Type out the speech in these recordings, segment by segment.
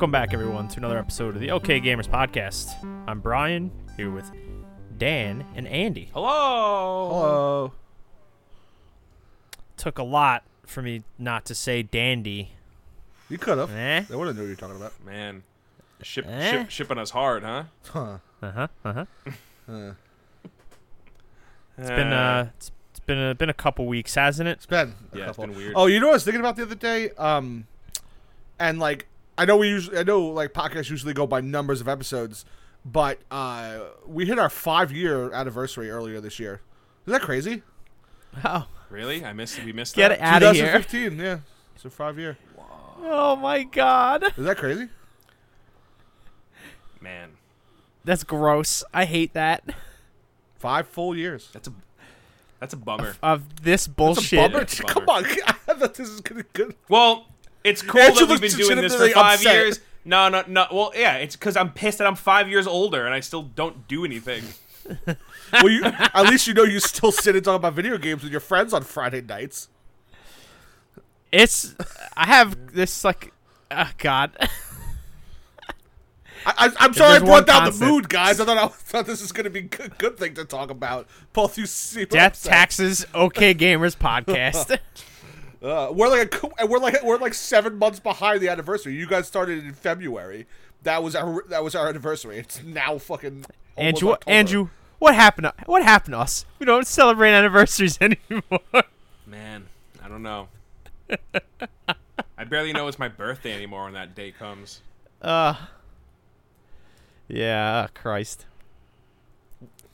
Welcome back, everyone, to another episode of the OK Gamers Podcast. I'm Brian, here with Dan and Andy. Hello. Hello. Took a lot for me not to say Dandy. You could have. Eh? They would have knew what you're talking about. Man, ship, Eh? ship shipping us hard, huh? Huh. Uh huh. Uh huh. Uh, It's It's been uh, it's, it's been a, been a couple weeks, hasn't it? it's been. A Yeah, it's couple. been weird. Oh, you know what I was thinking about the other day? Um, and like I know we usually I know like podcasts usually go by numbers of episodes, but uh, we hit our five year anniversary earlier this year. Is that crazy? Oh, really? I missed. We missed get that. it out of here! 2015, yeah. So five year. Oh my god, Is that crazy? Man, that's gross. I hate that. Five full years. that's a that's a bummer. Of this It's a bullshit. bummer. It's a Come on, I thought this is gonna be good. Well, it's cool Andrew that we've been doing this for five upset. years. No, no, no. Well, yeah, it's because I'm pissed that I'm five years older and I still don't do anything. Well, you, at least you know you still sit and talk about video games with your friends on Friday nights. It's I have this like, oh god. I, I, I'm sorry I brought down the mood, guys. I thought I thought this was going to be a good, good thing to talk about. Both you see Death taxes. OK Gamers podcast. Uh, we're like a, we're like we're like seven months behind the anniversary. You guys started in February. That was our that was our anniversary. It's now fucking Andrew, October. Andrew, what happened? To, what happened to us? We don't celebrate anniversaries anymore. Man, I don't know. I barely know it's my birthday anymore when that day comes. Uh, yeah, Christ.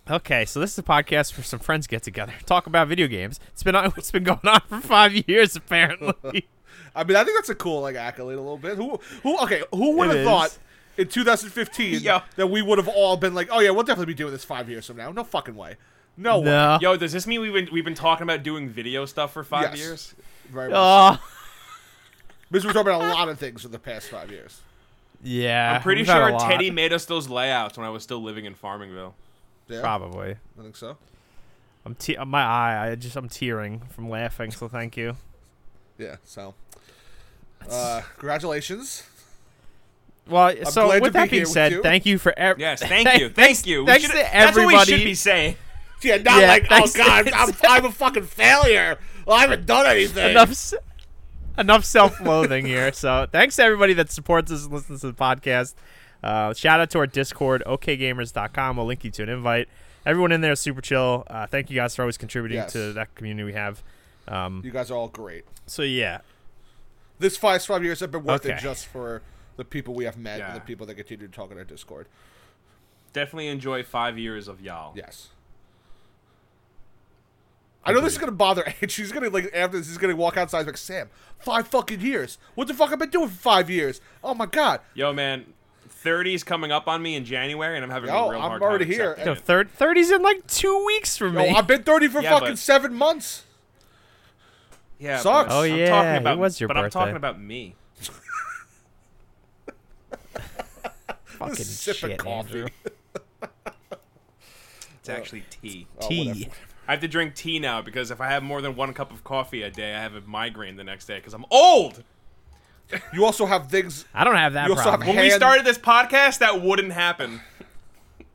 Okay, so this is a podcast for some friends get together, talk about video games. It's been on, it's been going on for five years apparently. I mean, I think that's a cool like accolade a little bit. Who who okay? Who would have thought in 2015 Yo. that we would have all been like, oh yeah, we'll definitely be doing this five years from now? No fucking way. No, way. Yo, does this mean we've been we've been talking about doing video stuff for five Yes. years? Very oh. much. Oh, Because we're talking about a lot of things for the past five years. yeah. I'm pretty we've had a sure. Teddy made us those layouts when I was still living in Farmingville. Yeah, Probably. I think so. I'm te- my eye. I just I'm tearing from laughing. So thank you. Yeah, so. Uh, congratulations. Well, so glad with to be being said, you. thank you for ev- Yes, thank you, thank you. We thanks should- to That's what we everybody. should be saying. Yeah, not Yeah, like, oh god, I'm, I'm a fucking failure. Well, I haven't done anything. enough s- enough self-loathing here. So thanks to everybody that supports us and listens to the podcast. Uh, shout out to our Discord, okgamers.com. We'll link you to an invite. Everyone in there is super chill. Uh, thank you guys for always contributing Yes. to that community we have. Um, You guys are all great. so yeah, This five five years have been worth it just for the people we have met Yeah. and the people that continue to talk in our Discord. Definitely enjoy five years of y'all. Yes. I know this is gonna bother Ange. She's gonna like after this, he's gonna walk outside and be like, Sam, five fucking years. What the fuck I've I been doing for five years? Oh my god. Yo, man, 30's coming up on me in January, and I'm having Yo, a real time. I'm hard already time here. accepting Yo, it. third, 30's in like two weeks from Yo, me. I've been thirty for Yeah, fucking but- seven months. Yeah, Sucks. but Oh, I'm yeah, talking it about, was your but I'm birthday. talking about me. Fucking Sip of shit, coffee. Andrew. It's actually tea. Tea. whatever. I have to drink tea now because if I have more than one cup of coffee a day, I have a migraine the next day because I'm old. You also have things. I don't have that You also have. When we Hand- started this podcast, that wouldn't happen.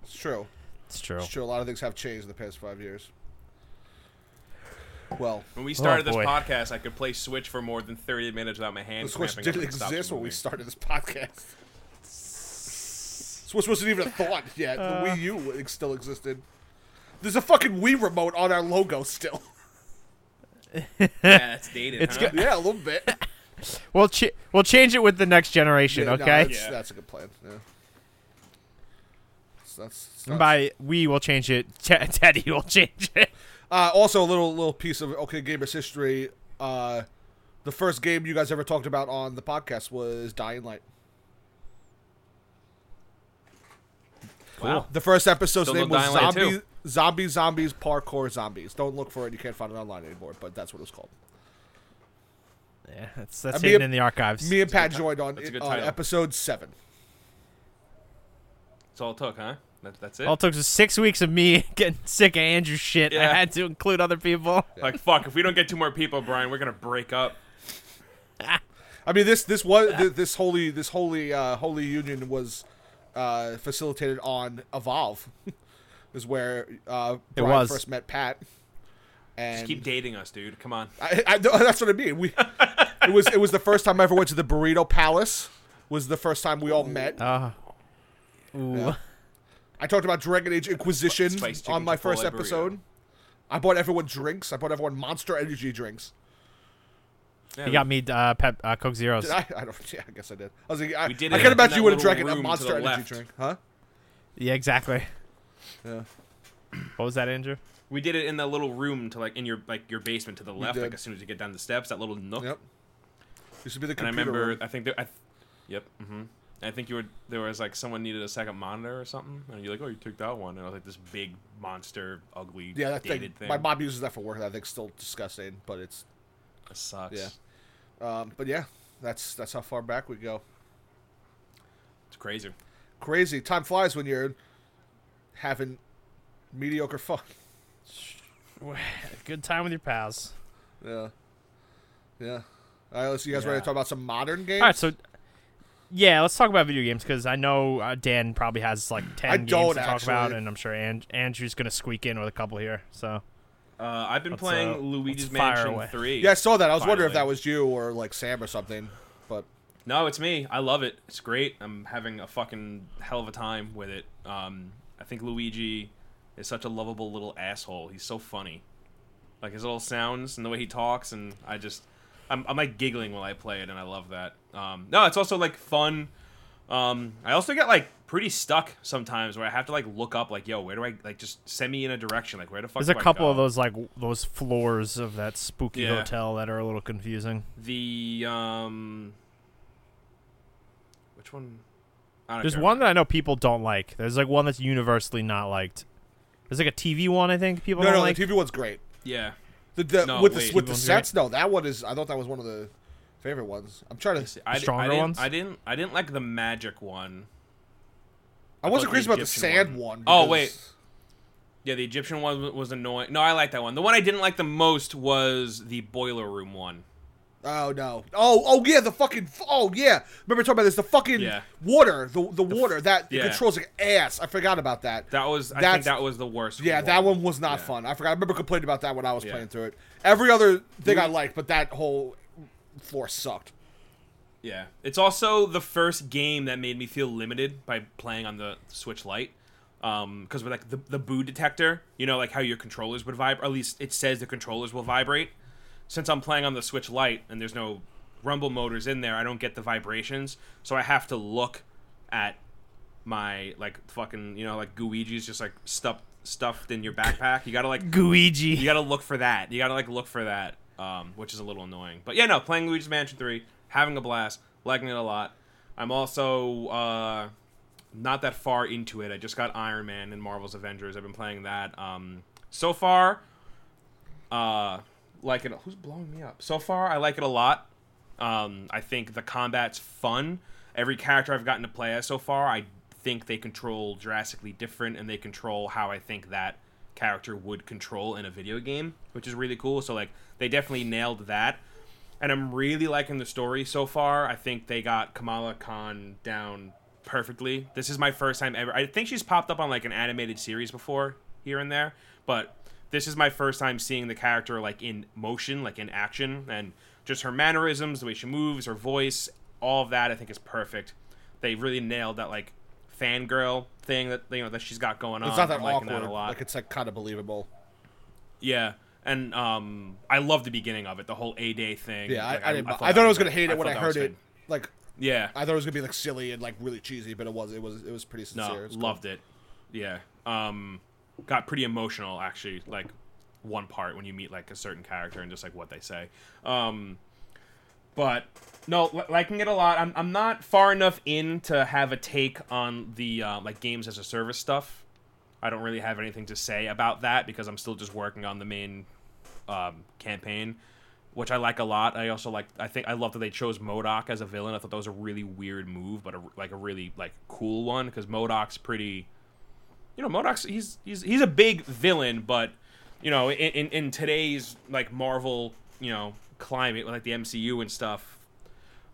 It's true. it's true. It's true. A lot of things have changed in the past five years. Well, When we started this boy. podcast, I could play Switch for more than 30 minutes without my the hands Switch cramping up didn't and stop exist when we moving. started this podcast. Switch wasn't even a thought yet. The Uh. Wii U ex- still existed. There's a fucking Wii remote on our logo still. Yeah, that's dated. It's huh? good. yeah, a little bit. We'll ch- we'll change it with the next generation. Yeah, no, okay. that's, Yeah. that's a good plan. Yeah. So that's, that's And by we will change it. Te- Teddy will change it. Uh, also, a little little piece of OK Gamers history. Uh, the first game you guys ever talked about on the podcast was Dying Light. Wow. The first episode's Still name was Zombie. Zombie Zombies Parkour Zombies. Don't look for it; you can't find it online anymore. But that's what it was called. Yeah, that's that's Uh, hidden and- in the archives. Me and Pat joined on, That's a good on episode seven. That's all it took, huh? That, that's it. All it took was six weeks of me getting sick of Andrew's shit. I had to include other people. Like fuck, if we don't get two more people, Brian, we're gonna break up. I mean, this this was th- this holy this holy uh, holy union was uh, facilitated on Evolve, is where uh, It Brian was. first met Pat. And Just keep dating us, dude. Come on. I, I, that's what I mean. We it was it was the first time I ever went to the Burrito Palace. Was the first time we all met. Uh, ooh. Yeah. I talked about Dragon Age Inquisition Spiced chicken on my first Chipotle burrito. episode. I bought everyone drinks. I bought everyone Monster Energy drinks. Yeah, He got me uh, pep, uh, Coke Zeros. Did I? I don't. Yeah, I guess I did. I was like, I, We did I can in imagine you would have drank a Monster Energy left. drink, huh? Yeah, exactly. Yeah. What was that, Andrew? We did it in the little room to like in your like your basement to the left, like as soon as you get down the steps, that little nook. Yep. This would be the And I remember, room. I think, there, I th- yep. hmm I think you were there was like someone needed a second monitor or something, and you're like, oh, you took that one, and I was like this big monster, ugly, Yeah, that thing, dated thing. My mom uses that for work. I think still disgusting, but it's. That sucks. Yeah. Um, but yeah, that's that's how far back we go. it's crazy. Crazy. Time flies when you're having mediocre fun. Good time with your pals. Yeah. Yeah. All right, let's. You guys ready to talk about some modern games? All right, so yeah, let's talk about video games because I know uh, Dan probably has like ten I games don't, to talk about, and I'm sure An- Andrew's gonna squeak in with a couple here. So Uh, I've been Let's, playing uh, Luigi's Mansion away. Three. yeah, I saw that. I was wondering if that was you or like Sam or something. But No, it's me. I love it. It's great. I'm having a fucking hell of a time with it. Um, I think Luigi is such a lovable little asshole. He's so funny. Like his little sounds and the way he talks, and I just, I'm, I'm like giggling while I play it, and I love that. Um, no, it's also like fun. Um, I also get like pretty stuck sometimes where I have to like look up, like, yo, where do I like just send me in a direction? Like, where the fuck? there's a couple of those like w- those floors of that spooky Yeah. hotel that are a little confusing. The um, which one? I don't There's one that I know people don't like. There's like one that's universally not liked. There's like a TV one I think people no, don't no, like. the TV one's great. Yeah. The, the No, with wait. the with the one's sets, no, that one is. I thought that was one of the favorite ones. I'm trying to. I, stronger I didn't, ones? I didn't. I didn't like the magic one. I wasn't thought crazy about the Egyptian sand one- one. Oh, because- wait. Yeah, the Egyptian one was- was annoying. No, I like that one. The one I didn't like the most was the boiler room one. Oh no! Oh oh yeah, the fucking oh yeah. Remember talking about this? The fucking Yeah. water, the the water that yeah. controls like ass. I forgot about that. That was. I think that was the worst. yeah, that one was not Yeah. fun. I forgot. I remember complaining about that when I was playing through it. Every other thing I liked, but that whole floor sucked. Yeah, it's also the first game that made me feel limited by playing on the Switch Lite. Um, because with like the the boo detector, you know, like how your controllers would vibrate. At least it says the controllers will vibrate. Since I'm playing on the Switch Lite and there's no rumble motors in there, I don't get the vibrations. So I have to look at my like fucking you know like Gooigi's just like stuffed stuffed in your backpack. You gotta like Gooigi. you gotta look for that. You gotta like look for that, um, which is a little annoying. But yeah, no, playing Luigi's Mansion Three, having a blast, liking it a lot. I'm also uh, not that far into it. I just got Iron Man and Marvel's Avengers. I've been playing that. Um, so far, uh, like it. Who's blowing me up? So far, I like it a lot. Um, I think the combat's fun. Every character I've gotten to play as so far, I think they control drastically different, and they control how I think that character would control in a video game, which is really cool. So like, they definitely nailed that, and I'm really liking the story so far. I think they got Kamala Khan down perfectly. This is my first time ever. I think she's popped up on like an animated series before here and there, but this is my first time seeing the character like in motion, like in action, and just her mannerisms, the way she moves, her voice, all of that I think is perfect. They really nailed that like fangirl thing that you know that she's got going on. It's not that I'm awkward. that a lot. Like it's like kind of believable. yeah. And um, I love the beginning of it, the whole A Day thing. Yeah, Like, I, I didn't. I, thought thought, I was gonna hate I it when I heard it. good. Like Yeah, I thought it was gonna be like silly and like really cheesy, but it was. It was. It was pretty sincere. no, was cool. loved it. Yeah, um, got pretty emotional actually. Like one part when you meet like a certain character and just like what they say. Um, but no, li- liking it a lot. I'm I'm not far enough in to have a take on the uh, like games as a service stuff. I don't really have anything to say about that because I'm still just working on the main um, campaign. which I like a lot. I also like. I think I love that they chose MODOK as a villain. I thought that was a really weird move, but a, like a really like cool one because MODOK's pretty. You know, MODOK's he's he's he's a big villain, but you know, in, in in today's like Marvel, you know, climate like the MCU and stuff,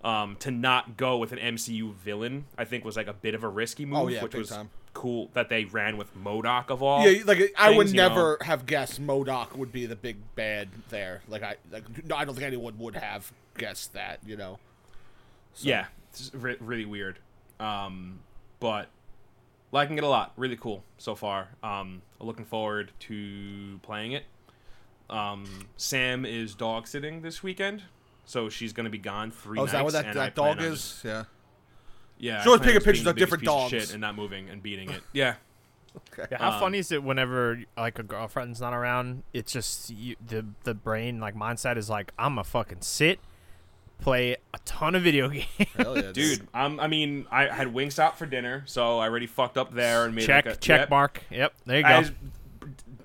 um, to not go with an MCU villain, I think was like a bit of a risky move, Oh, yeah, which big was time. cool that they ran with MODOK of all. Yeah, like I would you know. never have guessed MODOK would be the big bad there. Like I, like no, I don't think anyone would have guessed that. You know. So- Yeah, it's re- really weird. Um, but liking it a lot. Really cool so far. Um, looking forward to playing it. Um, Sam is dog sitting this weekend, so she's gonna be gone three Oh, is nights. that what that, and that dog is? just- Yeah. yeah, She's always taking pictures of different piece of dogs. shit and not moving and beating it. Yeah, okay. Yeah, how Um, funny is it whenever like a girlfriend's not around? It's just you, the the brain like mindset is like I'm a fucking sit, play a ton of video games. Hell yeah, dude. Um, I mean, I had Wingstop for dinner, so I already fucked up there and made check like a, check yep. mark. Yep, there you go. As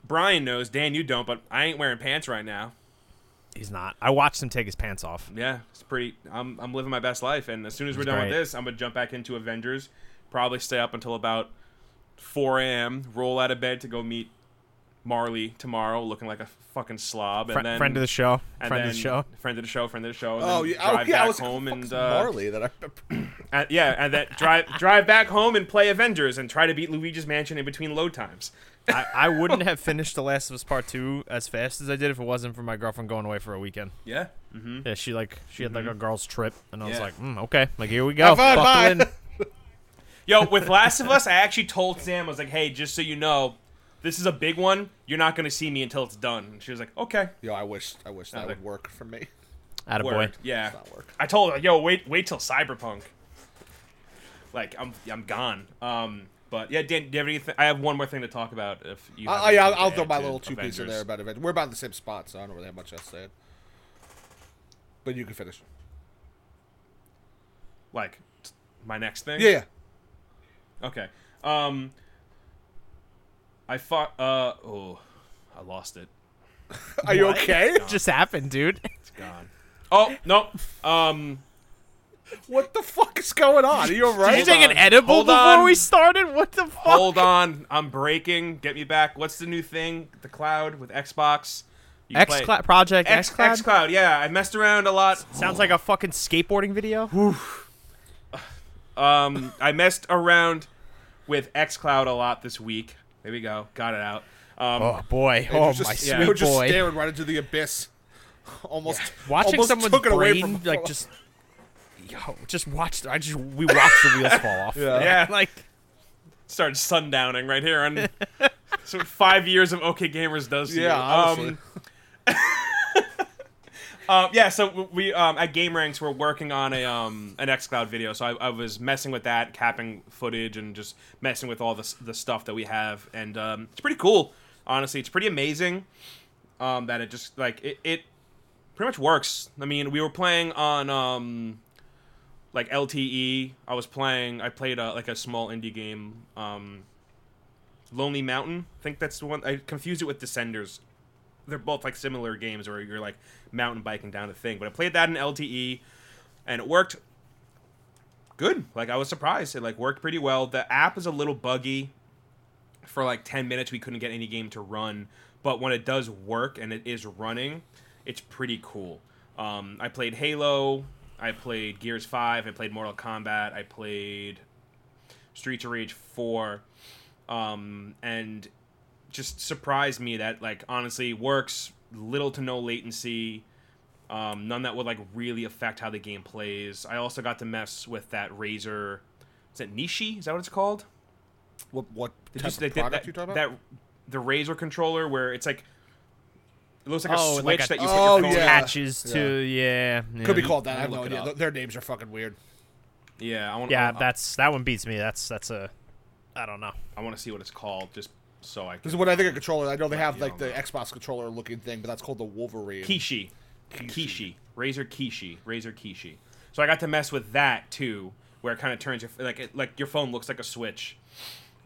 Brian knows, Dan, you don't, but I ain't wearing pants right now. He's not. I watched him take his pants off. Yeah, it's pretty. I'm I'm living my best life, and as soon as we're It's done great. with this, I'm gonna jump back into Avengers. Probably stay up until about 4 a.m. Roll out of bed to go meet Marley tomorrow, looking like a fucking slob, and Fri- then friend of the show. and Friend of the show. friend of the show, friend of the show. And Oh then yeah, oh, drive yeah. I back was home like, and uh, Marley that I. and- yeah, and then drive drive back home and play Avengers and try to beat Luigi's Mansion in between load times. I, I wouldn't have finished The Last of Us Part Two as fast as I did if it wasn't for my girlfriend going away for a weekend. Yeah. Mm-hmm. Yeah, she like she had like a girl's trip, and I was Yeah. like, mm, okay, like here we go. Have fun, bye. Yo, with Last of Us, I actually told Sam, I was like, hey, just so you know, this is a big one. You're not going to see me until it's done. And she was like, okay. Yo, I wish, I wish that Nothing. would work for me. Attaboy. Word. Yeah. It's not work. I told her, yo, wait wait till Cyberpunk. Like, I'm I'm gone. Um, but yeah, Dan, do you have anything? I have one more thing to talk about. If you, have I, I, I'll, I'll throw my little two piece in there about Avengers. We're about in the same spot, so I don't really have much else to say. But you can finish. Like, t- my next thing. Yeah, yeah. Okay. Um, I fought. Uh oh, I lost it. Are you What? okay? Just happened, dude. It's gone. Oh no. Um. What the fuck is going on? Are you Did you alright? take an edible Hold before on. we started? What the fuck? Hold on, I'm breaking. Get me back. What's the new thing? The cloud with Xbox. You X play- Cloud Project X X Cloud X Cloud. Yeah, I messed around a lot. sounds like a fucking skateboarding video. Um, I messed around with X Cloud a lot this week. There we go. Got it out. Um, Oh boy! Oh just, my yeah. You're sweet just staring right into the abyss. Almost Watching almost someone's took it away from like just, yo, just watched. I just we watched the wheels fall off. Yeah. Yeah. like started sundowning right here on. so five years of OK Gamers does. Yeah, you. honestly. Um, um, yeah, so we um, at Gameranx we're working on a um, an XCloud video. So I, I was messing with that, capping footage, and just messing with all the the stuff that we have, and um, it's pretty cool. Honestly, it's pretty amazing um, that it just like it, it pretty much works. I mean, we were playing on um, like LTE. I was playing. I played a, like a small indie game, um, Lonely Mountain. I think that's the one. I confused it with Descenders. They're both like similar games where you're like mountain biking down a thing. But I played that in LTE, and it worked good. Like I was surprised. It like worked pretty well. The app is a little buggy. For like ten minutes, we couldn't get any game to run. But when it does work and it is running, it's pretty cool. Um, I played Halo. I played Gears Five. I played Mortal Kombat. I played Streets of Rage Four, um, and just surprised me that like honestly works little to no latency. Um, none that would like really affect how the game plays. I also got to mess with that Razer. Is it Nishi? Is that what it's called? What what Did type you, of that, product that, you talking about? that the Razer controller where it's like it looks like Oh, a like switch a- that you Oh, put your phone yeah. attaches to yeah. yeah. Could be called that. I have no idea. Their names are fucking weird. Yeah, I want. Yeah, I, that's that one beats me. That's that's a, I don't know. I want to see what it's called, just so I This can. is what I think of controller. I know they have like the. Xbox controller looking thing, but that's called the Wolverine. Kishi. Kishi. Razer Kishi. Razer Kishi. So I got to mess with that too, where it kind of turns your like it, like your phone looks like a switch.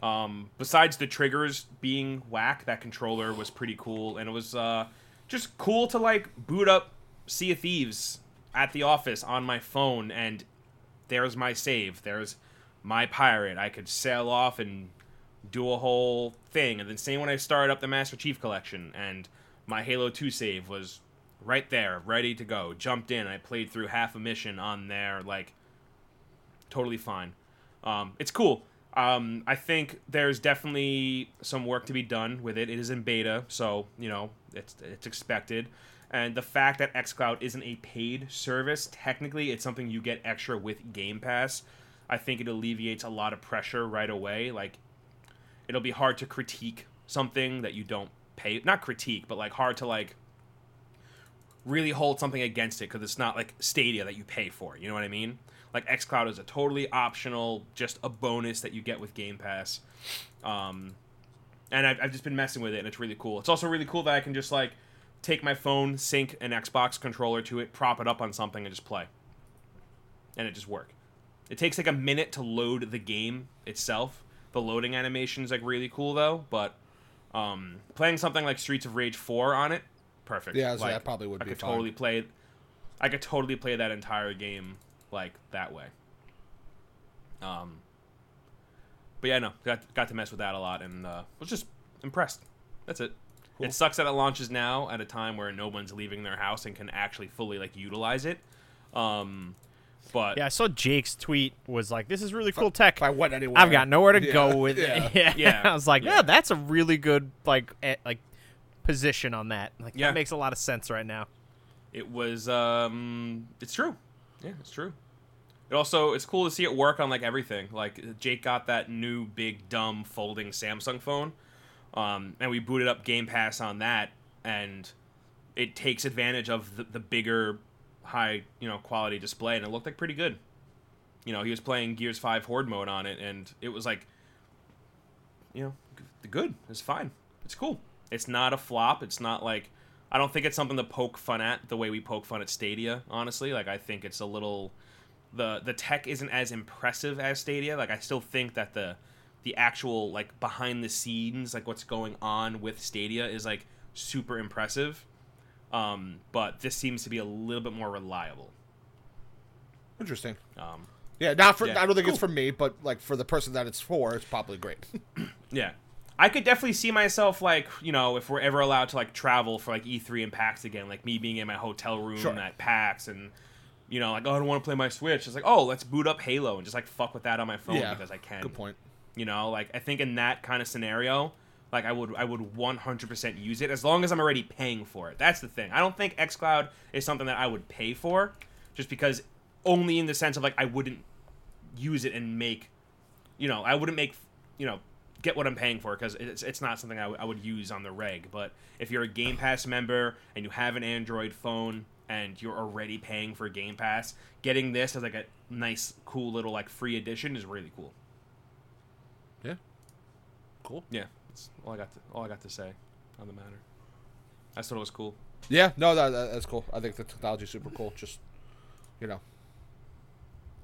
Um, besides the triggers being whack, that controller was pretty cool, and it was uh, just cool to like boot up Sea of Thieves at the office on my phone, and there's my save. There's my pirate. I could sail off and do a whole thing. And then same when I started up the Master Chief Collection, and my Halo 2 save was right there, ready to go. Jumped in. I played through half a mission on there, like totally fine. Um, it's cool. Um, I think there's definitely some work to be done with it. It is in beta, so you know it's it's expected. And the fact that XCloud isn't a paid service, technically, it's something you get extra with Game Pass. I think it alleviates a lot of pressure right away. Like, it'll be hard to critique something that you don't pay. Not critique, but like hard to like really hold something against it because it's not like Stadia that you pay for. You know what I mean? Like XCloud is a totally optional, just a bonus that you get with Game Pass. Um, and I've, I've just been messing with it, and it's really cool. It's also really cool that I can just like take my phone, sync an Xbox controller to it, prop it up on something, and just play, and it just work. It takes like a minute to load the game itself. The loading animation is like really cool though, but um, playing something like Streets of Rage 4 on it, perfect. Yeah, so like, that probably would I be could totally play. I could totally play that entire game like that way. Um, but yeah, no, got got to mess with that a lot, and uh, was just impressed. That's it. It sucks that it launches now at a time where no one's leaving their house and can actually fully like utilize it. Um, but Yeah, I saw Jake's tweet was like, "This is really cool tech. If I went anywhere, I've got nowhere to Yeah, go with yeah. it." Yeah, Yeah. I was like, Yeah. "Yeah, that's a really good like eh, like position on that. Like Yeah. that makes a lot of sense right now." it was um it's true yeah it's true it also it's cool to see it work on like everything like jake got that new big dumb folding samsung phone um and we booted up game pass on that and it takes advantage of the, the bigger high you know quality display and it looked like pretty good you know he was playing gears 5 horde mode on it and it was like you know good it's fine it's cool it's not a flop it's not like I don't think it's something to poke fun at the way we poke fun at Stadia. Honestly, like I think it's a little the the tech isn't as impressive as Stadia. Like I still think that the the actual like behind the scenes like what's going on with Stadia is like super impressive. Um, but this seems to be a little bit more reliable. Interesting. Um, Yeah, not for. Yeah. I don't think it's for me, but like for the person that it's for, it's probably great. Yeah. I could definitely see myself like, you know, if we're ever allowed to like travel for like E3 and PAX again, like me being in my hotel room Sure. at PAX and you know, like, oh, I don't want to play my Switch. It's like, oh, let's boot up Halo and just like fuck with that on my phone yeah, because I can. Good point. You know, like I think in that kind of scenario, like I would I would 100% use it as long as I'm already paying for it. That's the thing. I don't think XCloud is something that I would pay for just because only in the sense of like I wouldn't use it and make you know, I wouldn't make you know, get what I'm paying for because it's it's not something I, w- I would use on the reg. But if you're a Game Pass member and you have an Android phone and you're already paying for Game Pass, getting this as like a nice, cool little like free edition is really cool. Yeah. Cool. Yeah, that's all I got. To, all I got to say on the matter. I thought it was cool. Yeah, no, that, that, that's cool. I think the technology's super cool. Just, you know,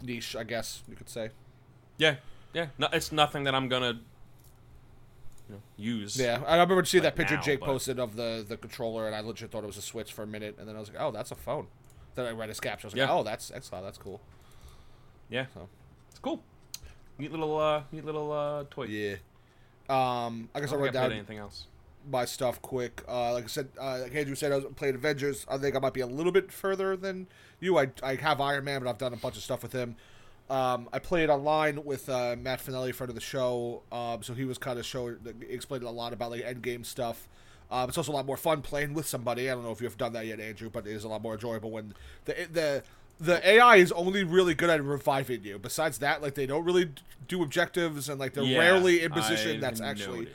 niche, I guess you could say. Yeah, yeah. No, it's nothing that I'm gonna you know, use. Yeah, I remember seeing that picture now, Jake but- posted of the the controller, and I legit thought it was a Switch for a minute, and then I was like, oh, that's a phone. Then I read his caption. I was like, Yeah. oh, that's XCloud. That's cool. yeah. So. It's cool. Neat little, uh, neat little uh, toy. Yeah. Um, I guess I wrote down anything else. my stuff quick. Uh, like I said, uh, like Andrew said, I was playing Avengers. I think I might be a little bit further than you. I, I have Iron Man, but I've done a bunch of stuff with him. Um, I played online with uh, Matt Finelli, friend of the show. Um, so he was kind of showing, explaining a lot about like endgame stuff. Um, it's also a lot more fun playing with somebody. I don't know if you've done that yet, Andrew, but it is a lot more enjoyable when the the the AI is only really good at reviving you. Besides that, like they don't really do objectives and like they're Yeah, rarely in position I've that's actually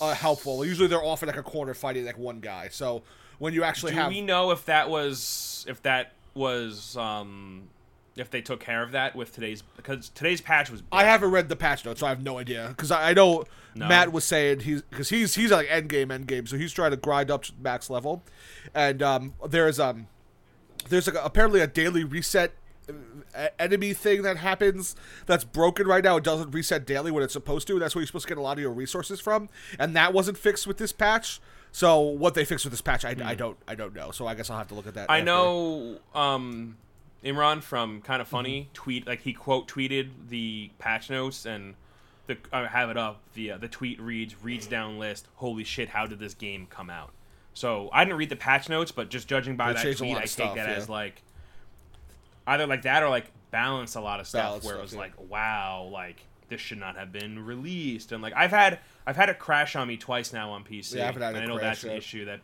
uh, helpful. Usually they're off in like a corner fighting like one guy. So when you actually Do have we know if that was if that was um if they took care of that with today's because today's patch was I haven't read the patch notes, so I have no idea. Because I, I know No. Matt was saying he's because he's he's like end game, end game, so he's trying to grind up to max level, and um, there's um there's like a, apparently a daily reset uh, enemy thing that happens that's broken right now. It doesn't reset daily when it's supposed to. That's where you're supposed to get a lot of your resources from, and that wasn't fixed with this patch. So what they fixed with this patch, I, I don't I don't know. So I guess I'll have to look at that. Hmm. I after. know um, Imran from Kind of Funny Mm-hmm. tweet like he quote tweeted the patch notes and the I have it up. The uh, the tweet reads reads down list. Holy shit! How did this game come out? So I didn't read the patch notes, but just judging by They that tweet, I take stuff, that yeah. as like either like that or like balance a lot of stuff Balance where it was yeah. like wow like this should not have been released and like I've had I've had it crash on me twice now on PC. Yeah, I haven't had and it I know crash that's an issue that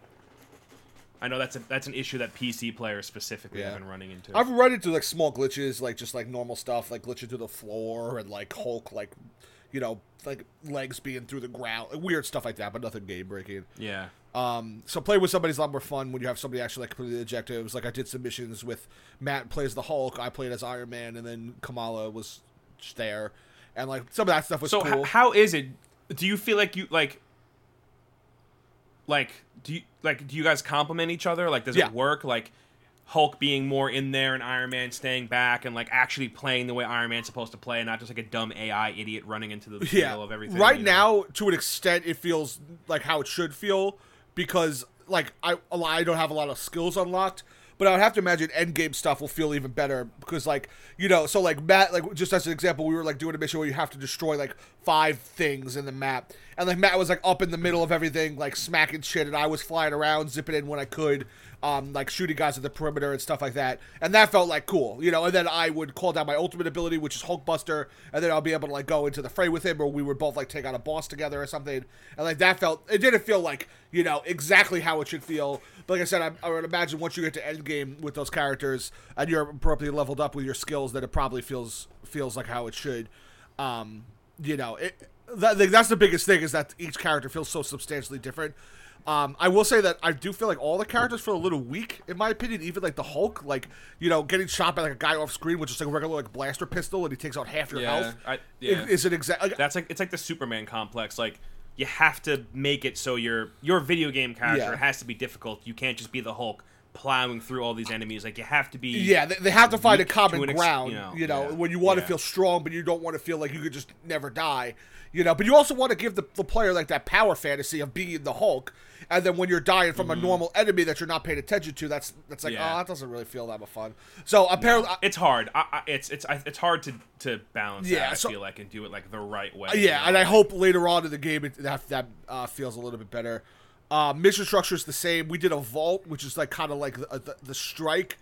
I know that's a that's an issue that PC players specifically Yeah. have been running into. I've run into like small glitches, like just like normal stuff, like glitching through the floor and like Hulk, like you know, like legs being through the ground, like, weird stuff like that, but nothing game breaking. yeah. Um, so playing with somebody's a lot more fun when you have somebody actually like completing the objectives. Like I did some missions with Matt plays the Hulk, I played as Iron Man, and then Kamala was there, and like some of that stuff was So cool. h- how is it? Do you feel like you like like do you like do you guys complement each other? Like does Yeah. it work? Like Hulk being more in there and Iron Man staying back and like actually playing the way Iron Man's supposed to play and not just like a dumb AI idiot running into the yeah. middle of everything. right you know? now, to an extent, it feels like how it should feel because like I a lot- I don't have a lot of skills unlocked. But I would have to imagine end game stuff will feel even better because, like, you know, so like Matt, like just as an example, we were like doing a mission where you have to destroy like five things in the map, and like Matt was like up in the middle of everything, like smacking shit, and I was flying around, zipping in when I could, um, like shooting guys at the perimeter and stuff like that, and that felt like cool, you know. And then I would call down my ultimate ability, which is Hulkbuster, and then I'll be able to like go into the fray with him, or we would both like take out a boss together or something, and like that felt it didn't feel like you know exactly how it should feel. But like I said, I, I would imagine once you get to end game with those characters and you're appropriately leveled up with your skills, that it probably feels feels like how it should. Um, you know, it, that, that's the biggest thing is that each character feels so substantially different. Um, I will say that I do feel like all the characters feel a little weak, in my opinion. Even like the Hulk, like you know, getting shot by like a guy off screen with just like a regular like blaster pistol, and he takes out half your Yeah, health. I- yeah. Is it exact? Like, That's like it's like the Superman complex. Like you have to make it so your your video game character Yeah. has to be difficult. You can't just be the Hulk plowing through all these enemies. Like you have to be Yeah, they, they have to find a common ex- ground. you know, you know, yeah, when you want to feel strong, but you don't want to feel like you could just never die. You know, but you also want to give the, the player like that power fantasy of being the Hulk, and then when you're dying from a normal enemy that you're not paying attention to, that's that's like Mm-hmm. Yeah. oh, that doesn't really feel that much fun. So apparently, I- It's hard. I, I, it's it's I, it's hard to to balance Yeah, that. I feel like and do it like the right way. yeah, you know? and I hope later on in the game it, that that uh, feels a little bit better. Uh, mission structure is the same. We did a vault, which is like kind of like the, the, the strike.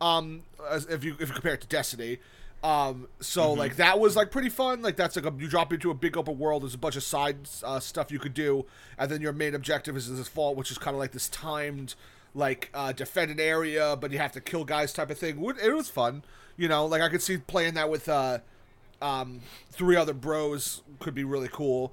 Um, as if you if you compare it to Destiny. Um, so Mm-hmm. like that was like pretty fun. Like that's like a, you drop into a big open world. There's a bunch of side uh, stuff you could do, and then your main objective is this vault, which is kind of like this timed like uh, defend an area, but you have to kill guys type of thing. It was fun, you know. Like I could see playing that with uh, um, three other bros could be really cool.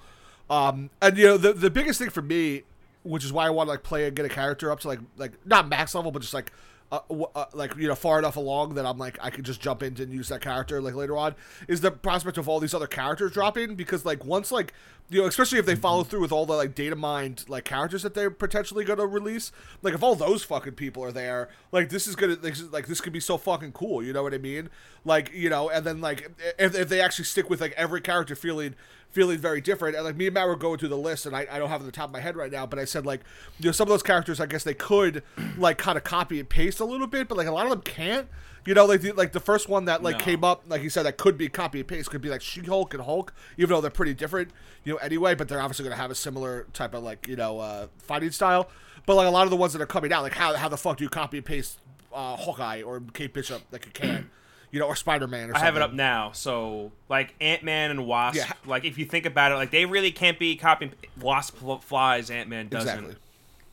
Um, and you know, the the biggest thing for me, which is why I want to like play and get a character up to like like not max level, but just like. Uh, uh, like you know, far enough along that I'm like I could just jump in and use that character like later on. Is the prospect of all these other characters dropping because like once like you know, especially if they follow through with all the like data mined like characters that they're potentially gonna release. Like if all those fucking people are there, like this is gonna is, like this could be so fucking cool. You know what I mean? Like you know, and then like if, if they actually stick with like every character feeling feeling very different. And like me and Matt were going through the list, and I, I don't have it on the top of my head right now, but I said like you know some of those characters I guess they could like kind of copy and paste a little bit, but like a lot of them can't. You know, like the, like the first one that like No. came up, like you said, that could be copy and paste, could be like She Hulk and Hulk, even though they're pretty different, you know, anyway. But they're obviously going to have a similar type of like you know uh, fighting style. But like a lot of the ones that are coming out, like how how the fuck do you copy and paste uh, Hawkeye or Kate Bishop like you can, you know, or Spider Man or I have it up now. So like Ant Man and Wasp. Yeah. Like if you think about it, like they really can't be copying. Wasp flies, Ant Man doesn't. Exactly.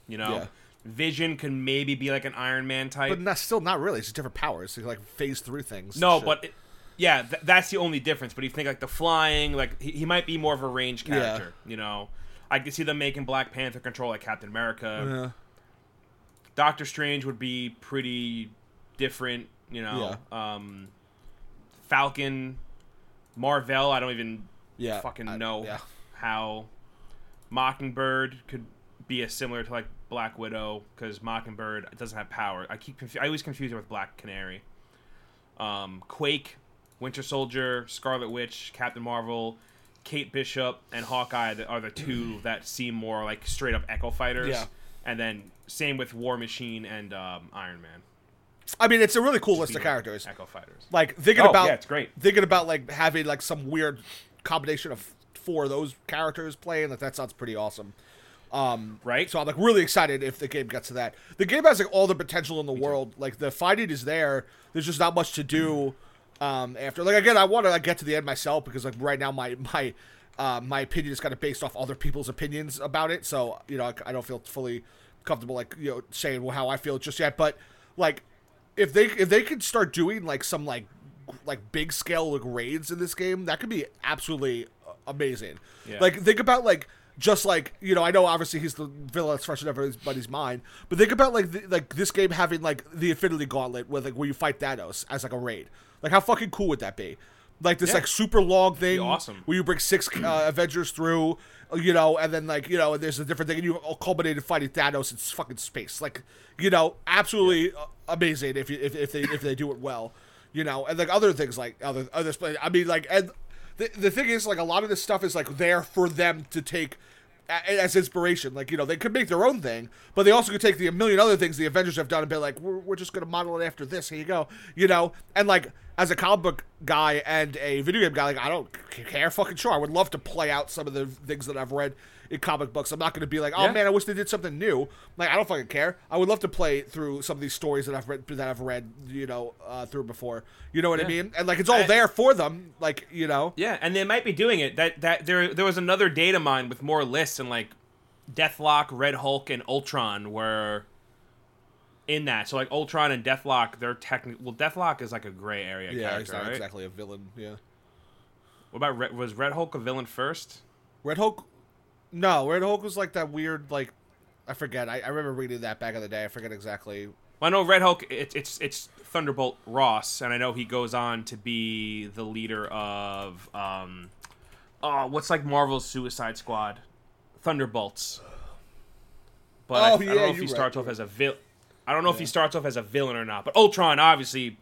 You know, Yeah. Vision can maybe be like an Iron Man type. But not still not really. It's just different powers. It's like phase three things. No, but it, yeah, th- that's the only difference. But if you think like the flying, like he, he might be more of a range Yeah. character. You know, I could see them making Black Panther control like Captain America. Yeah. Doctor Strange would be pretty different. You know, um, Falcon, Marvel. I don't even Yeah, fucking I- know yeah. how Mockingbird could be as similar to like Black Widow because Mockingbird doesn't have power. I keep confu- I always confuse it with Black Canary. um, Quake, Winter Soldier, Scarlet Witch, Captain Marvel, Kate Bishop, and Hawkeye are the two that seem more like straight up Echo fighters. Yeah. And then same with War Machine and um, Iron Man. I mean, it's a really cool list of characters. Echo fighters. Like thinking Oh, about yeah, it's great. thinking about like having like some weird combination of four of those characters playing. Like that sounds pretty awesome. Um, Right? So I'm like really excited if the game gets to that. The game has like all the potential in the world. Like the fighting is there. There's just not much to do. Um, after like again, I want to like, get to the end myself because like right now my my uh, my opinion is kind of based off other people's opinions about it. So you know I, I don't feel fully comfortable like you know saying how I feel just yet. But like if they if they could start doing like some like like big scale like raids in this game, that could be absolutely amazing. Yeah. Like think about like just like you know, I know obviously he's the villain that's fresh in everybody's mind, but think about like the, like this game having like the Infinity Gauntlet with like where you fight Thanos as like a raid. Like how fucking cool would that be? Like this Yeah. like super long thing, awesome. where you bring six uh, Avengers through, you know, and then like you know, there's a different thing, and you all culminate in fighting Thanos in fucking space. Like you know, absolutely uh, amazing if you if, if they if they do it well, you know, and like other things like other other. I mean, like and the the thing is like a lot of this stuff is like there for them to take as inspiration. Like, you know, they could make their own thing, but they also could take the a million other things the Avengers have done and be like, we're, we're just going to model it after this. Here you go. You know? And, like, as a comic book guy and a video game guy, like, I don't care. Fucking sure. I would love to play out some of the things that I've read in comic books. I'm not going to be like, oh, Yeah. man, I wish they did something new. Like, I don't fucking care. I would love to play through some of these stories that I've read, that I've read, you know, uh, through before. You know what I mean? And, like, it's all I- there for them. Like, you know? Yeah, and they might be doing it. That that there there was another data mine with more lists and like Deathlok, Red Hulk, and Ultron were in that. So like Ultron and Deathlok, they're technically well, Deathlok is like a gray area Yeah, character, right? exactly a villain. Yeah. What about Red, was Red Hulk a villain first? Red Hulk. No, Red Hulk was like that weird, like I forget. I, I remember reading that back in the day. I forget exactly. Well, I know Red Hulk. It's it's it's Thunderbolt Ross, and I know he goes on to be the leader of um, oh, what's like Marvel's Suicide Squad, Thunderbolts. But I, Oh, I don't yeah, know if he right, starts off as a vil. I don't know if he starts off as a villain or not. But Ultron, obviously,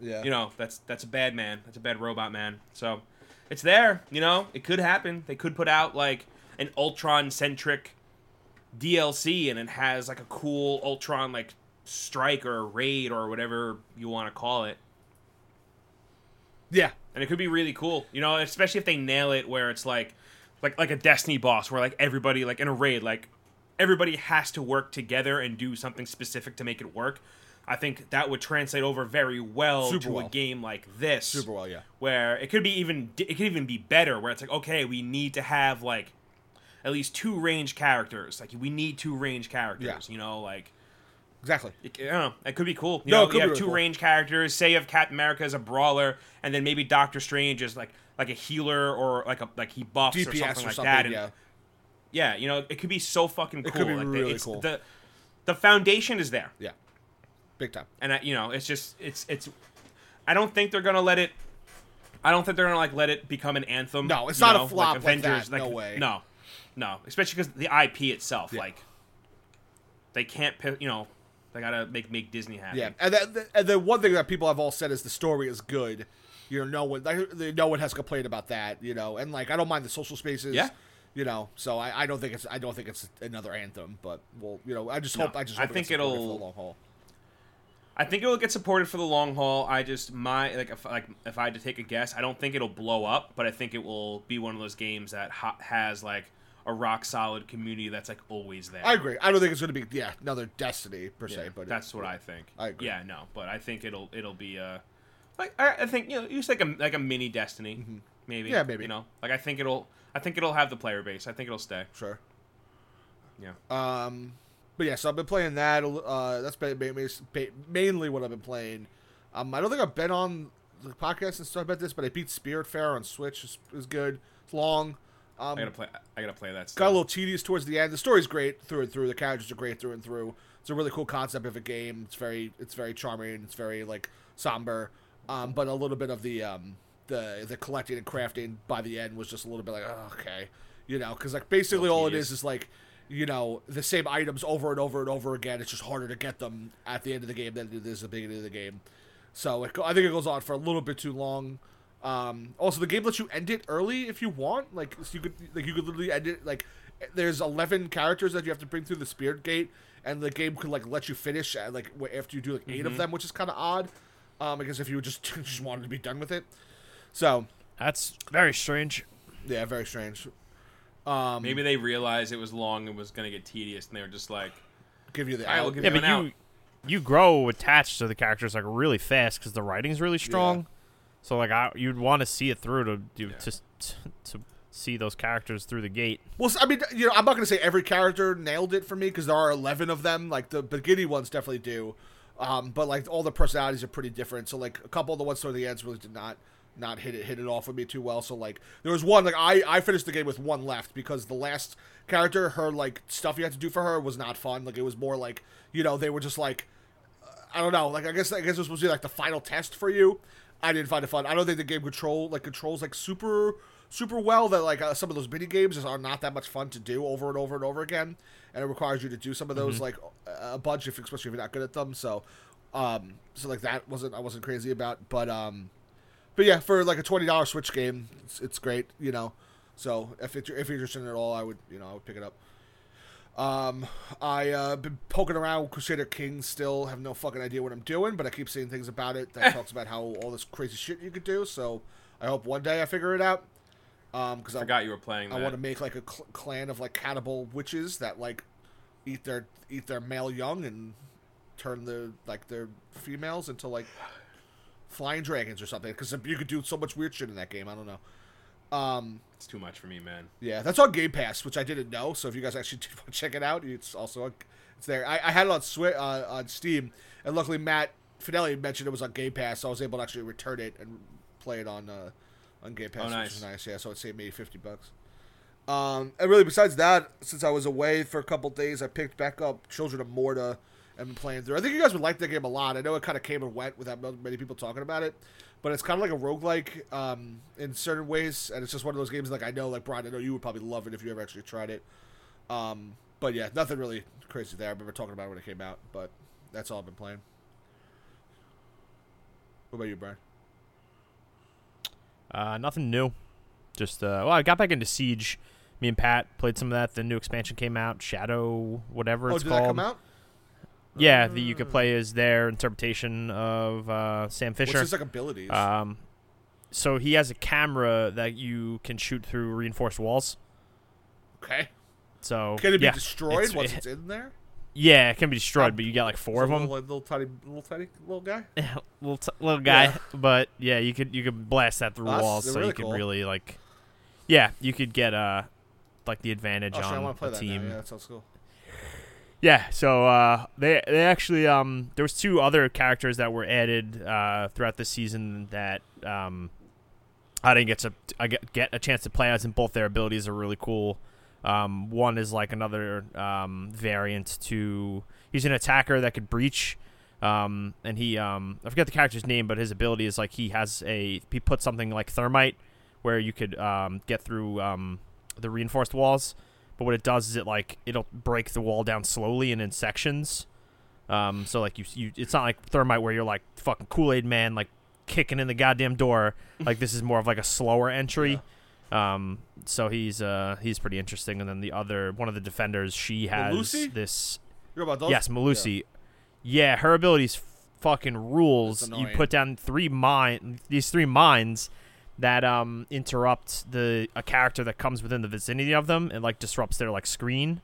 Yeah. you know that's that's a bad man. That's a bad robot man. So it's there. You know, it could happen. They could put out like an Ultron centric DLC, and it has like a cool Ultron like strike or raid or whatever you want to call it. Yeah. And it could be really cool. You know, especially if they nail it where it's like like like a Destiny boss where like everybody like in a raid like everybody has to work together and do something specific to make it work. I think that would translate over very well Super to well. a game like this Super well. Yeah. where it could be even it could even be better where it's like okay we need to have like at least two range characters like we need two range characters Yeah. you know like Exactly. it, I don't know it could be cool you No, know it could you have really two cool. range characters say you have Captain America as a brawler and then maybe Doctor Strange is like like a healer or like a like he buffs or something or like something. that and yeah. yeah you know it could be so fucking cool could be like the- really it's, cool. the the foundation is there Yeah. Big time. and I, you know it's just it's it's i don't think they're gonna let it i don't think they're gonna like let it become an anthem No, it's not a know, flop like that, no way. no no especially because the ip itself Yeah. like they can't you know they gotta make make disney happy Yeah. And then, and then one thing that people have all said is the story is good. You know, no one, like, no one has complained about that. You know, and like I don't mind the social spaces. Yeah. You know, so I, I don't think it's I don't think it's another anthem, but well, you know, I just No, hope I just I hope it think gets it'll- for the long haul. i think it will get supported for the long haul i just my like if like if i had to take a guess i don't think it'll blow up but i think it will be one of those games that ha- has like a rock solid community that's like always there I agree. I don't think it's going to be yeah another Destiny per se, Yeah, but that's what I think. I agree. Yeah, no, but I think it'll it'll be uh like I, I think you know use like a like a mini Destiny maybe Mm-hmm. Yeah, maybe. you know like I think it'll I think it'll have the player base. I think it'll stay. sure. Yeah. Um, but yeah, so I've been playing that. Uh, that's been, ma- ma- mainly what I've been playing. Um, I don't think I've been on the podcast and stuff about this, but I beat Spiritfarer on Switch. It's, it's good. It's long. Um, I gotta play. I gotta play that. got a little tedious towards the end. The story's great through and through. The characters are great through and through. It's a really cool concept of a game. It's very, it's very charming. It's very like somber. Um, but a little bit of the um, the the collecting and crafting by the end was just a little bit like oh, okay, you know, because like basically all it is is like you know the same items over and over and over again. It's just harder to get them at the end of the game than it is at the beginning of the game. So it, I think it goes on for a little bit too long. Um, also, the game lets you end it early if you want. Like so you could like you could literally end it like there's 11 characters that you have to bring through the spirit gate, and the game could like let you finish at, like after you do like 8 of them, which is kind of odd. Um, I guess if you just just wanted to be done with it. So That's very strange. yeah, very strange. Um, Maybe they realized it was long and was gonna get tedious, and they were just like, give you the I'll we'll give Yeah, you but Going you out. you grow attached to the characters like really fast because the writing's really strong. So like I, you'd want to see it through to do Yeah. to to see those characters through the gate. Well, I mean, you know, I'm not going to say every character nailed it for me because there are 11 of them. Like the beginning ones definitely do, um, but like all the personalities are pretty different. So like a couple of the ones toward the ends really did not not hit it hit it off with me too well. So like there was one like I I finished the game with one left because the last character her like stuff you had to do for her was not fun. Like it was more like you know they were just like I don't know. Like I guess I guess it was supposed to be like the final test for you. I didn't find it fun. I don't think the game control like controls like super super well. That like uh, some of those mini games are not that much fun to do over and over and over again, and it requires you to do some of those like a bunch, if especially if you're not good at them. So, um, so like that wasn't I wasn't crazy about, but um, but yeah, for like a twenty dollar Switch game, it's, it's great. You know, so if it's if you're interested in it at all, I would you know I would pick it up. Um, I uh, been poking around with Crusader Kings. Still have no fucking idea what I'm doing, but I keep seeing things about it that talks about how all this crazy shit you could do. So I hope one day I figure it out. Um, because I, forgot you were playing. I want to make like a cl- clan of like cannibal witches that like eat their eat their male young and turn the like their females into like flying dragons or something. Because you could do so much weird shit in that game. I don't know. Um, It's too much for me, man. yeah, that's on Game Pass, which I didn't know. So if you guys actually did want to check it out, it's also on, it's there. I, I had it on Swi- uh, on Steam, and luckily Matt Fidelli mentioned it was on Game Pass, so I was able to actually return it and play it on uh, on Game Pass, Oh, which is nice. nice. Yeah, so it saved me fifty bucks. Um, and really, besides that, since I was away for a couple days, I picked back up Children of Morta been playing through. I think you guys would like that game a lot. I know it kind of came and went without many people talking about it, but it's kind of like a roguelike um, in certain ways, and it's just one of those games like I know, like Brian, I know you would probably love it if you ever actually tried it. Um, but yeah, nothing really crazy there. I remember talking about it when it came out, but that's all I've been playing. What about you, Brian? Uh, nothing new. Just uh, well, I got back into Siege. Me and Pat played some of that. The new expansion came out, Shadow, whatever oh, it's did called. that come out? Yeah, that you could play as their interpretation of uh, Sam What's Fisher. his like abilities? Um, so he has a camera that you can shoot through reinforced walls. okay. So Can it be yeah, destroyed it's- once it's in there? Yeah, it can be destroyed, Um, but you got like four of it them. Little, little tiny, little tiny, little guy. little t- little guy, Yeah. but yeah, you could you could blast that through walls, so really you could cool. really like, yeah, you could get uh like the advantage Oh, on want to play the team. now. Yeah, that sounds cool. Yeah, so uh, they they actually um there was two other characters that were added uh, throughout the season that um I didn't get to I get, get a chance to play as, and both their abilities are really cool. Um, one is like another um, variant to he's an attacker that could breach. Um, and he um I forget the character's name, but his ability is like he has a he puts something like thermite where you could get through the reinforced walls. But what it does is it like it'll break the wall down slowly and in sections. Um, so like you, you, it's not like thermite where you're like fucking Kool Aid Man like kicking in the goddamn door. like this is more of like a slower entry. Um, so he's uh he's pretty interesting. And then the other one of the defenders, she has Melusi? this. You're about those? yes, Melusi. Yeah. her abilities fucking rules. You put down three mine these three mines that um interrupt the a character that comes within the vicinity of them and like disrupts their like screen.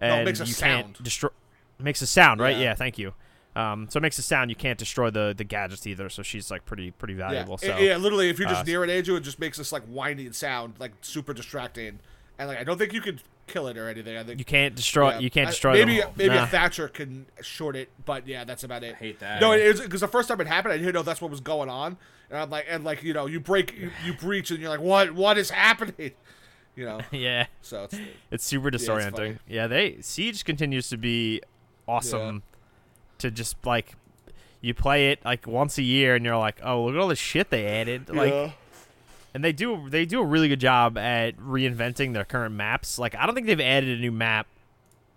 No, it And makes a you sound. can't destroy makes a sound, right? Yeah. Yeah, thank you. Um, so it makes a sound. You can't destroy the the gadgets either. So she's like pretty pretty valuable. Yeah, So yeah, literally, if you're just uh, near an Andrew, it just makes this like whining sound, like super distracting. And like, I don't think you could kill it or anything. I think you can't destroy. yeah. You can't I- destroy. Maybe them. maybe Nah. a Thatcher can short it, but yeah, that's about it. I hate that. No, it is because the first time it happened, I didn't know that's what was going on, and I'm like, and like you know, you break, you, you breach, and you're like, what, what is happening? You know, yeah, so it's it's super it's disorienting. funny. Yeah, they Siege continues to be awesome. To just like you play it like once a year, and you're like, oh, look at all the shit they added. Like, yeah. And they do they do a really good job at reinventing their current maps. Like, I don't think they've added a new map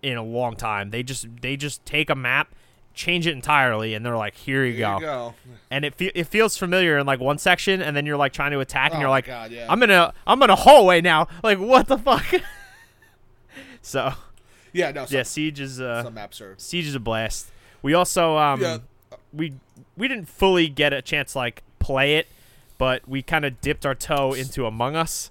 in a long time. They just they just take a map, change it entirely, and they're like, "Here you go." you go. and it fe- it feels familiar in like one section, and then you're like trying to attack, and Oh you're like, God, yeah. I'm in a I'm in a hallway now. Like what the fuck? so Yeah, no. Some, yeah, Siege is uh some maps are. Siege is a blast. We also um Yeah. we we didn't fully get a chance to like play it, but we kind of dipped our toe into Among Us.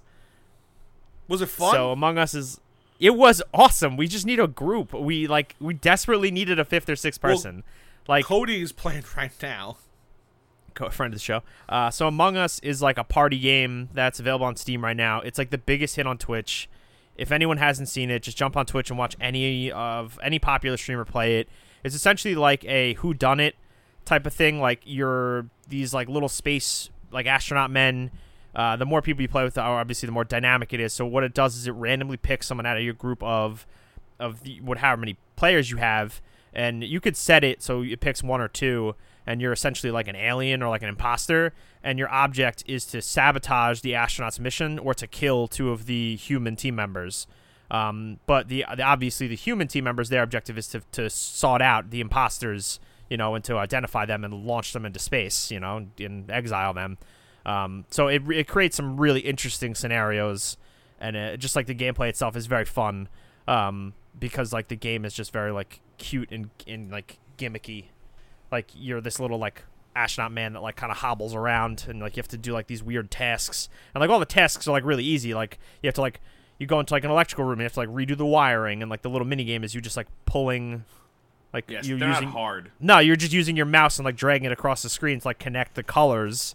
Was it fun? So Among Us is it was awesome. We just need a group. We like we desperately needed a fifth or sixth Well, person. like Cody is playing right now. friend of the show. Uh, so Among Us is like a party game that's available on Steam right now. It's like the biggest hit on Twitch. If anyone hasn't seen it, just jump on Twitch and watch any of any popular streamer play it. It's essentially like a who done it type of thing. Like you're these like little space like astronaut men. Uh, the more people you play with, obviously, the more dynamic it is. So what it does is it randomly picks someone out of your group of of the, what however many players you have, and you could set it so it picks one or two, and you're essentially like an alien or like an imposter, and your object is to sabotage the astronaut's mission or to kill two of the human team members. Um, but the, the obviously the human team members, their objective is to to sort out the imposters, you know, and to identify them and launch them into space, you know, and exile them. Um, so it it creates some really interesting scenarios, and it, just like the gameplay itself is very fun, um, because like the game is just very like cute and and like gimmicky, like you're this little like astronaut man that like kind of hobbles around and like you have to do like these weird tasks. And like all the tasks are like really easy. Like you have to like you go into like an electrical room and you have to like redo the wiring and like the little mini game is you just like pulling like Yes, you're using not hard. no, you're just using your mouse and like dragging it across the screen to like connect the colors.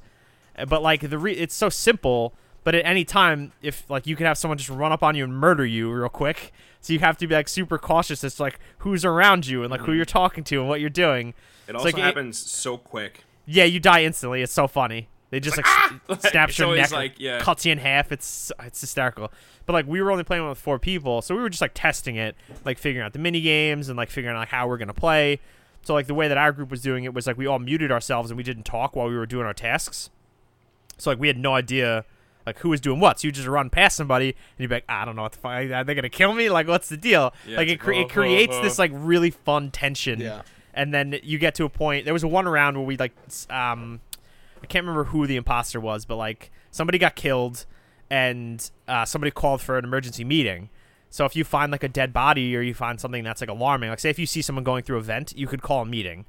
Uh, But like the re- it's so simple. But at any time, if like you could have someone just run up on you and murder you real quick, so you have to be like super cautious as to like who's around you and like who you're talking to and what you're doing. It It's also like it- happens so quick. Yeah, you die instantly. It's so funny. They just like, ah! s- snaps your neck, like, yeah. cuts you in half. It's it's hysterical. But like we were only playing with four people, so we were just like testing it, like figuring out the mini games and like figuring out like, how we're gonna play. So like the way that our group was doing it was like we all muted ourselves and we didn't talk while we were doing our tasks. So like we had no idea like who was doing what. So you just run past somebody and you'd be like, I don't know what the fuck. Are they gonna kill me? Like what's the deal? Yeah, like it, cre- like, it creates this like really fun tension Yeah. and then you get to a point. There was a one round where we like, um, I can't remember who the imposter was, but like somebody got killed, and uh, somebody called for an emergency meeting. So if you find like a dead body or you find something that's like alarming, like say if you see someone going through a vent, you could call a meeting,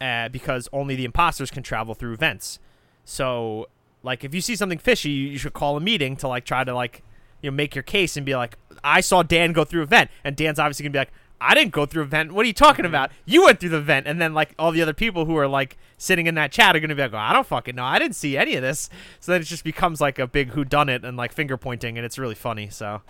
uh, because only the imposters can travel through vents. So like if you see something fishy, you should call a meeting to like try to like you know make your case and be like, I saw Dan go through a vent, and Dan's obviously gonna be like, I didn't go through a vent. What are you talking about? You went through the vent, and then like all the other people who are like sitting in that chat are gonna be like, oh, I don't fucking know. I didn't see any of this. So then it just becomes like a big who done it and like finger pointing, and it's really funny. So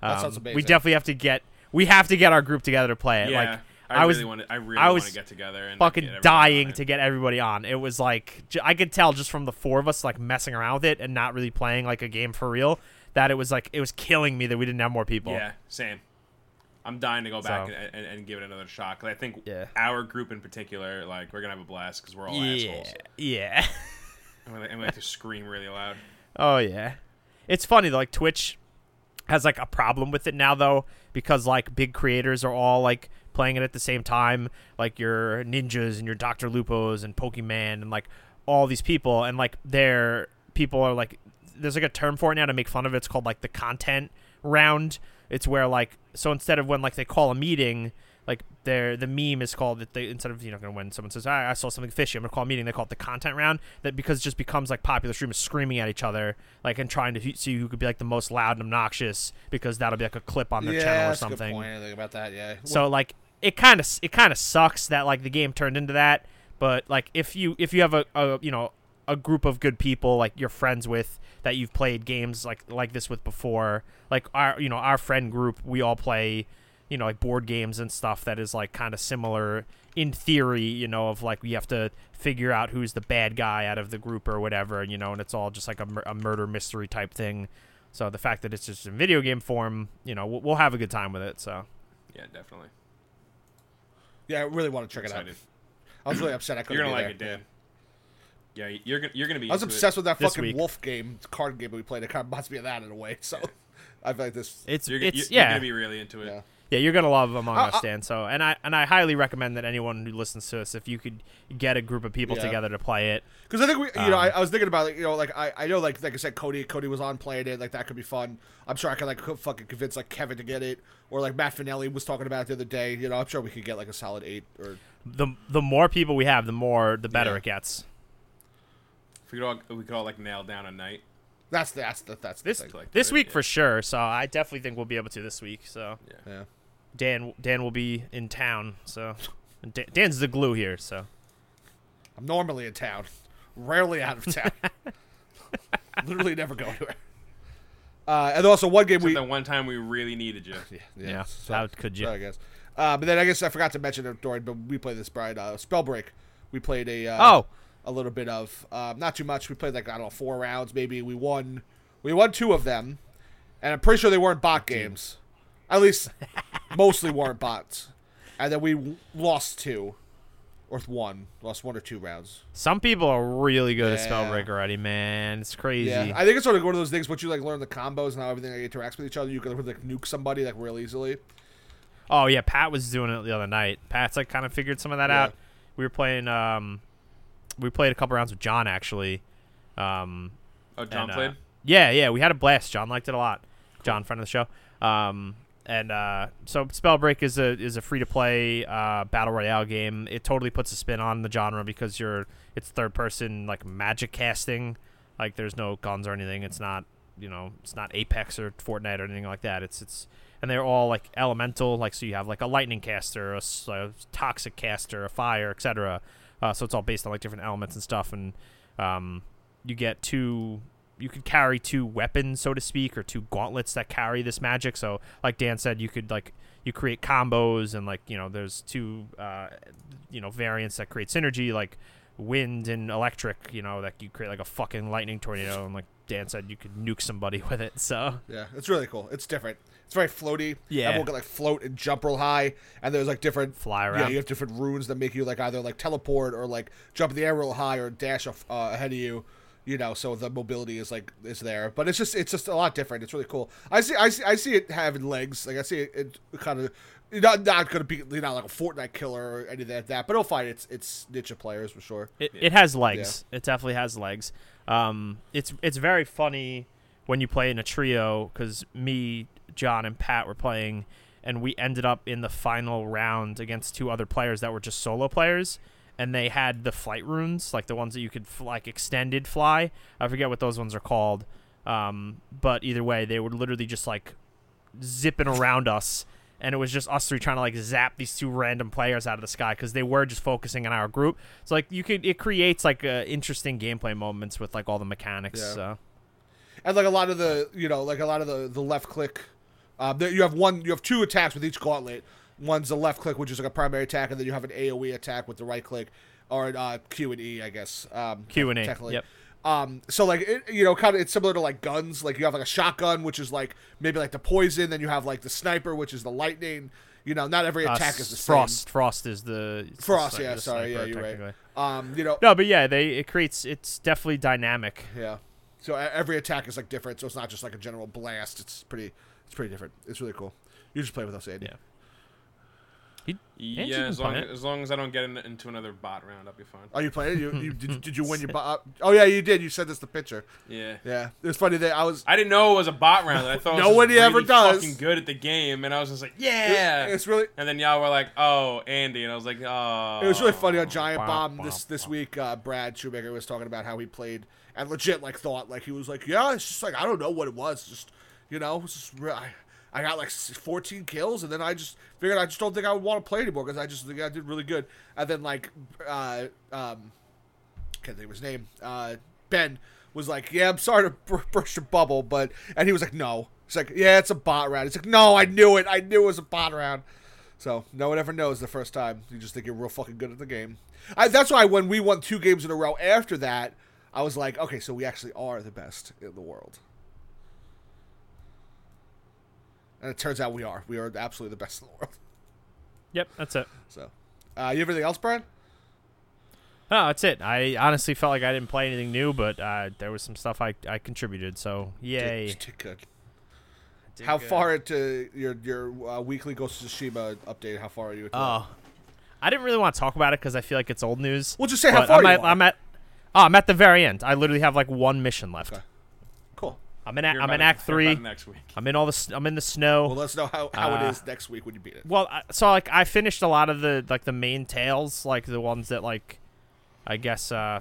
That sounds um, we definitely have to get we have to get our group together to play it. Yeah, like I, I was really want to. I really I want was to get together and fucking get dying to get everybody on. It was like I could tell just from the four of us like messing around with it and not really playing like a game for real that it was like it was killing me that we didn't have more people. Yeah, same. I'm dying to go back So- and, and, and give it another shot because I think Yeah. our group in particular, like we're gonna have a blast because we're all yeah, assholes. yeah. And we, and we like to scream really loud. Oh yeah, it's funny. Like Twitch has like a problem with it now though because like big creators are all like playing it at the same time. Like your ninjas and your Doctor Lupos and Pokimane and like all these people and like their people are like there's like a term for it now to make fun of it. It's called like the content round. It's where like so instead of when like they call a meeting. Like their the meme is called that they instead of you know when someone says "Ah, I saw something fishy I'm gonna call a meeting they call it the content round that because it just becomes like popular streamers screaming at each other like and trying to see who could be like the most loud and obnoxious because that'll be like a clip on their yeah, channel or that's a good something. point. I about that. Yeah. So like it kind of it kind of sucks that like the game turned into that. But like if you if you have a, a you know a group of good people like you're friends with that you've played games like like this with before, like our you know our friend group, we all play you know like board games and stuff that is like kind of similar in theory. You know of like we have to figure out who's the bad guy out of the group or whatever. You know, and it's all just like a, mur- a murder mystery type thing. So the fact that it's just in video game form, you know, we'll, we'll have a good time with it. So. Yeah, definitely. yeah, I really want to check it out. I was really upset I couldn't You're gonna be like there. it, Dan. Yeah, you're gonna you're gonna be. I was into it. obsessed with that fucking week. Wolf game, card game we played. It kind of reminds me of that in a way. So I feel like this. It's You're, it's you're, you're gonna be really into it. Yeah. Yeah, you're gonna love Among Uh, Us, Dan. So, and I and I highly recommend that anyone who listens to us, if you could get a group of people Yeah. together to play it, Because I think we, you know, I, Um, I was thinking about, like, you know, like I, I know, like, like I said, Cody, Cody was on playing it, like that could be fun. I'm sure I could like fucking convince like Kevin to get it, or like Matt Finelli was talking about it the other day. You know, I'm sure we could get like a solid eight or the the more people we have, the more the better Yeah. it gets. If we could all we could all like nail down a night. that's that's the, that's the This thing. like this week yeah. for sure. So I definitely think we'll be able to this week. So Yeah. Dan Dan will be in town. So Dan, Dan's the glue here. So I'm normally in town, rarely out of town. Literally never go anywhere. Uh, and also one game Except we that one time we really needed you. yeah, yeah, so- how could you? so I guess. Uh, but then I guess I forgot to mention it during, but we played this Brian uh, Spellbreak. We played a uh, Oh, a little bit of um, not too much. We played like I don't know four rounds maybe. We won we won two of them, and I'm pretty sure they weren't bot games. At least mostly weren't bots. And then we lost two, or one, lost one or two rounds. some people are really good at Yeah. Spellbreak already, man. It's crazy. Yeah, I think it's sort of one of those things. Once you like learn the combos and how everything like, interacts with each other, you can like nuke somebody like real easily. Oh yeah, Pat was doing it the other night. Pat's like kind of figured some of that Yeah. out. We were playing. Um, we played a couple rounds with John actually. Um, Oh, John and, uh, played. yeah, yeah, we had a blast. John liked it a lot. John, friend of the show. Um, and uh, so Spellbreak is a is a free to play uh, battle royale game. It totally puts a spin on the genre because you're it's third person like magic casting. Like there's no guns or anything. It's not you know it's not Apex or Fortnite or anything like that. It's it's and they're all like elemental. Like so you have like a lightning caster, a toxic caster, a fire, etc. Uh, so it's all based on like different elements and stuff. And um, you get two you could carry two weapons so to speak or two gauntlets that carry this magic so like dan said you could like you create combos and like you know there's two uh you know variants that create synergy like wind and electric you know that you create like a fucking lightning tornado and like dan said you could nuke somebody with it so Yeah, it's really cool. It's different. It's very floaty. Yeah. everyone can like float and jump real high, and there's like different fly around. Yeah, you have different runes that make you like either like teleport or like jump in the air real high or dash off, uh, ahead of you. You know, so the mobility is like is there, but it's just it's just a lot different. It's really cool. I see I see I see it having legs. Like I see it, it kind of not not gonna be you know like a Fortnite killer or anything like that, but it'll find its its niche of players for sure. It, it has legs. It definitely has legs. Um, it's it's very funny when you play in a trio because me, John, and Pat were playing, and we ended up in the final round against two other players that were just solo players, and they had the flight runes, like the ones that you could f- like extended fly. I forget what those ones are called. Um, but either way, they were literally just like zipping around us and it was just us three trying to like zap these two random players out of the sky because they were just focusing on our group. So like you could it creates like uh, interesting gameplay moments with like all the mechanics. Yeah. So and like a lot of the you know like a lot of the the left click there, you have one you have two attacks with each gauntlet one's the left click which is like a primary attack and then you have an aoe attack with the right click or uh, q and e i guess um, Q and E, technically. Yep. um so like it, you know kind of it's similar to like guns like you have like a shotgun which is like maybe like the poison then you have like the sniper which is the lightning you know not every Uh, attack is the Frost. Frost is the it's the Frost, yeah, the sorry, yeah, you're right. um you know No, but yeah, they it creates it's definitely dynamic. Yeah. So every attack is like different. So it's not just like a general blast. It's pretty. It's pretty different. It's really cool. You just play with us, Andy. Yeah. He, Yeah, as long play as long as I don't get in, into another bot round, I'll be fine. Are you playing? You, you did, did you win your? bo- uh, oh yeah, you did. You sent us the picture. Yeah. Yeah, it was funny that I was. I didn't know it was a bot round. I thought I was just Nobody ever really does. Fucking good at the game, and I was just like, yeah. It's really. and then y'all were like, oh, Andy, and I was like, oh. It was really funny on Giant Wow, Bomb wow, this this week. Uh, Brad Shoemaker was talking about how he played and legit like thought like he was like, yeah, it's just like I don't know what it was, just you know, I, got like 14 kills, and then I just figured I just don't think I would want to play anymore because I just think I did really good. And then like, uh, um, can't think of his name. Uh, Ben was like, yeah, I'm sorry to bur- burst your bubble, but and he was like, no. He's like, yeah, it's a bot round. He's like, no, I knew it. I knew it was a bot round. So no one ever knows the first time. You just think you're real fucking good at the game. I, that's why when we won two games in a row after that, I was like, okay, so we actually are the best in the world. And it turns out we are. We are absolutely the best in the world. Yep, that's it. So, uh, you have anything else, Brian? No, that's it. I honestly felt like I didn't play anything new, but uh, there was some stuff I, I contributed. So yay! Did, did good. did How good. far into your your uh, weekly Ghost of Tsushima update? How far are you? Oh, I didn't really want to talk about it because I feel like it's old news. Well, just say how far I'm you at, are. I'm at. Oh, I'm at the very end. I literally have like one mission left. Okay. Cool. I'm in. a- Hear I'm in Act hear three. next week. I'm in all the. s- I'm in the snow. Well, let us know how, how it Uh, is next week when you beat it. Well, I- so like I finished a lot of the like the main tales, like the ones that like I guess uh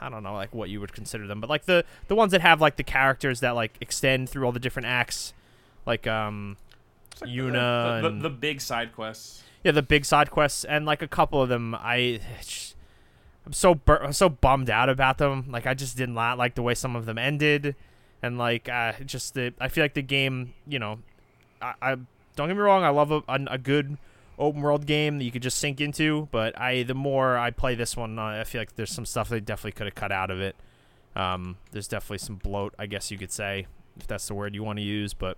I don't know like what you would consider them, but like the the ones that have like the characters that like extend through all the different acts, like um It's like Yuna the, the, and- the, the big side quests. yeah the big side quests and like a couple of them I I'm so bur- I'm so bummed out about them. Like I just did not like the way some of them ended, and like uh, just the I feel like the game you know I, I don't get me wrong I love a, a, a good open world game that you could just sink into, but I the more I play this one, uh, I feel like there's some stuff they definitely could have cut out of it. Um, there's definitely some bloat, I guess you could say, if that's the word you want to use, but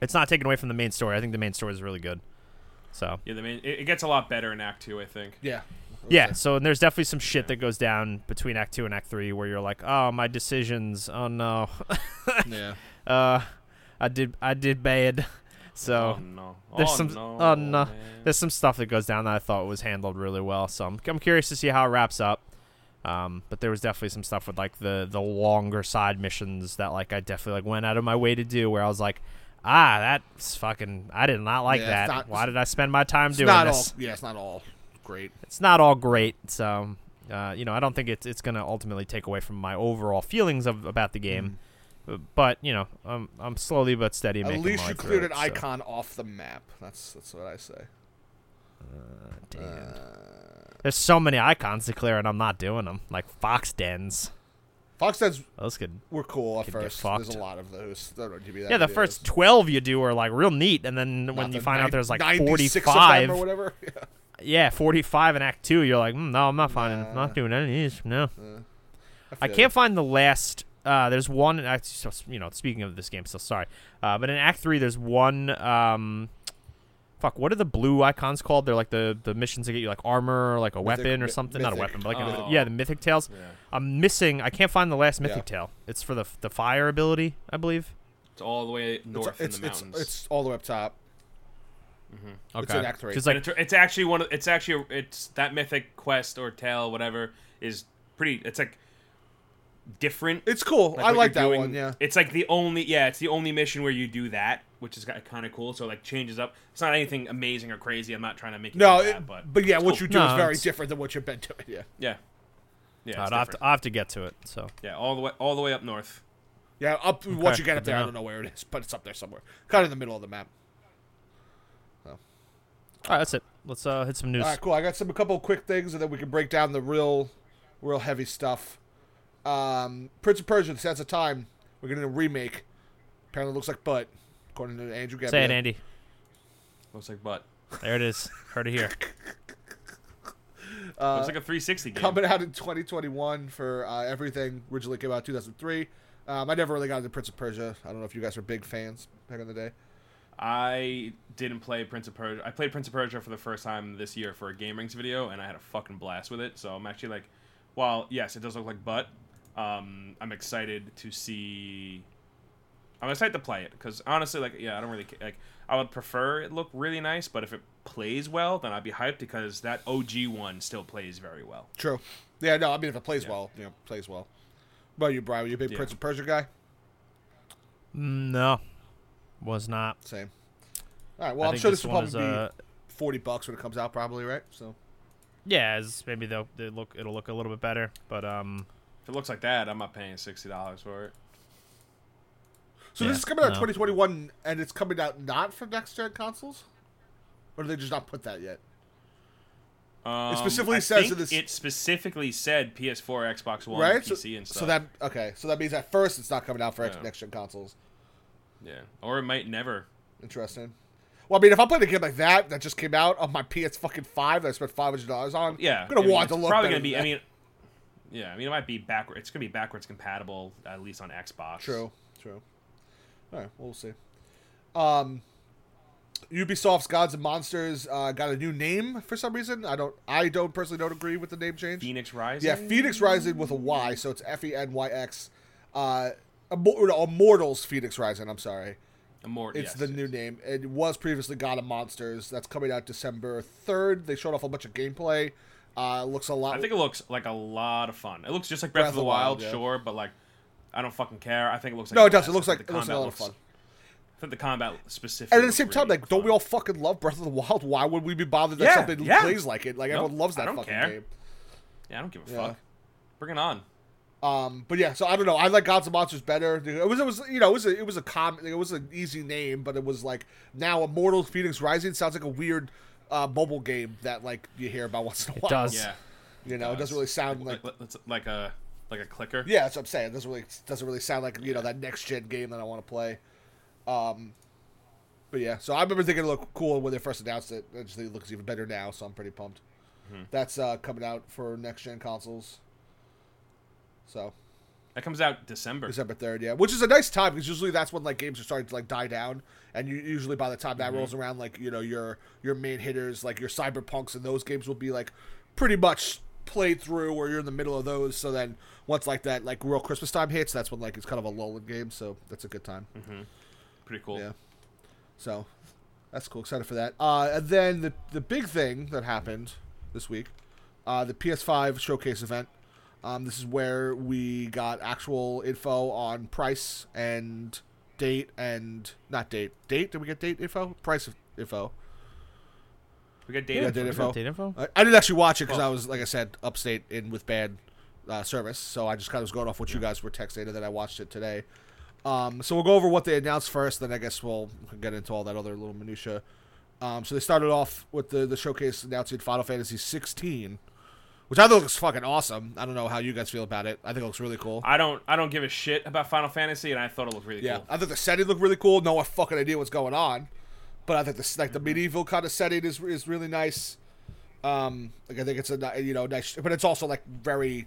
it's not taken away from the main story. I think the main story is really good. So Yeah, the main it, it gets a lot better in Act Two, I think. Yeah. Yeah, so and there's definitely some shit that goes down between Act Two and Act Three where you're like, oh my decisions, oh no, Yeah. uh, I did I did bad. So oh no, there's oh, some- no, oh, no. there's some stuff that goes down that I thought was handled really well. So I'm, I'm curious to see how it wraps up. Um, but there was definitely some stuff with like the the longer side missions that like I definitely like went out of my way to do where I was like, ah, that's fucking I did not like Yeah, that. not- Why did I spend my time doing not this? all. Yeah, it's not all great. It's not all great. So uh, you know, I don't think it's it's gonna ultimately take away from my overall feelings of about the game. Uh, But you know, I'm I'm slowly but steady At making least you cleared it, an so. icon off the map. That's that's what I say. Damn. Uh, There's so many icons to clear, and I'm not doing them. Like fox dens. Fox Dens Those could. were cool at first. There's a lot of those. Don't give you that Yeah, the first those. twelve you do are like real neat, and then when Not you the find out there's like 96 of them forty-five, or whatever. Yeah. Yeah, forty-five in Act Two, you're like, mm, no, I'm not finding, Nah. not doing any of these. No, I feel can't find the last. Uh, there's one. Act, you know, speaking of this game, so sorry. Uh, but in Act Three, there's one. Um, fuck, what are the blue icons called? They're like the the missions that get you like armor, or like a Mythic- weapon or mi- something. Not a weapon, but like a, Oh. yeah, the mythic tales. Yeah. I'm missing. I can't find the last mythic Yeah. tale. It's for the the fire ability, I believe. It's all the way north it's, in the it's, mountains. it's all the way up top. Mm-hmm. It's in Act Three. Because like it's, it's actually one of it's actually it's that mythic quest or tale whatever is pretty it's like different It's cool. I like that doing. one. Yeah. it's like the only yeah it's the only mission where you do that which is kind of cool so it, like changes up it's not anything amazing or crazy i'm not trying to make it No, like that, but but yeah, what cool. you do No, is very it's- different than what you've been doing. Yeah. yeah yeah I'll have, to. I'll have to get to it. So yeah all the way all the way up north Yeah. Up once you get up there, I don't know where it is, but it's up there somewhere, kind of in the middle of the map. All right, that's it. Let's uh hit some news. All right, cool. I got some a couple of quick things, and then we can break down the real, real heavy stuff. Um, Prince of Persia: The Sands of Time. We're getting a remake. Apparently, looks like butt, according to Andrew Gabriel. Say it, Andy. looks like butt There it is. Heard it here. looks like a 360 game Coming out in 2021 for uh, everything. Originally came out 2003. Um, I never really got into Prince of Persia. I don't know if you guys were big fans back in the day. I didn't play Prince of Persia. I played Prince of Persia for the first time this year for a Gameranx video, and I had a fucking blast with it. So I'm actually like, while yes, it does look like butt, um, I'm excited to see. I'm excited to play it because honestly, like, yeah, I don't really ca- like. I would prefer it look really nice, but if it plays well, then I'd be hyped because that OG one still plays very well. True. Yeah, no, I mean if it plays Yeah. well, you know, plays well. What about you, Brian? You a big Yeah. Prince of Persia guy? Mm, No, was not. Same. All right. Well, I I'm sure this this will probably is, be uh, 40 bucks when it comes out, probably, right? So. yeah, as maybe they'll they look it'll look a little bit better, but um, If it looks like that, I'm not paying sixty dollars for it. So Yeah, this is coming out no. 2021, and it's coming out not for next gen consoles, or did they just not put that yet? Um, specifically I says think this- it specifically said PS4, Xbox One, right? PC, so, and stuff. so that okay. So that means at first it's not coming out for Yeah. next gen consoles. Yeah, or it might never. Interesting. Well, I mean, if I'm playing a game like that that just came out on my PS fucking five that I spent five hundred dollars on, Yeah, I'm gonna I mean, want to look. Probably gonna be. I mean, yeah, I mean it might be backward. It's gonna be backwards compatible at least on Xbox. True, true. All right, we'll see. Um, Ubisoft's Gods and Monsters uh, got a new name for some reason. I don't. I don't personally don't agree with the name change. Fenyx Rising. Yeah, Fenyx Rising with a Y, so it's F E N Y X. Uh, Immortals Fenyx Rising. I'm sorry. Immort- It's yes, the yes. new name. It was previously God of Monsters. That's coming out December third. They showed off a bunch of gameplay. Uh, looks a lot. I think it looks like a lot of fun. It looks just like Breath, of the Wild, yeah. sure, but like I don't fucking care. I think it looks like no, it does. It looks like it the looks like a lot combat of fun. I think the combat specifically. And at the looks same time, really like, don't we all fucking love Breath of the Wild? Why would we be bothered that Yeah, something yeah. plays like it? Like No, everyone loves that. I don't fucking care. game. Yeah, I don't give a Yeah. fuck. Bring it on. Um, but yeah, so I don't know. I like Gods and Monsters better. It was, it was, you know, it was, a, it was a com, it was an easy name, but it was like now Immortal Fenyx Rising sounds like a weird uh, mobile game that like you hear about once in a while. It while. does. Yeah. You know, it doesn't really sound like. like, like, like a like a clicker. Yeah, that's what I'm saying. It doesn't really doesn't really sound like you know that next gen game that I want to play. Um, but yeah, so I remember thinking it looked cool when they first announced it. I just think it looks even better now, so I'm pretty pumped. Mm-hmm. That's uh, coming out for next gen consoles. So That comes out December. December third, yeah, which is a nice time because usually that's when like games are starting to like die down, and you usually by the time that rolls around, like you know your your main hitters, like your cyberpunks and those games will be like pretty much played through, or you're in the middle of those. So then once like that like real Christmas time hits, that's when like it's kind of a lull in games. So that's a good time. Pretty cool. Yeah. So that's cool. Excited for that. Uh, and then the the big thing that happened this week, uh, the PS5 showcase event. Um, this is where we got actual info on price and date and not date. Date? Did we get date info? Price info. We got Yeah, data. data Is that info. Data info? I, I didn't actually watch it because Well- I was, like I said, upstate in with bad uh, service. So I just kind of was going off what you guys were texting, and then I watched it today. Um, so we'll go over what they announced first, then I guess we'll get into all that other little minutia. Um, so they started off with the the showcase announcing Final Fantasy 16, which I think looks fucking awesome. I don't know how you guys feel about it. I think it looks really cool. I don't I don't give a shit about Final Fantasy, and I thought it looked really Yeah, cool. I think the setting looked really cool. No fucking idea what's going on, but I think the like the medieval kind of setting is is really nice. Um, like I think it's a you know nice, but it's also like very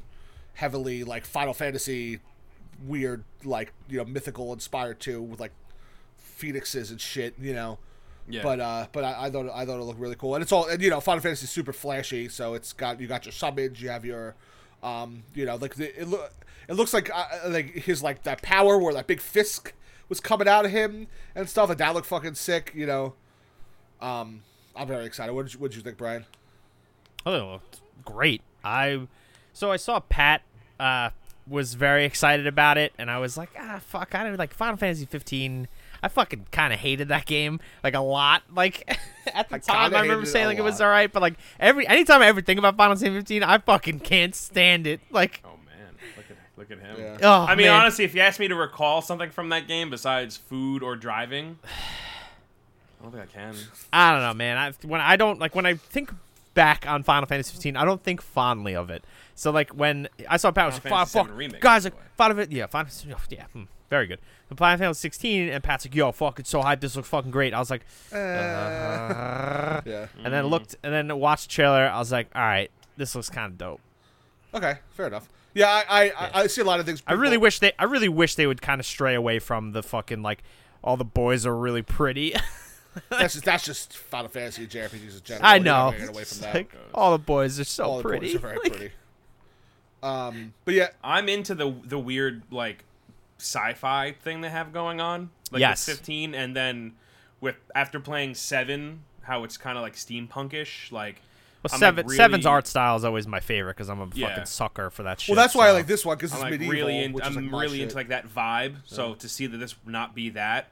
heavily like Final Fantasy, weird like you know mythical inspired too with like phoenixes and shit. You know, Yeah. but uh, but I, I thought I thought it looked really cool, and it's all and you know Final Fantasy is super flashy, so it's got you got your summons, you have your, um, you know like the, it look it looks like uh, like his like that power where that big fisk was coming out of him and stuff, and that looked fucking sick, you know. Um, I'm very excited. What did you, what did you think, Brian? Oh, it looked great. I so I saw Pat uh, was very excited about it, and I was like, ah, fuck, I don't like Final Fantasy 15. I fucking kind of hated that game like a lot. Like at the I time, I remember hated it saying a like it was all right, but like every anytime I ever think about Final Fantasy 15, I fucking can't stand it. Like, oh man, look at look at him. Yeah. oh, I mean, man. honestly, if you ask me to recall something from that game besides food or driving, I don't think I can. I don't know, man. I when I don't like when I think back on Final Fantasy 15, I don't think fondly of it. So like when I saw Pat, I was like, Final "Fuck, Fantasy fuck, Remake, guys, by like the way. Final Fantasy, yeah, Final Fantasy, yeah, hmm, very good. But Final Fantasy 16, and Pat's like, "Yo, fuck, it's so hype. This looks fucking great." I was like, Uh, uh, yeah. and then looked, and then watched the trailer. I was like, "All right, this looks kind of dope." Okay, fair enough. Yeah, I I, I, I see a lot of things. I really people- wish they, I really wish they would kind of stray away from the fucking like, all the boys are really pretty. that's just that's just Final Fantasy JRPGs in general. I know. get away from that. like, all the boys are so All the pretty. boys are very Like, pretty. Um, but yeah, I'm into the the weird like sci-fi thing they have going on. Like Yes. 15, and then with after playing seven, how it's kind of like steampunkish. Like Well, I'm, like, seven really- seven's art style is always my favorite because I'm a Yeah. fucking sucker for that shit. well, that's why I like this one because it's like medieval. really, in, which I'm like, my really shit. into like that vibe. So to see that this not be that,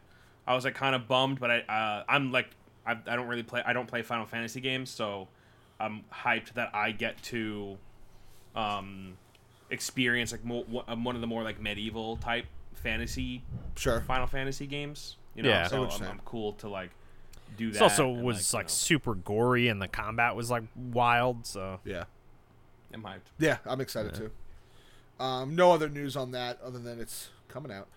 I was like kind of bummed. But I, uh, I'm like, I, I don't really play. I don't play Final Fantasy games, so I'm hyped that I get to, um, experience like more, one of the more like medieval type fantasy sure. Final Fantasy games. You know, Yeah. so I'm. I'm cool to like do that. It also and, was like, you know, super gory and the combat was like wild. So Yeah, I'm hyped. yeah, I'm excited too. Um, no other news on that other than it's coming out.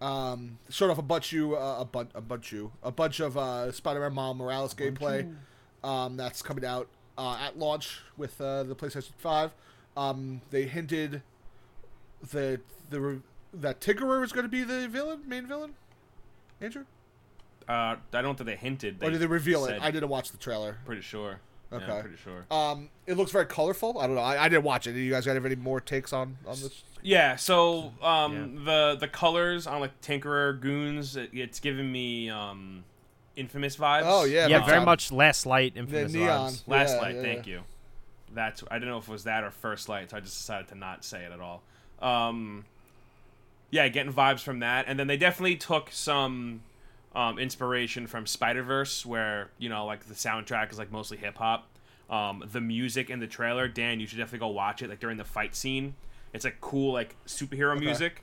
Um, showed off a bunch you uh, a bunch a bunch you a bunch of uh, Spider-Man Miles Morales gameplay. Um, that's coming out uh, at launch with uh, the PlayStation Five. Um, they hinted that the that Tinkerer is going to be the villain, main villain. Andrew, Uh, I don't think they hinted. or did they reveal it? I didn't watch the trailer. Pretty sure. Okay. I'm pretty sure. Um, it looks very colorful. I don't know. I, I didn't watch it. Do you guys have any more takes on on this? Yeah, so um, the the colors on like Tinkerer Goons, it, it's giving me um, infamous vibes. Oh yeah, Yeah, big very time. much Last Light, Infamous neon. vibes. Last Yeah, Light, yeah, thank yeah. you. That's I didn't know if it was that or First Light, so I just decided to not say it at all. Um, yeah, getting vibes from that, and then they definitely took some um, inspiration from Spider Verse, where you know like the soundtrack is like mostly hip hop. Um, the music in the trailer, Dan, you should definitely go watch it. Like during the fight scene, it's like cool like superhero music,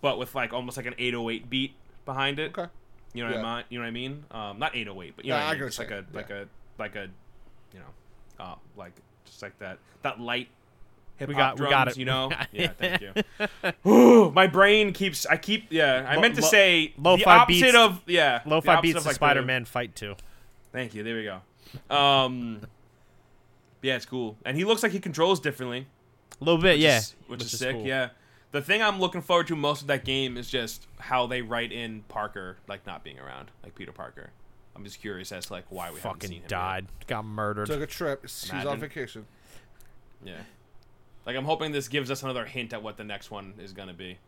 but with like almost like an 808 beat behind it. Okay. You know what Yeah. I mean? You know what I mean? Um, not 808, but you know Yeah, what I mean? It's like a like a like a you know, uh, like just like that that light hip We hop got- we drums. got it. You know? yeah, thank you. Ooh, my brain keeps. I keep. Yeah, I Lo- meant to lo- say the lo-fi opposite beats- of yeah. Lo-fi beats of, the like, Spider-Man fight too. Thank you. There we go. Um, yeah, it's cool, and he looks like he controls differently A little bit, which yeah. is, which, is, sick. cool. Yeah. The thing I'm looking forward to most of that game is just how they write in Parker like not being around, like Peter Parker. I'm just curious as to like why we haven't seen Fucking him yet. died, got murdered. Took a trip. She's on Imagine. vacation. Yeah. Like I'm hoping this gives us another hint at what the next one is gonna be.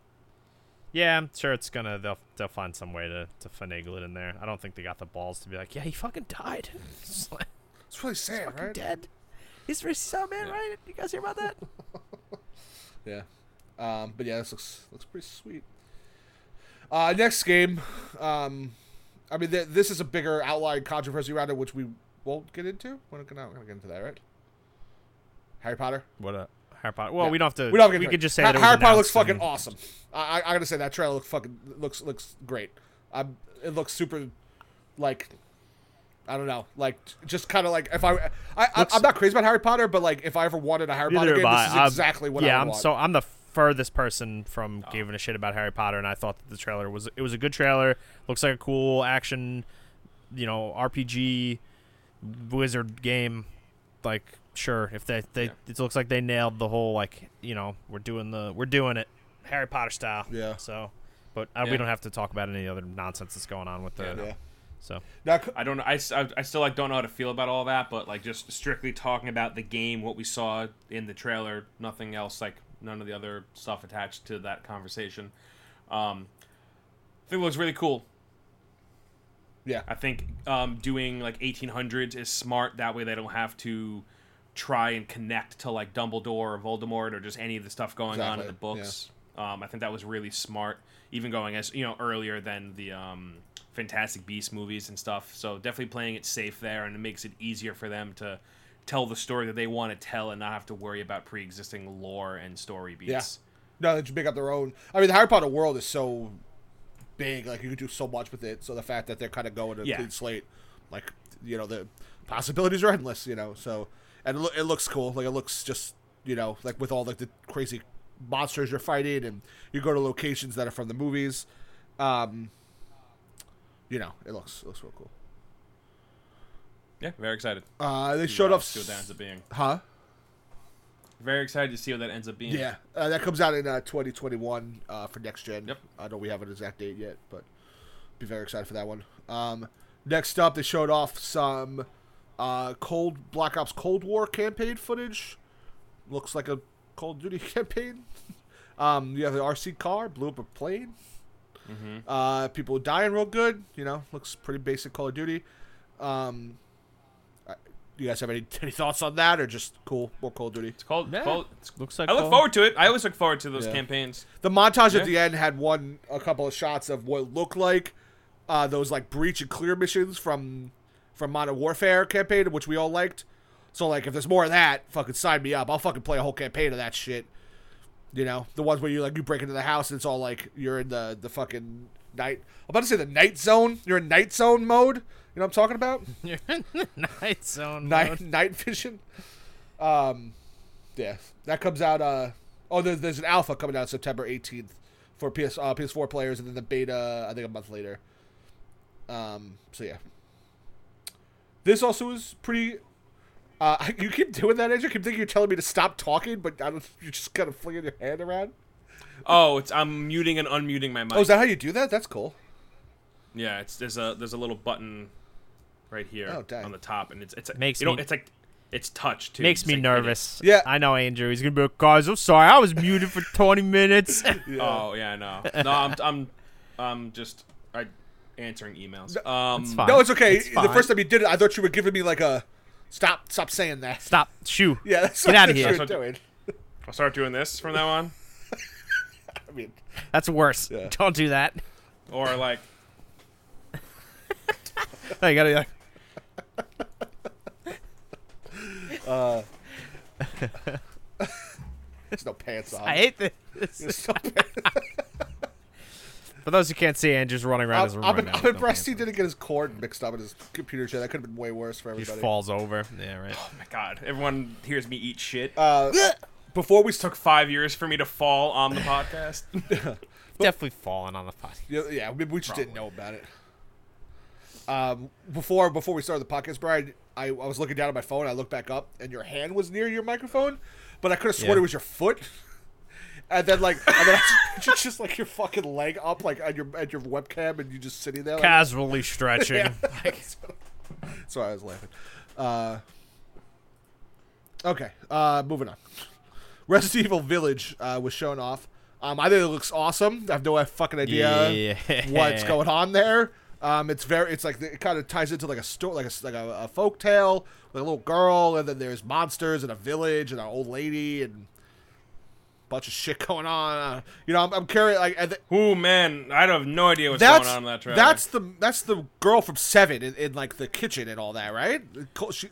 Yeah, I'm sure it's gonna. They'll they'll find some way to to finagle it in there. I don't think they got the balls to be like, yeah, he fucking died. It's like, It's really sad, fucking right? dead. He's very so man, Yeah. right? You guys hear about that? Yeah. Um, but yeah, this looks looks pretty sweet. Uh, next game, um, I mean, th- this is a bigger outline controversy around it, which we won't get into. We're not gonna, get into that, right? Harry Potter. what a Harry Potter. Well, Yeah. we don't have to. We don't. Have to we could just say Ha- Harry Potter looks fucking awesome. I, I, I gotta say that trailer look fucking looks looks great. Um, it looks super, like, I don't know, like just kind of like if I, I, I Looks- I'm not crazy about Harry Potter, but like if I ever wanted a Harry Potter game, am this I. is I'm- exactly what yeah, I would I'm want. so I'm the furthest person from giving a shit about Harry Potter, and I thought that the trailer was it was a good trailer. Looks like a cool action, you know, RPG wizard game. Like, sure, if they they Yeah. it looks like they nailed the whole like you know we're doing the we're doing it Harry Potter style. Yeah. So, but uh, we don't have to talk about any other nonsense that's going on with the. Yeah. yeah. So Now, c- I don't know. I, s- I- I still like don't know how to feel about all that, but like just strictly talking about the game, what we saw in the trailer, nothing else. Like none of the other stuff attached to that conversation. Um, I think it looks really cool. yeah, I think um, doing like 1800s is smart. That way they don't have to try and connect to like Dumbledore or Voldemort or just any of the stuff going on in the Exactly, books. Um, I think that was really smart, even going as you know earlier than the um, Fantastic Beast movies and stuff. So definitely playing it safe there, and it makes it easier for them to tell the story that they want to tell and not have to worry about pre-existing lore and story beats. Yeah. no, they just make up their own. I mean, the Harry Potter world is so big; like you can do so much with it. So the fact that they're kind of going to a Yeah. clean slate, like you know, the possibilities are endless. You know, so and it, loo- it looks cool. Like it looks just you know, like with all like the crazy monsters you're fighting, and you go to locations that are from the movies. Um, you know, it looks it looks real cool. Yeah, very excited. Uh, they showed off, See what that ends up being. huh? Very excited to see what that ends up being. Yeah, uh, that comes out in uh, 2021 uh, for next gen. Yep. I don't know we have an exact date yet, but be very excited for that one. Um, next up, they showed off some uh, Cold Black Ops Cold War campaign footage. Looks like a Call of Duty campaign. um, you have the RC car blew up a plane. hmm Uh, people dying real good. You know, looks pretty basic Call of Duty. Um, you guys have any any thoughts on that, or just cool more Call of Duty? It's called. Yeah. It's called it's looks like I look cool. forward to it. I always look forward to those Yeah. campaigns. The montage Yeah. at the end had one a couple of shots of what looked like uh, those like breach and clear missions from from Modern Warfare campaign, which we all liked. So like, if there's more of that, fucking sign me up. I'll fucking play a whole campaign of that shit. You know, the ones where you like you break into the house and it's all like you're in the the fucking night. I'm about to say the night zone. You're in night zone mode. You know what I'm talking about? You're in the night zone. night mode. night vision. Um, yeah, that comes out. Uh, oh, there's, there's an alpha coming out September 18th for PS uh, PS4 players, and then the beta I think a month later. Um, so yeah, this also is pretty. Uh, you keep doing that, Andrew. I keep thinking you're telling me to stop talking, but I don't, you're just kind of flinging your hand around. Oh, it's I'm muting and unmuting my mic. Oh, is that how you do that? That's cool. yeah, it's there's a there's a little button right here Oh, on the top, and it's it's Makes you know me- it's like it's touch too. Makes Just, me like, hit it. nervous. Yeah. I know Andrew. He's gonna be like, guys, I'm sorry. I was muted for 20 minutes. Oh yeah, no, no, I'm I'm I'm just I answering emails. Um, It's fine. No, it's okay. It's the first time you did it, I thought you were giving me like a stop. Stop saying that. Stop. Shoo. Yeah, that's Get out of here. thought That's you doing. I'll start doing this from now on, I mean, That's worse. Yeah. Don't do that. or like No, you gotta be like, there's no pants on. I hate this. No. For those who can't see, Andrew's running around his I'm, room I'm, right now. I'm with no impressed he didn't get his cord mixed up in his computer shit. That could have been way worse for on. He everybody. falls over. Yeah, right. oh my god, everyone hears me eat shit. Uh, before we took five years for me to fall on the podcast. Definitely falling on the podcast. yeah, yeah we, we just didn't know about it. Um, before before we started the podcast, Brian, I, I was looking down at my phone. I looked back up, and your hand was near your microphone, but I could have sworn Yeah. it was your foot. And then like, and then I just, just like your fucking leg up like at your at your webcam, and you just sitting there. Like, Casually stretching. Yeah. Sorry, I was laughing. Uh, okay, uh, moving on. Resident Evil Village uh, was shown off. Um, I think it looks awesome. I have no fucking idea Yeah. what's going on there. Um, it's very, it's like it kind of ties into like a story, like a like a, a folk tale, like a little girl, and then there's monsters and a village and an old lady and a bunch of shit going on. Uh, you know, I'm, I'm curious. Like, th- Ooh man, I have no idea what's going on in that trailer. that's the that's the girl from Seven in, in like the kitchen and all that, right? She,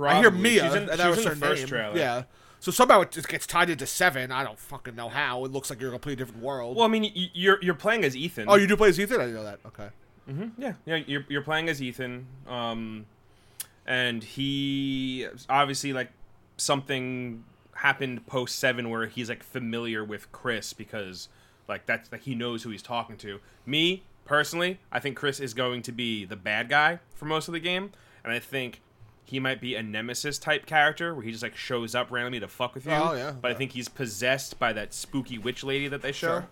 I hear Probably. Mia, in- and that was her name. trailer. Yeah. So somehow it just gets tied into Seven. I don't fucking know how. It looks like you're in a completely different world. Well, I mean, you're you're playing as Ethan. oh, you do play as Ethan? I didn't know that. Okay. Yeah, yeah. You're you're playing as Ethan, um, and he obviously like something happened post seven where he's like familiar with Chris because like that's like he knows who he's talking to. Me personally, I think Chris is going to be the bad guy for most of the game, and I think he might be a nemesis type character where he just like shows up randomly to fuck with you. Oh, yeah, But I think he's possessed by that spooky witch lady that they show. Sure.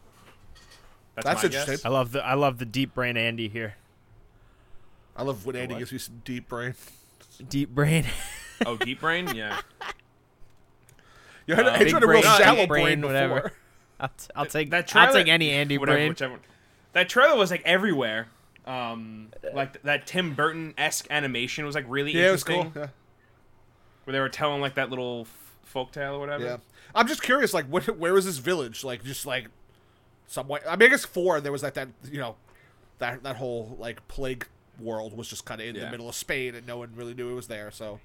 That's, That's interesting. guess. I love the I love the deep brain Andy here. I love when Andy what? gives me some deep brain. Deep brain. Oh, Deep Brain, yeah. You had, Uh, uh, big a real brain, shallow brain, brain, whatever. whatever. I'll, t- I'll take that I'll take any Andy whatever, brain. whichever. That trailer was like everywhere. Um, like that Tim Burton esque animation was like really Yeah, it was interesting. cool. Yeah. Where they were telling like that little f- folk tale or whatever. Yeah. I'm just curious, like, what, where was this village? Like, just like, some way. I mean, I guess four. There was like that, you know, that that whole like plague world was just kind of in the middle of Spain, and no one really knew it was there. So,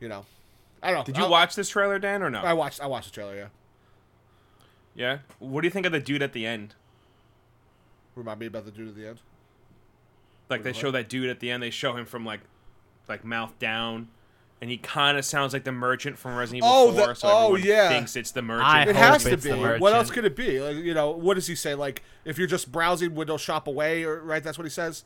you know, I don't know. Did you I'll- watch this trailer, Dan, or no? I watched. I watched the trailer. Yeah. yeah. What do you think of the dude at the end? Remind me about the dude at the end. Like they What? show that dude at the end. They show him from like, like mouth down, and he kind of sounds like the merchant from Resident Evil Oh, 4. the- so oh, everyone yeah. thinks it's the merchant. I It has to be. What else could it be? Like, you know, what does he say? Like, if you're just browsing, window shop away, or right? That's what he says,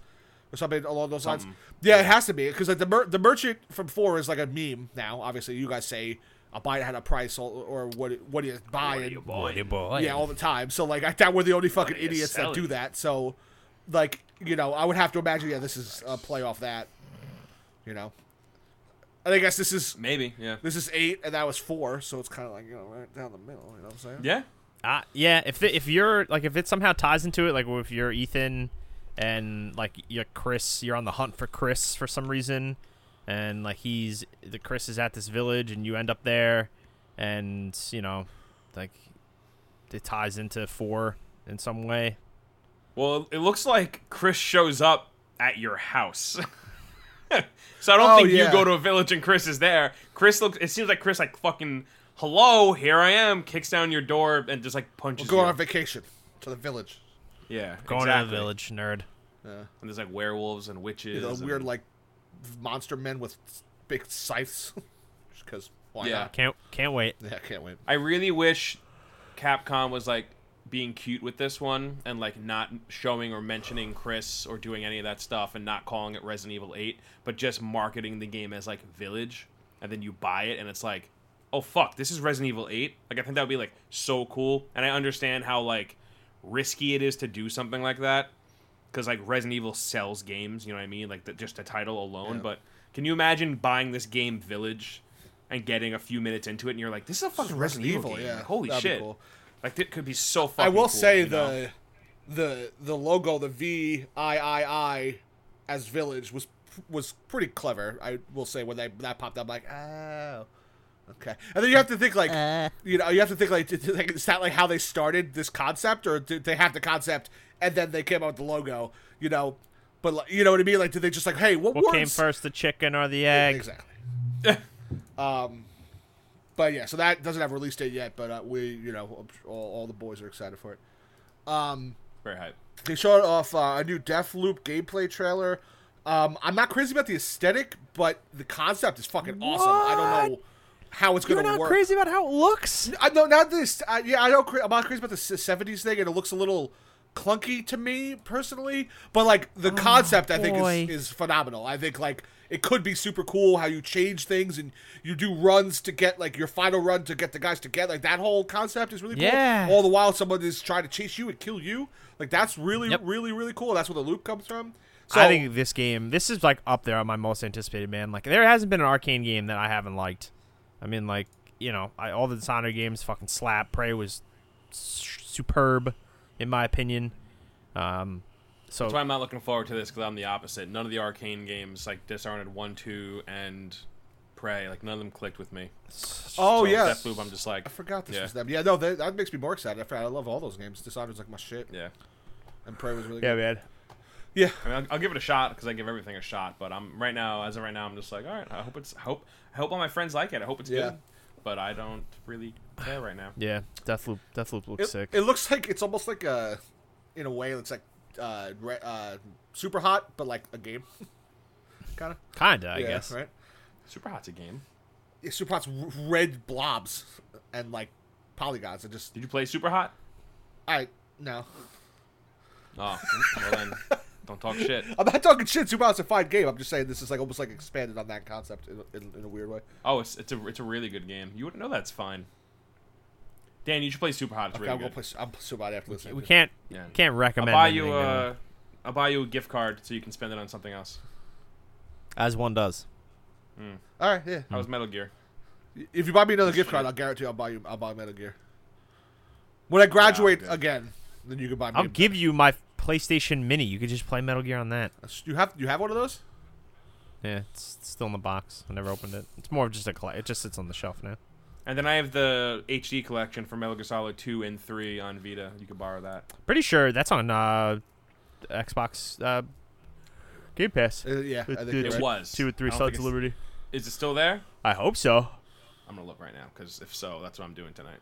or something along those lines. Something. Yeah, it has to be because like the mer- the merchant from four is like a meme now. Obviously, you guys say I'll buy it at a price or, or what what do you buy? and- Boy, boy. yeah, all the time. So like I thought we're the only fucking are you idiots that do that. So like you know, I would have to imagine. Yeah, this is a play off that. You know, and I guess this is Maybe, yeah. this is eight, and that was four, so it's kind of like you know right down the middle. You know what I'm saying? Yeah. Uh, yeah, if the, if you're like if it somehow ties into it, like if you're Ethan and like you're Chris, you're on the hunt for Chris for some reason, and like he's the Chris is at this village and you end up there, and you know, like it ties into four in some way. Well, it looks like Chris shows up at your house. so I don't Oh, think yeah. you go to a village and Chris is there. Chris looks. It seems like Chris like fucking hello, here I am, kicks down your door and just like punches We're going you. on vacation to the village. yeah, Going exactly. to the village, nerd. Yeah. And there's like werewolves and witches. You know, and- weird like monster men with big scythes. Just because why Yeah. not? Can't can't wait. Yeah, can't wait. I really wish Capcom was like being cute with this one and like not showing or mentioning Chris or doing any of that stuff and not calling it Resident Evil 8, but just marketing the game as like Village and then you buy it and it's like, "Oh fuck, this is Resident Evil 8." Like I think that would be like so cool and I understand how like risky it is to do something like that. because like Resident Evil sells games. You know what I mean? Like the, just the title alone. Yeah. But can you imagine buying this game Village and getting a few minutes into it, and you're like, "This is a fucking Resident, Evil, game. yeah. Like, holy That'd shit! Cool. Like it could be so fucking." I will cool, say you know? the the the logo, the V I I I as Village was was pretty clever. I will say when they that popped up, like oh. Okay, and then you have to think like you know you have to think like did- did- is that like how they started this concept or did they have the concept and then they came out with the logo you know but like, you know what I mean like did they just like hey what, What words? came first, the chicken or the egg? Exactly. um, but yeah, so that doesn't have a release date yet, but uh, we, you know, all, all the boys are excited for it. Um, very hype. they showed off uh, a new Deathloop gameplay trailer. Um, I'm not crazy about the aesthetic, but the concept is fucking awesome. I don't know how it's You're gonna not work. crazy about how it looks. I know not this. Uh, yeah, I don't. cra- I'm not crazy about the '70s thing, and it looks a little clunky to me personally. But like the concept, I think Oh, is, is phenomenal. I think like it could be super cool how you change things and you do runs to get like your final run to get the guys together. Like that whole concept is really cool. Yeah. All the while, someone is trying to chase you and kill you. Like that's really, Yep. really, really cool. That's where the loop comes from. So I think this game, this is like up there on my most anticipated. Man, like there hasn't been an Arkane game that I haven't liked. I mean, like you know, I, all the Dishonored games fucking slap. Prey was superb, in my opinion. Um, so That's why I'm not looking forward to this because I'm the opposite. None of the Arkane games like Dishonored one, two, and Prey, like none of them clicked with me. Oh So yeah, Deathloop, I'm just like, I forgot this yeah. was them. Yeah, no, that, that makes me more excited. I, forgot- I love all those games. Dishonored's like my shit, yeah. and Prey was really yeah, good. man. Yeah, I mean, I'll, I'll give it a shot because I give everything a shot. But I'm right now, as of right now, I'm just like, all right. I hope it's I hope I hope all my friends like it. I hope it's Yeah. good. But I don't really care right now. Yeah, Deathloop. Deathloop looks it, sick. it looks like it's almost like a, in a way, it's like uh, re- uh, super hot, but like a game, kind of. Kinda, I yeah, guess. right. Super Hot's a game. Yeah, super hot's r- red blobs and like polygons. and just Did you play Super Hot? I no. Oh, well then, don't talk shit. I'm not talking shit. Super hot's a fine game. I'm just saying this is like almost like expanded on that concept in, in, in a weird way. Oh, it's it's a it's a really good game. You wouldn't know that's fine. Dan, you should play Super Hot. It's Okay, really I'll gonna good. play. I'm super hot after this. We can't Yeah. can't recommend. I'll recommend. buy you anything, uh, a I'll buy you a gift card so you can spend it on something else. as one does. All right, yeah. How was Metal Gear? If you buy me another gift card, I'll guarantee I'll buy you. I'll buy Metal Gear. When I graduate good. again, then you can buy me. I'll a- give you my PlayStation Mini. You could just play Metal Gear on that. You have you have one of those? Yeah, it's still in the box. I never opened it. It's more of just a collect. It just sits on the shelf now. And then I have the HD collection for Metal Gear Solid 2 and 3 on Vita. You could borrow that. Pretty sure that's on uh, Xbox uh, Game Pass. Uh, yeah, It- I think it It was. Two and three I don't Sons of Liberty. Is it still there? I hope so. I'm gonna look right now because if so, that's what I'm doing tonight.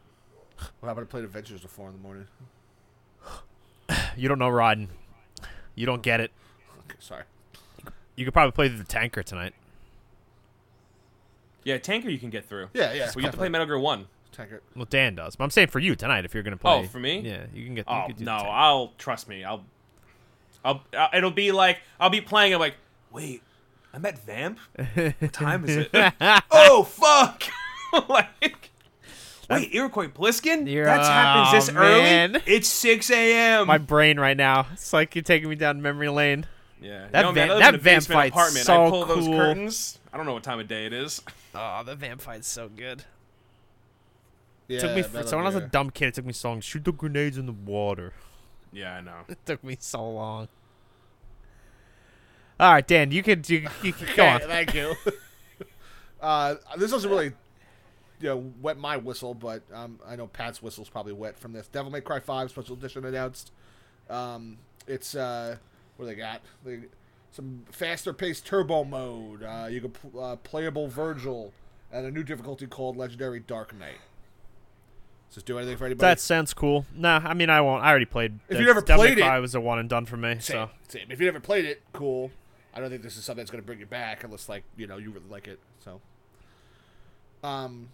What happened to play Adventures at four in the morning? You don't know Rodden. You don't get it. Okay, sorry. You could probably play the tanker tonight. Yeah, Tanker you can get through. Yeah, yeah. But you have to play Metal Gear 1. Tanker. Well, Dan does. But I'm saying for you tonight, if you're gonna play. Oh, for me? Yeah, you can get. you Oh could do no, the tanker. I'll trust me. I'll, I'll, uh, it'll be like I'll be playing. I'm like, wait, I'm at Vamp. What time is it? oh fuck! like, wait, Iroquois Pliskin? You're- happens this oh, man. early. It's 6 a.m. My brain right now. It's like you're taking me down memory lane. Yeah, that you know, man, van- I live that vamp basement fight's apartment. so I pull those curtains. I don't know what time of day it is. Oh, the vamp fight's so good. Yeah, It took me. Metal so when I was a dumb kid, it took me so long. Shoot the grenades in the water. Yeah, I know. It took me so long. All right, Dan, you could you, you, could go on. thank you. uh, this doesn't really, you know, wet my whistle, but um, I know Pat's whistle's probably wet from this. Devil May Cry Five Special Edition announced. Um, it's uh, what do they got? They, some faster paced turbo mode. Uh, you can pl- uh, playable Vergil and a new difficulty called Legendary Dark Knight. Does this do anything for anybody? That sounds cool. Nah, I mean I won't. I already played. If you never played it- Cry was a one and done for me. Same, So same. If you never played it, cool. I don't think this is something that's going to bring you back unless, like, you know, you really like it. So, um,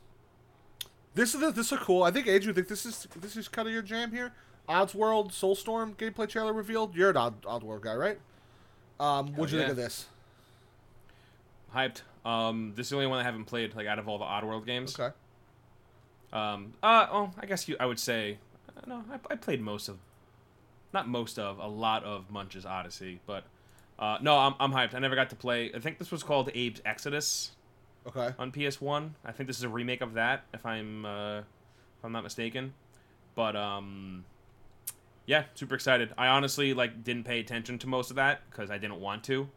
this is this is cool. I think Andrew, think this is this is kind of your jam here. Oddworld Soulstorm gameplay trailer revealed. You're an Odd Oddworld guy, right? Um, what'd you yeah. think of this? Hyped. Um, this is the only one I haven't played like out of all the Oddworld games. Okay. Um, uh, oh, I guess you. I would say, uh, no, I, I played most of not most of, a lot of Munch's Oddysee. But uh, no, I'm I'm hyped. I never got to play. I think this was called Abe's Exoddus Okay. on PS1. I think this is a remake of that, if I'm uh, if I'm not mistaken. But um, yeah, super excited. I honestly like didn't pay attention to most of that because I didn't want to.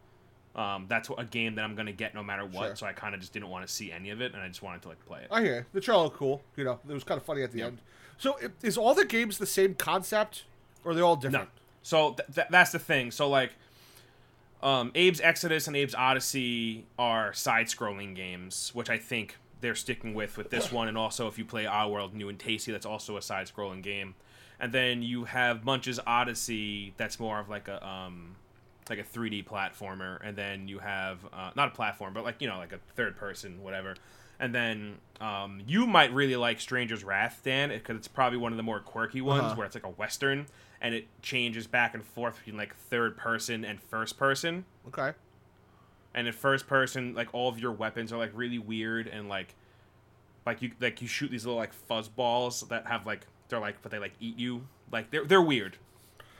Um, that's a game that I'm gonna get no matter what, Sure. so I kind of just didn't want to see any of it, and I just wanted to like play it. I hear you. the trailer cool. You know, it was kind of funny at the end. So, is all the games the same concept, or are they all No. different? So th- th- that's the thing. So like, um, Abe's Exoddus and Abe's Oddysee are side-scrolling games, which I think they're sticking with with this one. And also, if you play Oddworld New and Tasty, that's also a side-scrolling game. And then you have Munch's Oddysee, that's more of like a um, like a 3D platformer. And then you have uh, not a platform, but like you know, like a third-person, whatever. And then um, you might really like Stranger's Wrath, Dan, because it's probably one of the more quirky ones Uh-huh. where it's like a western and it changes back and forth between like third person and first person. Okay. And in first person, like all of your weapons are like really weird and like like you like you shoot these little like fuzz balls that have like they're like but they like eat you. Like they're they're weird.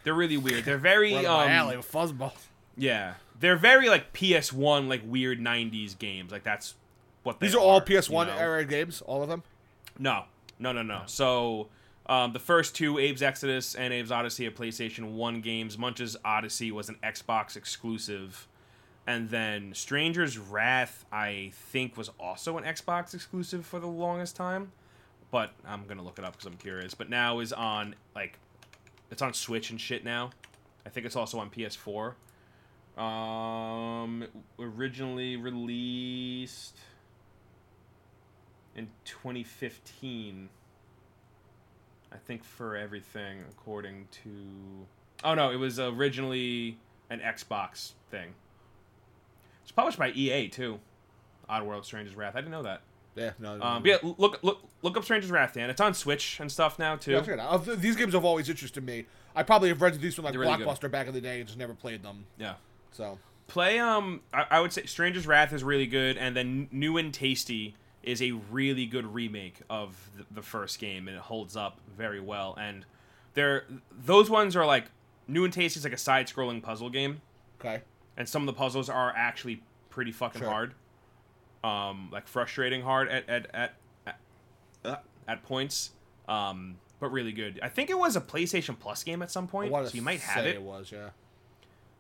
They're really weird. They're very Right up my um alley with fuzzball. yeah. They're very like PS1 like weird 90s games. Like that's what they These are all PS1 you know? era games, all of them. No, no, no, no. So um, the first two, Abe's Exoddus and Abe's Oddysee, are PlayStation One games. Munch's Oddysee was an Xbox exclusive, and then Stranger's Wrath, I think, was also an Xbox exclusive for the longest time. But I'm gonna look it up because I'm curious. But now is on like, it's on Switch and shit now. I think it's also on PS4. Um, originally released in 2015. I think for everything, according to. Oh no, it was originally an Xbox thing. It's published by EA too. Oddworld: Stranger's Wrath. I didn't know that. Yeah, no. no, Um, but yeah, look look look up Stranger's Wrath, Dan. It's on Switch and stuff now too. Yeah, I'll check it out. Uh, These games have always interested me. I probably have rented these from like They're really good. Blockbuster back in the day and just never played them. yeah. So Play um, I, I would say Stranger's Wrath is really good, and then New and Tasty is a really good remake of the, the first game, and it holds up very well. And they're those ones are like New and Tasty is like a side-scrolling puzzle game, okay, and some of the puzzles are actually pretty fucking Sure. hard, um, like frustrating hard at at at at, uh, at points. Um, but really good. I think it was a PlayStation Plus game at some point, so you might have it. It was, yeah.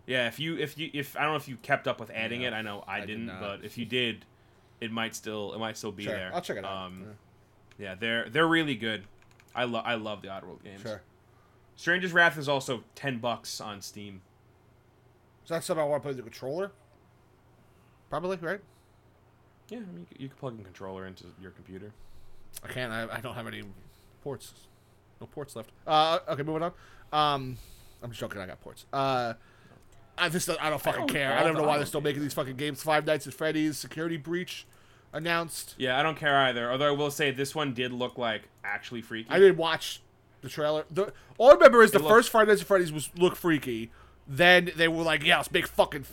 Yeah, if you if you if I don't know if you kept up with adding Yeah, it, I know I, I did didn't, not. but if you did, it might still it might still be Sure, there. I'll check it out. Um, yeah, they're they're really good. I love I love the Oddworld games. Sure. Stranger's Wrath is also ten bucks on Steam. Is that something I want to play with the controller? Probably, right? Yeah, I mean, you, can, plug a controller into your computer. I can't. I, I don't have any ports. No ports left. Uh, okay, moving on. Um, I'm just joking. I got ports. Uh, I just I don't fucking don't care. I don't know why they're still making these fucking games. Five Nights at Freddy's Security Breach announced. Yeah, I don't care either. Although I will say this one did look like actually freaky. I didn't watch the trailer. The, all I remember is the looked- first Five Nights at Freddy's was look freaky. Then they were like, "Yeah, let's make fucking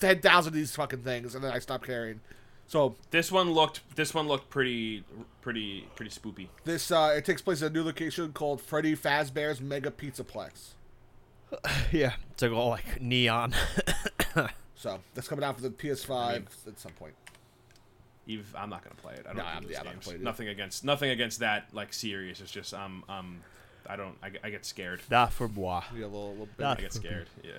ten thousand of these fucking things," and then I stopped caring. So This one looked this one looked pretty pretty pretty spoopy. this uh, it takes place at a new location called Freddy Fazbear's Mega Pizzaplex. yeah, it's like all like neon. So that's coming out for the PS5 at some point. Eve, I'm not gonna play it. I don't No, I'm- yeah, I'm not games. play it. Nothing against nothing against that like series. It's just um um I don't I, get- I get scared. da for bois. Yeah, a little, little bit. Ah. I get scared. Yeah.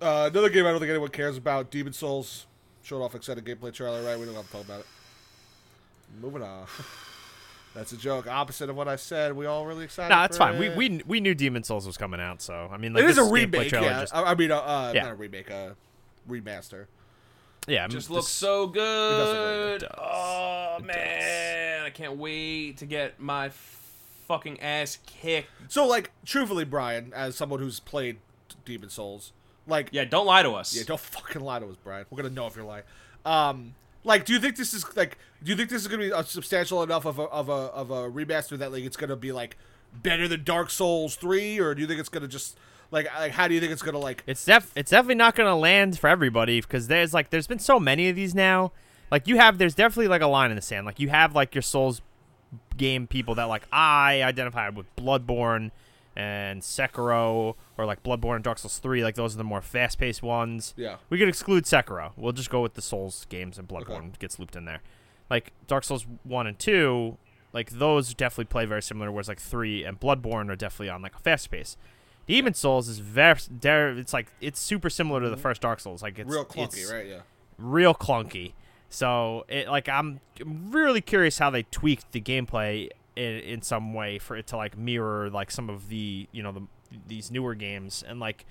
Uh, another game I don't think anyone cares about: Demon Souls. Showed off excited gameplay trailer, right? We don't have to talk about it. Moving on. That's a joke. Opposite of what I said. We all really excited. No, it's for fine. We, it. we we knew Demon Souls was coming out, so I mean, like it is this a gameplay remake. Yeah, just- I, I mean, uh, uh, Yeah. not a remake, a remaster. yeah, Just this- looks so does look really good. good. It does. Oh It man, I can't wait to get my fucking ass kicked. So, like, truthfully, Brian, as someone who's played Demon Souls, like, Yeah, don't lie to us. Yeah, don't fucking lie to us, Brian. We're gonna know if you're lying. Um, like, do you think this is like? Do you think this is gonna be a substantial enough of a of a of a remaster that like it's gonna be like better than Dark Souls three, or do you think it's gonna just like like how do you think it's gonna like? It's def it's definitely not gonna land for everybody because there's like there's been so many of these now. Like you have there's definitely like a line in the sand. Like you have like your Souls game people that like I identify with Bloodborne, and Sekiro or like Bloodborne and Dark Souls 3, like those are the more fast-paced ones. Yeah. We could exclude Sekiro. We'll just go with the Souls games and Bloodborne gets looped in there. Like Dark Souls 1 and 2, like those definitely play very similar whereas like 3 and Bloodborne are definitely on like a fast pace. Demon Souls is very it's like it's super similar to the mm-hmm. first Dark Souls. Like it's Real clunky, it's right? Yeah. Real clunky. So it like I'm really curious how they tweaked the gameplay in, in some way for it to like mirror like some of the you know the these newer games and like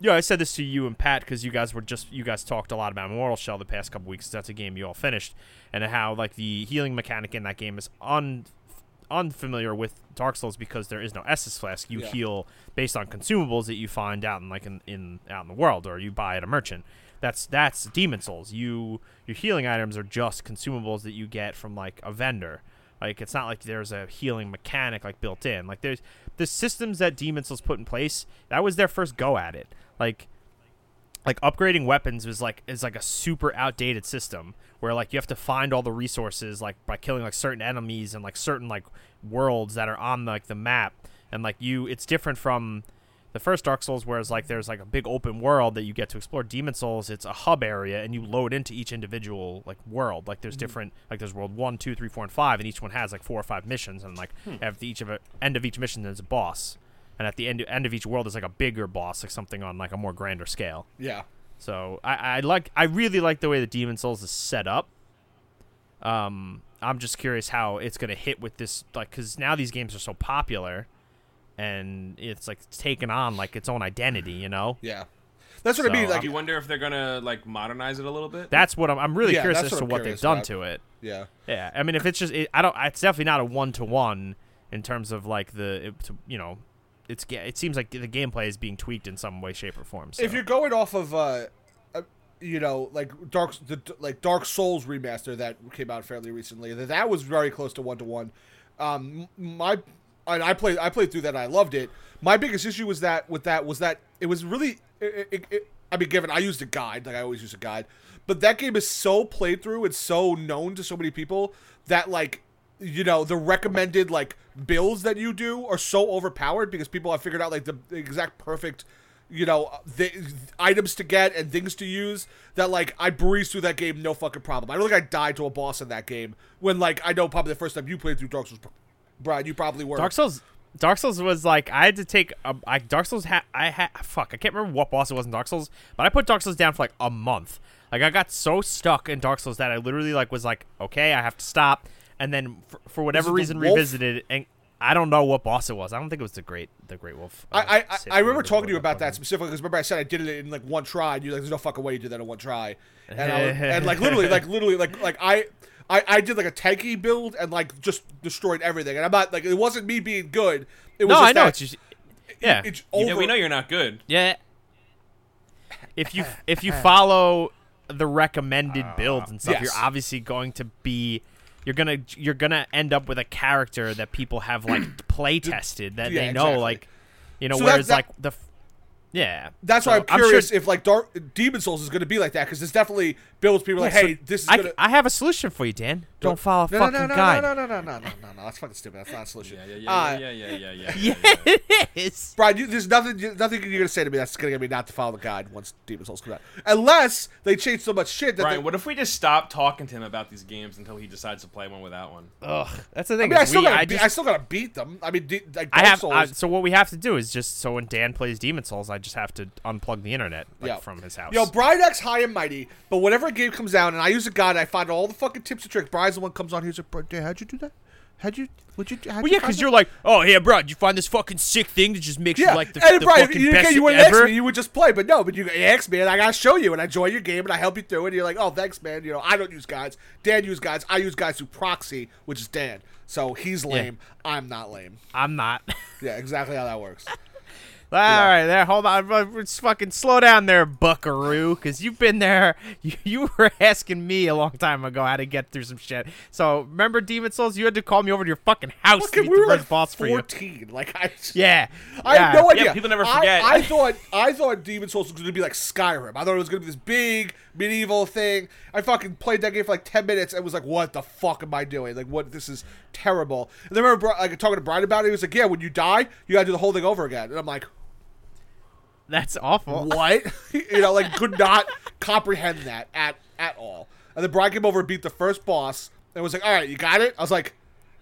yeah I said this to you and Pat because you guys were just you guys talked a lot about Immortal Shell the past couple weeks. That's a game you all finished and how like the healing mechanic in that game is un unfamiliar with Dark Souls because there is no Estus flask. You Yeah. heal based on consumables that you find out in like in, in out in the world or you buy at a merchant. That's that's Demon Souls. You your healing items are just consumables that you get from like a vendor. Like it's not like there's a healing mechanic like built in. Like there's the systems that Demon Souls put in place. That was their first go at it. Like like upgrading weapons is like is like a super outdated system where like you have to find all the resources like by killing like certain enemies and like certain like worlds that are on like the map and like you it's different from the first Dark Souls whereas like there's like a big open world that you get to explore. Demon Souls it's a hub area and you load into each individual like world. Like there's different like there's world one two three four and five and each one has like four or five missions and like at the each of it end of each mission there's a boss. And at the end end of each world is like a bigger boss like something on like a more grander scale. Yeah. so I, I like I really like the way the Demon Souls is set up. Um, I'm just curious how it's gonna hit with this, like, because now these games are so popular, and it's like taken on like its own identity. You know, Yeah. That's what I mean. So, Like, Do you wonder if they're gonna like modernize it a little bit? that's what I'm. I'm really Yeah, curious as to what I'm what they've curious done about. to it. yeah. Yeah, I mean, if it's just, it, I don't. It's definitely not a one to one in terms of like the, it, to, you know, it's. It seems like the gameplay is being tweaked in some way, shape, or form. So. If you're going off of, uh, uh, you know, like Dark, the like Dark Souls remaster that came out fairly recently, that that was very close to one to one. Um, my and I played, I played through that. I loved it. My biggest issue was that with that was that it was really, it, it, it, I mean, given I used a guide, like I always use a guide, but that game is so played through and so known to so many people that like you know the recommended like builds that you do are so overpowered because people have figured out like the, the exact perfect you know the items to get and things to use that like I breezed through that game no fucking problem. I don't think I died to a boss in that game when like I know probably the first time you played through Dark Souls, Brian, you probably were. Dark Souls. Dark Souls was like I had to take a, I, Dark Souls. Ha- I had fuck. I can't remember what boss it was in Dark Souls, but I put Dark Souls down for like a month. Like I got so stuck in Dark Souls that I literally like was like, okay, I have to stop, and then for, for whatever reason revisited and I don't know what boss it was. I don't think it was the great the Great Wolf. uh, I, I, I remember talking to you about that specifically because remember I said I did it in like one try and you're like there's no fucking way you did that in one try and I was, and like literally like literally like like I, I I did like a tanky build and like just destroyed everything and I'm not like it wasn't me being good it was No, just I know. that It's just yeah, it's Yeah, over we know you're not good. yeah. If you if you follow the recommended ah. builds and stuff, Yes. you're obviously going to be you're gonna you're gonna end up with a character that people have like play tested that Yeah, they know exactly. like you know So whereas that- like the f- yeah that's So why I'm sure- curious if like Dark Demon Souls is going to be like that because it's definitely Builds people yeah, like, so hey, this is I, gonna... I have a solution for you, Dan. Don't, follow a no, fucking no, no, guy. No, no, no, no, no, no, no, no. That's fucking stupid. That's not a solution. Yeah, yeah, yeah, uh, yeah, yeah, yeah, yeah. Yeah, yeah, yeah. yeah it is. Brian, you, there's nothing, nothing you're gonna say to me that's gonna get me not to follow the guide once Demon Souls comes out, unless they change so much shit. that Brian, they... what if we just stop talking to him about these games until he decides to play one without one? Ugh, that's the thing. I mean, I still, we, gotta, I, just... I still gotta beat them. I mean, de- like, I have. Souls... I, so what we have to do is just so when Dan plays Demon Souls, I just have to unplug the internet like, yeah. from his house. Yo, Brian acts high and mighty, but whatever game comes out and I use a guide, I find all the fucking tips and tricks. Brian's the one comes on here. He's like, "Bro, Dan, how'd you do that? How'd you? Would you? How'd well, you yeah, because you're like, oh yeah, bro, did you find this fucking sick thing that just makes Yeah, you like the, and the Brian, fucking you, best you wouldn't ever? ask me. You would just play, but no, but you ask me, and I gotta show you, and I join your game, and I help you through it. And you're like, oh, thanks, man. You know, I don't use guides. Dan use guides. I use guides through proxy, which is Dan. So he's lame. I'm not lame. I'm not. Yeah, exactly how that works. All right, there. Hold on. Let's fucking slow down there, Buckaroo, because you've been there. You, you were asking me a long time ago how to get through some shit. So remember, Demon Souls, you had to call me over to your fucking house to Fucking, beat we the were like boss for you. fourteen. Like I, Yeah, I yeah. had no idea. people never I- forget. I, thought I thought Demon Souls was going to be like Skyrim. I thought it was going to be this big medieval thing. I fucking played that game for like ten minutes and was like, "What the fuck am I doing? Like, what? This is terrible." And then I remember like talking to Brian about it. He was like, "Yeah, when you die, you got to do the whole thing over again." And I'm like, That's awful. "What?" you know, like could not comprehend that at at all. And then Brian came over and beat the first boss and was like, "All right, you got it." I was like,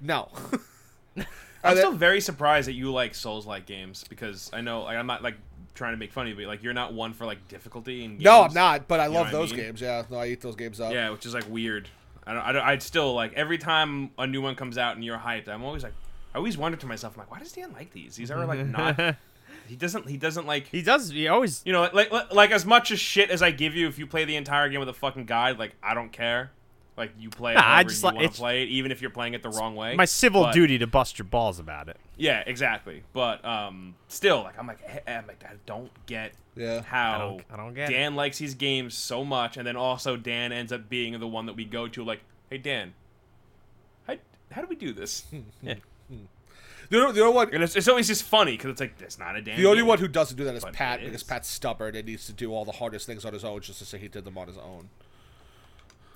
"No." I'm then- still very surprised that you like Souls-like games because I know like I'm not like trying to make fun of you, but like you're not one for like difficulty in games. no, I'm not. But I know love what I those mean? games. Yeah, no, I eat those games up. Yeah, which is like weird. I don't, I don't. I'd still like every time a new one comes out and you're hyped. I'm always like, I always wonder to myself, I'm like, why does Dan like these? These are like not. he doesn't. He doesn't like. He does. He always. You know, like, like like as much as shit as I give you, if you play the entire game with a fucking guide, like I don't care. Like you play it I just you like- want it's- to play it, even if you're playing it the wrong way. My civil But- duty to bust your balls about it. Yeah, exactly. But um, still, like I'm like, eh, I'm like, I don't get Yeah. how I don't- I don't get it. Dan likes his games so much, and then also Dan ends up being the one that we go to, like, hey Dan, how how do we do this? Yeah. The, other- the only one, and it's, it's always just funny because it's like it's not a Dan. the only game. one who doesn't do that is But Pat it because is. Pat's stubborn and needs to do all the hardest things on his own just to say he did them on his own.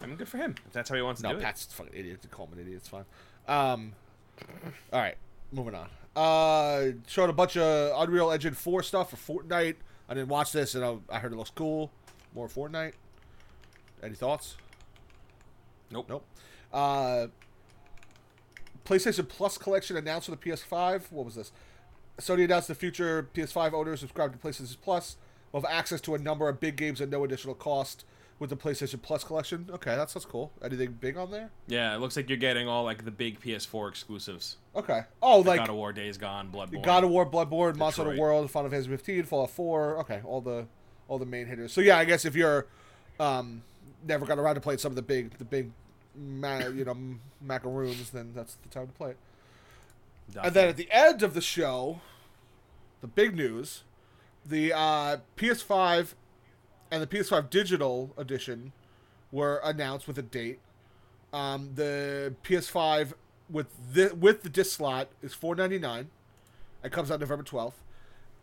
I mean, good for him if that's how he wants to. No, do Pat's a fucking idiot. To call him an idiot, it's fine. Um, all right, moving on. Uh, showed a bunch of Unreal Engine 4 stuff for Fortnite. I didn't watch this, and I, I heard it looks cool. More Fortnite. Any thoughts? it. Nope. Nope. Uh, PlayStation Plus collection announced for the PS5. What was this? Sony announced the future PS5 owners subscribed to PlayStation Plus will have access to a number of big games at no additional cost with the PlayStation Plus collection. Okay, that's that's cool. Anything big on there? Yeah, it looks like you're getting all like the big PS4 exclusives. Okay. Oh, like God of War, Days Gone, Bloodborne. God of War, Bloodborne, Monster Hunter Detroit. World, Final Fantasy 15, Fallout 4. Okay, all the all the main hitters. So yeah, I guess if you're um, never got around to playing some of the big the big ma- you know macaroons, then that's the time to play it. And then at the end of the show, the big news, the uh, PS5 and the PS5 Digital Edition were announced with a date. Um, the PS5 with the with the disc slot is four ninety nine. It comes out November twelfth,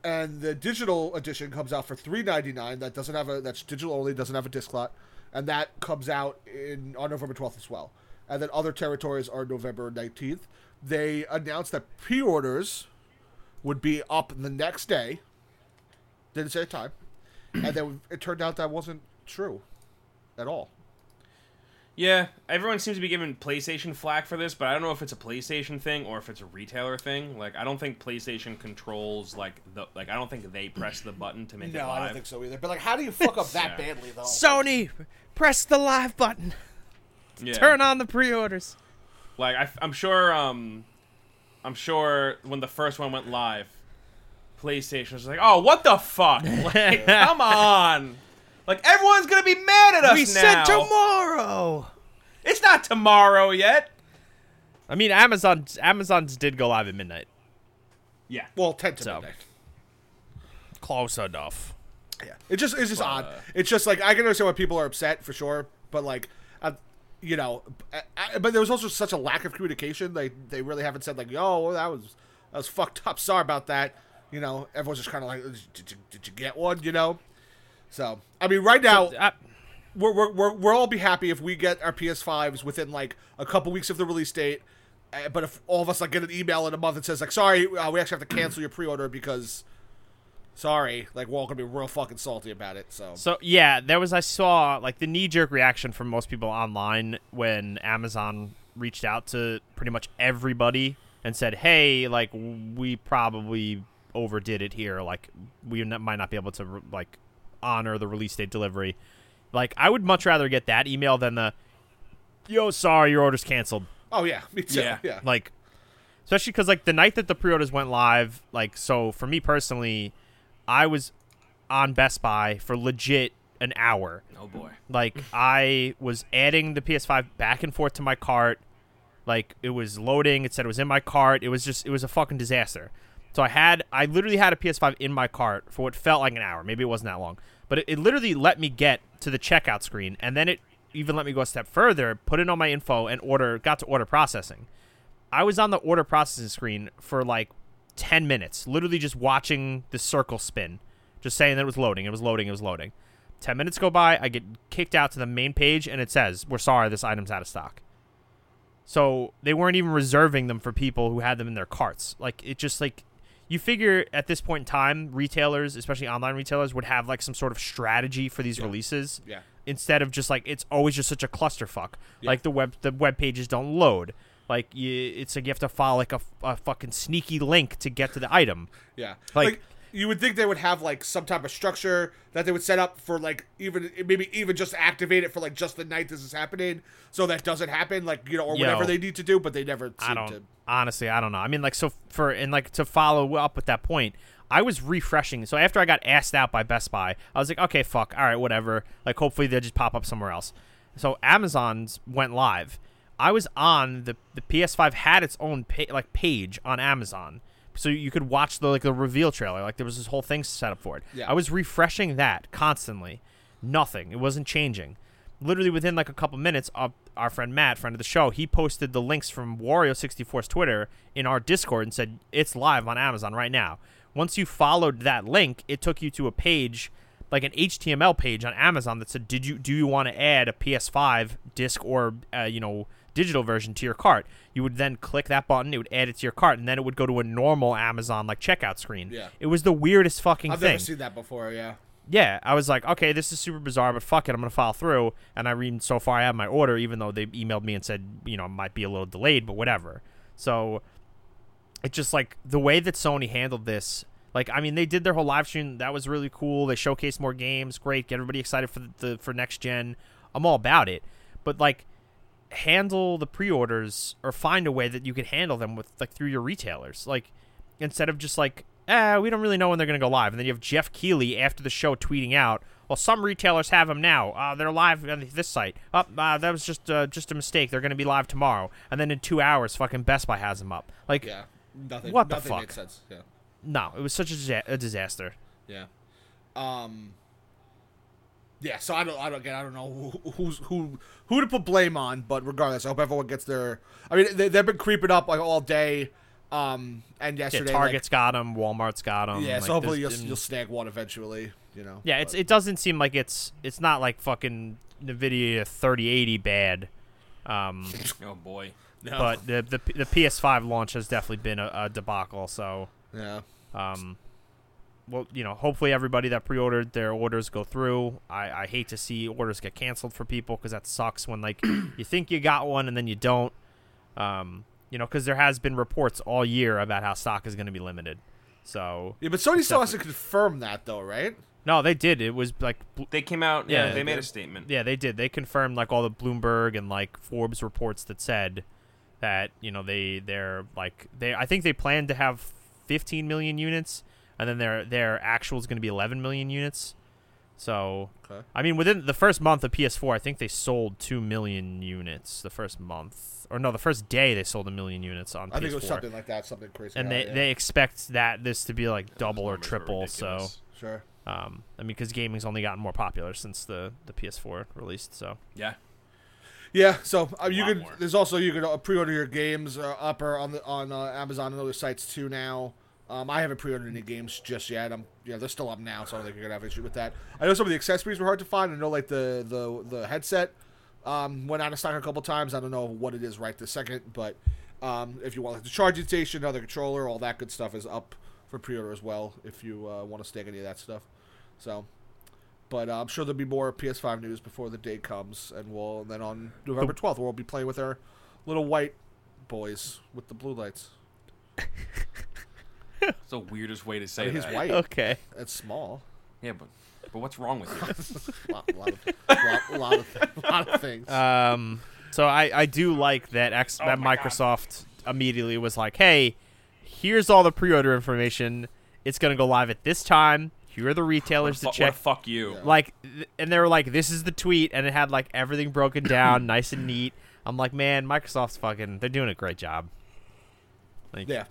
and the digital edition comes out for three ninety nine. That doesn't have a that's digital only, doesn't have a disc slot, and that comes out in on November twelfth as well. And then other territories are November nineteenth. They announced that pre-orders would be up the next day. Didn't say a time, and then it turned out that wasn't true at all. Yeah, everyone seems to be giving PlayStation flack for this, but I don't know if it's a PlayStation thing or if it's a retailer thing. Like, I don't think PlayStation controls like the like. I don't think they press the button to make it No, live. I don't think so either. But like, how do you fuck up that Yeah. badly though? Sony, press the live button. Yeah. Turn on the pre-orders. Like, I, am sure. Um, I'm sure when the first one went live, PlayStation was like, "Oh, what the fuck? Like, come on!" Like, everyone's gonna be mad at us we now. said tomorrow. It's not tomorrow yet. I mean, Amazon Amazon's did go live at midnight. Yeah. Well, ten to So. midnight. Close enough. Yeah, it just it's just odd. uh, It's just like I can understand why people are upset for sure, but like, uh, you know, I, I- but there was also such a lack of communication. They they really haven't said like, "Yo, well, that was that was fucked up. Sorry about that." You know, everyone's just kind of like, did you, "Did you get one?" You know. So I mean, right now Uh, we're, we're, we're, we'll all be happy if we get our PS5s within like a couple weeks of the release date. Uh, but if all of us like get an email in a month that says like, sorry, uh, we actually have to cancel your pre-order because, sorry, like we're all gonna be real fucking salty about it. So So yeah, there was I saw like the knee jerk reaction from most people online when Amazon reached out to pretty much everybody and said, "Hey, like we probably overdid it here. Like we n- might not be able to like honor the release date delivery." Like I would much rather get that email than the "Yo, sorry, your order's canceled." oh yeah, me too. Yeah. Yeah, Like especially cuz like the night that the pre-orders went live, like so for me personally, I was on Best Buy for legit an hour. Oh boy. Like I was adding the PS5 back and forth to my cart. Like it was loading. It said it was in my cart. It was just it was a fucking disaster. So I had I literally had a PS5 in my cart for what felt like an hour. Maybe it wasn't that long, but it, it literally let me get to the checkout screen, and then it even let me go a step further, put in all my info, and order got to order processing. I was on the order processing screen for like ten minutes, literally just watching the circle spin, just saying that it was loading, it was loading, it was loading. Ten minutes go by, I get kicked out to the main page, and it says, "We're sorry, this item's out of stock." So they weren't even reserving them for people who had them in their carts. Like it just like you figure at this point in time, retailers, especially online retailers, would have like some sort of strategy for these Yeah. releases Yeah. instead of just like it's always just such a clusterfuck. Like the web the web pages don't load. Like you, it's like you have to follow like a fucking sneaky link to get to the item. Yeah. Like- Like, you would think they would have like some type of structure that they would set up for like even maybe even just activate it for like just the night this is happening so that doesn't happen like you know or Yo. whatever they need to do but they never seem I don't to honestly I don't know. I mean like so for and like to follow up with that point, I was refreshing. So after I got asked out by Best Buy, I was like, okay, fuck, all right, whatever. Like hopefully they'll just pop up somewhere else. So Amazon's went live. I was on the the PS5 had its own pa- like page on Amazon. So you could watch the like the reveal trailer. Like there was this whole thing set up for it. Yeah. I was refreshing that constantly. Nothing. It wasn't changing. Literally within like a couple minutes, uh, our friend Matt, friend of the show, he posted the links from Wario64's Twitter in our Discord and said it's live on Amazon right now. Once you followed that link, it took you to a page, like an HTML page on Amazon that said, "Did you do you want to add a PS5 disc or uh, you know digital version to your cart?" You would then click that button, it would add it to your cart, and then it would go to a normal Amazon like checkout screen. Yeah. it was the weirdest fucking thing. I've never seen that before yeah yeah, I was like, okay, this is super bizarre, but fuck it, I'm gonna follow through. And I read so far I have my order, even though they emailed me and said, you know, it might be a little delayed, but whatever. So it's just like the way that Sony handled this. Like, I mean, they did their whole live stream. That was really cool. They showcased more games. Great, get everybody excited for the for next gen. I'm all about it. But like, handle the pre-orders or find a way that you could handle them with like through your retailers. Like, instead of just like, eh, we don't really know when they're going to go live. And then you have Jeff Keighley after the show tweeting out, well, some retailers have them now. Uh, they're live on this site. Up, uh, that was just uh, just a mistake. They're going to be live tomorrow. And then in two hours, fucking Best Buy has them up. Like, yeah nothing What the fuck? made sense yeah no, it was such a, a disaster. yeah um yeah so I don't I don't again I don't know who, who's who who to put blame on but regardless I hope everyone gets their I mean they, they've been creeping up like all day um and Yeah, yesterday like- Target's got them. Walmart's got them. yeah so hopefully you'll, you'll snag one eventually you know Yeah, it's it doesn't seem like it's it's not like fucking Nvidia 3080 bad. Um, Oh boy. no. but the, the the PS5 launch has definitely been a, a debacle. So, yeah um, well, you know, hopefully everybody that pre-ordered their orders go through. I, I hate to see orders get canceled for people because that sucks when like you think you got one and then you don't. Um, you know, because there has been reports all year about how stock is going to be limited. So yeah but Sony still has to confirm that though right no, they did. It was like They came out. Yeah, Yeah, they made they- a statement. Yeah, they did. They confirmed like all the Bloomberg and like Forbes reports that said that you know they they're like they I think they plan to have 15 million units, and then their their actual is going to be 11 million units. So Okay. I mean, within the first month of PS4, I think they sold two million units. The first month, or no, the first day they sold a million units on I PS4. think it was something like that something crazy and they that, yeah. they expect that this to be like Those double or triple. So. sure Um, I mean, because gaming's only gotten more popular since the, the PS4 released. So Yeah. Yeah, so uh, you lot could. more. There's also you could uh, pre-order your games uh, up or on the on uh, Amazon and other sites too now. Um, I haven't pre-ordered any games just yet. I'm yeah, they're still up now, so I don't think you're gonna have issue with that. I know some of the accessories were hard to find. I know like the the the headset um, went out of stock a couple times. I don't know what it is right this second, but um, if you want like the charging station, other controller, all that good stuff is up for pre-order as well. If you uh, want to snag any of that stuff, so. But uh, I'm sure there'll be more PS5 news before the day comes, and we'll and then on November 12th we'll be playing with our little white boys with the blue lights. It's the weirdest way to say I mean, he's that. white. okay, It's small. Yeah, but but what's wrong with you? A lot, lot of, a lot, lot of, lot of things. um, so I, I do like that X Oh that my God. Microsoft immediately was like, hey, here's all the pre-order information. It's gonna go live at this time. Here are the retailers Fu- to check. What a fuck you. Like th- and they were like this is the tweet and it had like everything broken down nice and neat i'm like man microsoft's fucking they're doing a great job like yeah.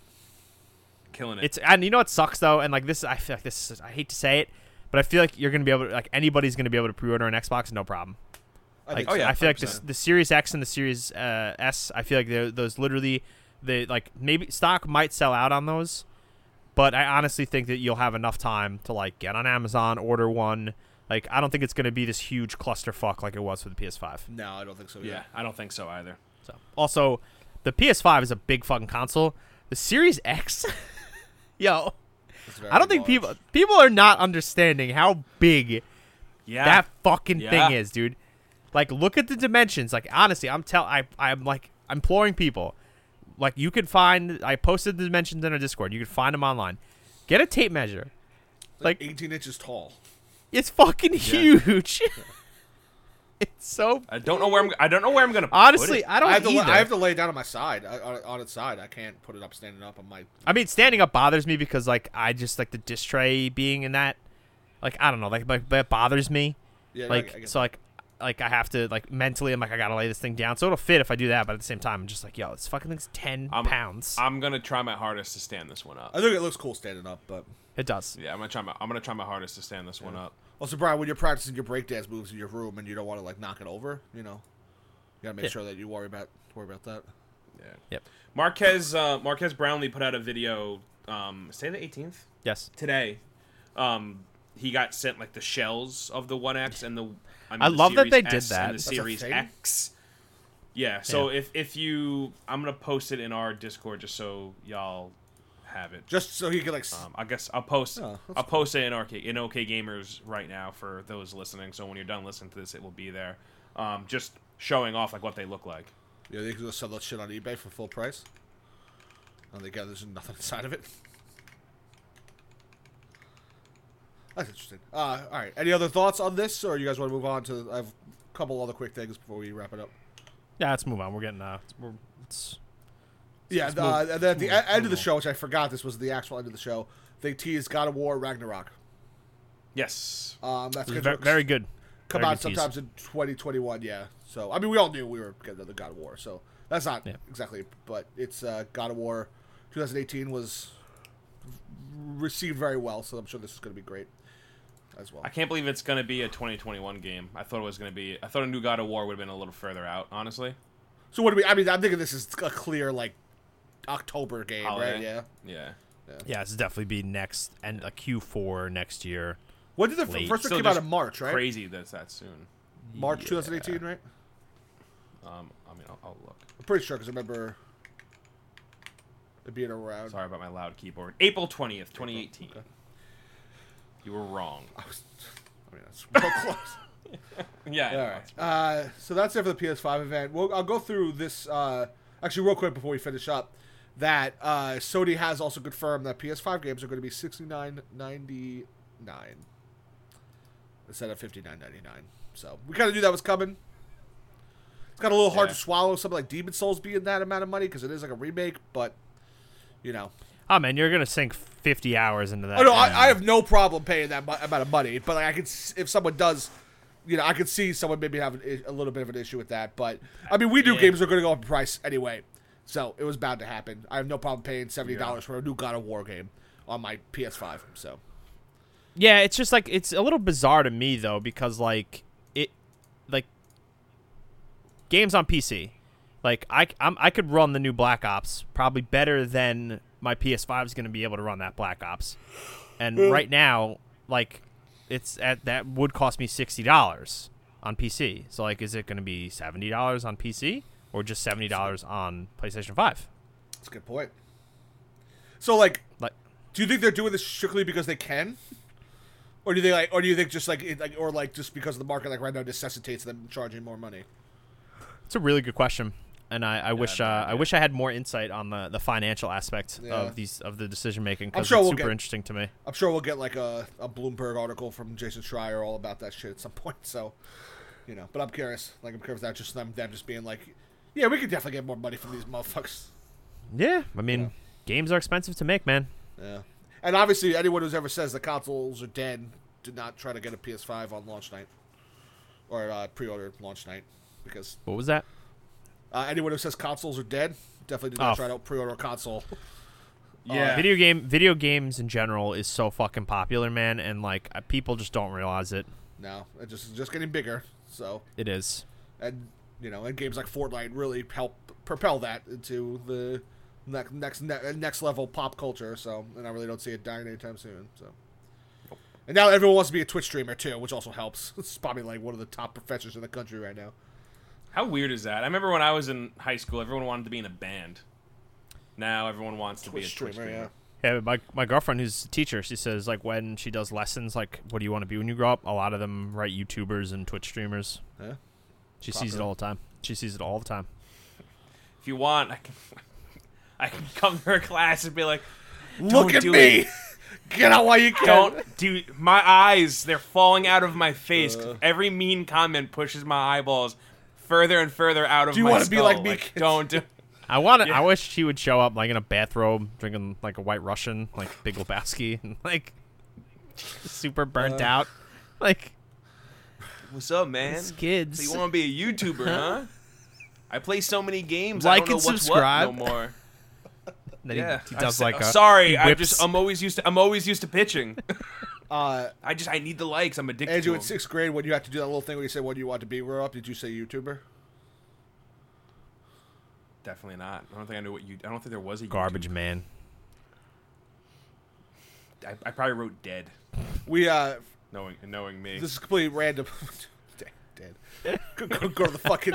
Killing it. It's and you know what sucks though, and like this, I feel like this. Is, I hate to say it, but I feel like you're gonna be able to like anybody's gonna be able to pre-order an Xbox, no problem. I Like, think Oh, so. yeah. I feel like this, the Series X and the Series uh, S. I feel like those literally, they like maybe stock might sell out on those, but I honestly think that you'll have enough time to like get on Amazon, order one. Like I don't think it's gonna be this huge clusterfuck like it was for the PS5. No, I don't think so. yeah, I don't think so either. So also, the PS5 is a big fucking console. The Series X, yo, I don't think large. people people are not understanding how big Yeah, that fucking Yeah. thing is, dude. Like, look at the dimensions. Like, honestly, I'm tell I I'm like imploring people. Like, you could find. I posted the dimensions in our Discord. You could find them online. Get a tape measure. like like- 18 inches tall. It's fucking huge. it's so. I don't know where I'm. I don't know where I'm gonna. put Honestly, it. I don't I have, to lay, either. I have to lay it down on my side, uh, on, on its side. I can't put it up standing up on my. I mean, standing up bothers me because like I just like the disc tray being in that. Like I don't know, like like that bothers me. Yeah, I- like I get so like like I have to like mentally I'm like I gotta lay this thing down so it'll fit if I do that but at the same time I'm just like yo this fucking thing's 10 I'm- pounds I'm gonna try my hardest to stand this one up. I think it looks cool standing up, but it does Yeah, I'm gonna try my. I'm gonna try my hardest to stand this one up. also, Brian, when you're practicing your breakdance moves in your room and you don't want to like knock it over, you know, you gotta make Yeah. sure that you worry about worry about that. Yeah. Yep. Marques uh, Marques Brownlee put out a video. Um, say the 18th yes today. Um, he got sent like the shells of the One X and the. I, mean, I love that Series they did S that. And the That's Series? X. Yeah. So Yeah. if if you, I'm gonna post it in our Discord just so y'all have it. Just so he can like. Um, I guess I'll post. Oh, I'll post it in OK in OK Gamers right now for those listening. So when you're done listening to this, it will be there. Um, just showing off like what they look like. Yeah, they can just sell that shit on eBay for full price. And they got there's nothing inside of it. That's interesting. Uh, all right. Any other thoughts on this, or you guys want to move on to? I have a couple other quick things before we wrap it up. yeah let's move on we're getting uh we're, it's Yeah, let's uh, move- and then at the move on, end of the on. show, which I forgot this was the actual end of the show, they teased God of War Ragnarok. Yes. Um, that's very, very good come Very out good tease. sometimes in 2021. Yeah. So I mean, we all knew we were getting another God of War, so that's not Yeah. exactly. But it's uh, God of War 2018 was received very well, so I'm sure this is going to be great as well. I can't believe it's gonna be a 2021 game. I thought it was gonna be. I thought a new God of War would have been a little further out. Honestly. So what do we? I mean, I'm thinking this is a clear like October game, right? Holiday. Yeah. Yeah. yeah it's definitely be next and a Q4 next year What did the Late. first one Still came out in March, right? Crazy that's that soon. March Yeah. 2018, right? Um, I mean, I'll, I'll look. I'm pretty sure because I remember it being around. Sorry about my loud keyboard. April 20th, 2018. Okay. You were wrong. I was. I mean, that's real close. Yeah. All right. Uh, so that's it for the PS5 event. We'll, I'll go through this. Uh, actually, real quick before we finish up, that uh, Sony has also confirmed that PS5 games are going to be sixty nine ninety nine instead of fifty nine ninety nine. So we kind of knew that was coming. It's got a little hard Yeah. to swallow something like Demon's Souls being that amount of money because it is like a remake, but you know. oh man you're gonna sink 50 hours into that Oh no. I, I have no problem paying that mu- amount of money, but like, I could s- if someone does, you know, I could see someone maybe have an, a little bit of an issue with that. But I mean, we knew Yeah. games are going to go up in price anyway, so it was bound to happen. I have no problem paying seventy dollars for a new God of War game on my PS5. So Yeah, it's just like it's a little bizarre to me though because like it like games on PC. Like I I'm, I could run the new Black Ops probably better than my PS5 is going to be able to run that Black Ops. And right now like it's at that would cost me $60 on PC. So like is it going to be $70 on PC or just $70 on PlayStation 5? that's a good point. So like, Like do you think they're doing this strictly because they can? Or do they like, or do you think just like, it, like, or like just because the market like right now necessitates them charging more money? It's a really good question, and I, I wish no uh, I wish I had more insight on the, the financial aspect Yeah. of these of the decision making I'm because sure it's we'll super get- interesting to me. I'm sure we'll get like a, a Bloomberg article from Jason Schreier all about that shit at some point. So, you know, but I'm curious. Like, I'm curious that just them, them just being like, yeah, we could definitely get more money from these motherfuckers. Yeah, I mean, games are expensive to make, man. Yeah. And obviously, anyone who's ever says the consoles are dead did not try to get a PS5 on launch night or uh, pre-order launch night because What was that? Uh, anyone who says consoles are dead definitely did not Oh. try to pre-order a console Yeah. Video game video games in general is so fucking popular, man, and like uh, people just don't realize it. No, it's just just getting bigger. So It is. and you know, and games like Fortnite really help propel that into the next next ne- next level pop culture. So, and I really don't see it dying anytime soon. So, and now everyone wants to be a Twitch streamer too, which also helps. It's probably like one of the top professions in the country right now. How weird is that? I remember when I was in high school, everyone wanted to be in a band. Now everyone wants to be a Twitch Twitch streamer, streamer. yeah. Yeah, my my girlfriend who's a teacher, she says like when she does lessons, like what do you want to be when you grow up? A lot of them write YouTubers and Twitch streamers. Yeah. She sees it all the time. She sees it all the time. If you want, I can, I can come to her class and be like, Look at do me! it. Get out while you can. "Don't, do my eyes, they're falling out of my face. Uh. Every mean comment pushes my eyeballs further and further out of Do you my wanna be like me, kids? don't do. I want to. Yeah. I wish she would show up like in a bathrobe, drinking like a White Russian, like Big Lebowski, and like super burnt Uh. out. Like What's up, man? kids. So you want to be a YouTuber, huh? I play so many games. Like I don't know and what's subscribe. what no more. Then he- Yeah, he, I does sa- like a. Sorry, I whips- just I'm always used to I'm always used to pitching. Uh, I just I need the likes. I'm addicted Andrew, to in 'em. sixth grade, when you had to do that little thing where you said, "What do you want to be grow up?" Did you say YouTuber? Definitely not. I don't think I knew what you. I don't think there was a YouTube. garbage man. I, I probably wrote dead, We uh, knowing knowing me. this is completely random. Dead. dead. go, go, go to the fucking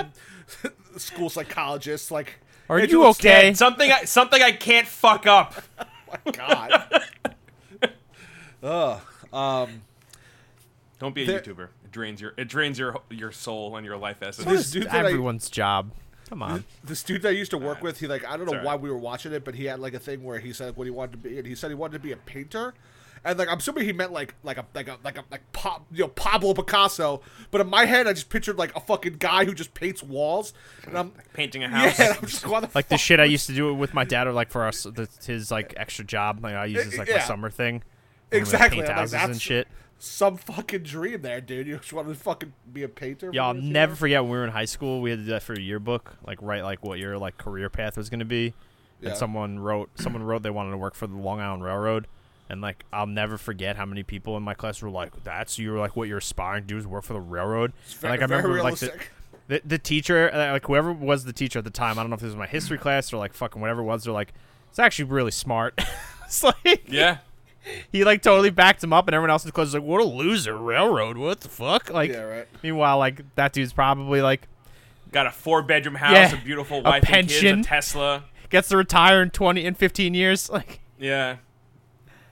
school psychologist. Like, Are Andrew, you okay? Dead. Something I something I can't fuck up. Oh my god. Ugh. Um. Don't be a There- YouTuber. It drains your it drains your your soul and your life essence. This dude that I- Everyone's job. Come on. The student I used to work with, he like I don't know Sorry. why we were watching it, but he had like a thing where he said what he wanted to be, and he said he wanted to be a painter, and like I'm assuming he meant like like a like a like a like pop you know Pablo Picasso, but in my head I just pictured like a fucking guy who just paints walls, and I'm Painting a yeah, house. and I'm just why the Like the fuck shit I used to do it with my dad, or like for us, the, his like extra job. Like I use this like my summer thing. When we, like, Exactly, Paint I'm like, and shit. some fucking dream there, dude. You just wanted to fucking be a painter. Yeah, I'll for years, you never know? forget when we were in high school. We had to do that for a yearbook, like write like what your like career path was going to be. Yeah. And someone wrote, someone wrote they wanted to work for the Long Island Railroad, and like I'll never forget how many people in my class were like, "That's you're like what you're aspiring to do is work for the railroad." And, Very, like I very remember like the, the the teacher, uh, like whoever was the teacher at the time, I don't know if this was my history class or like fucking whatever it was. They're like, "It's actually really smart." it's like yeah. he like totally backed him up, and everyone else in the class was like, "What a loser, railroad! What the fuck?" Like, yeah, right. meanwhile, like that dude's probably like Got a four bedroom house, Yeah. a beautiful A wife, and kids, pension. a Tesla. gets to retire in twenty in fifteen years. Like, Yeah.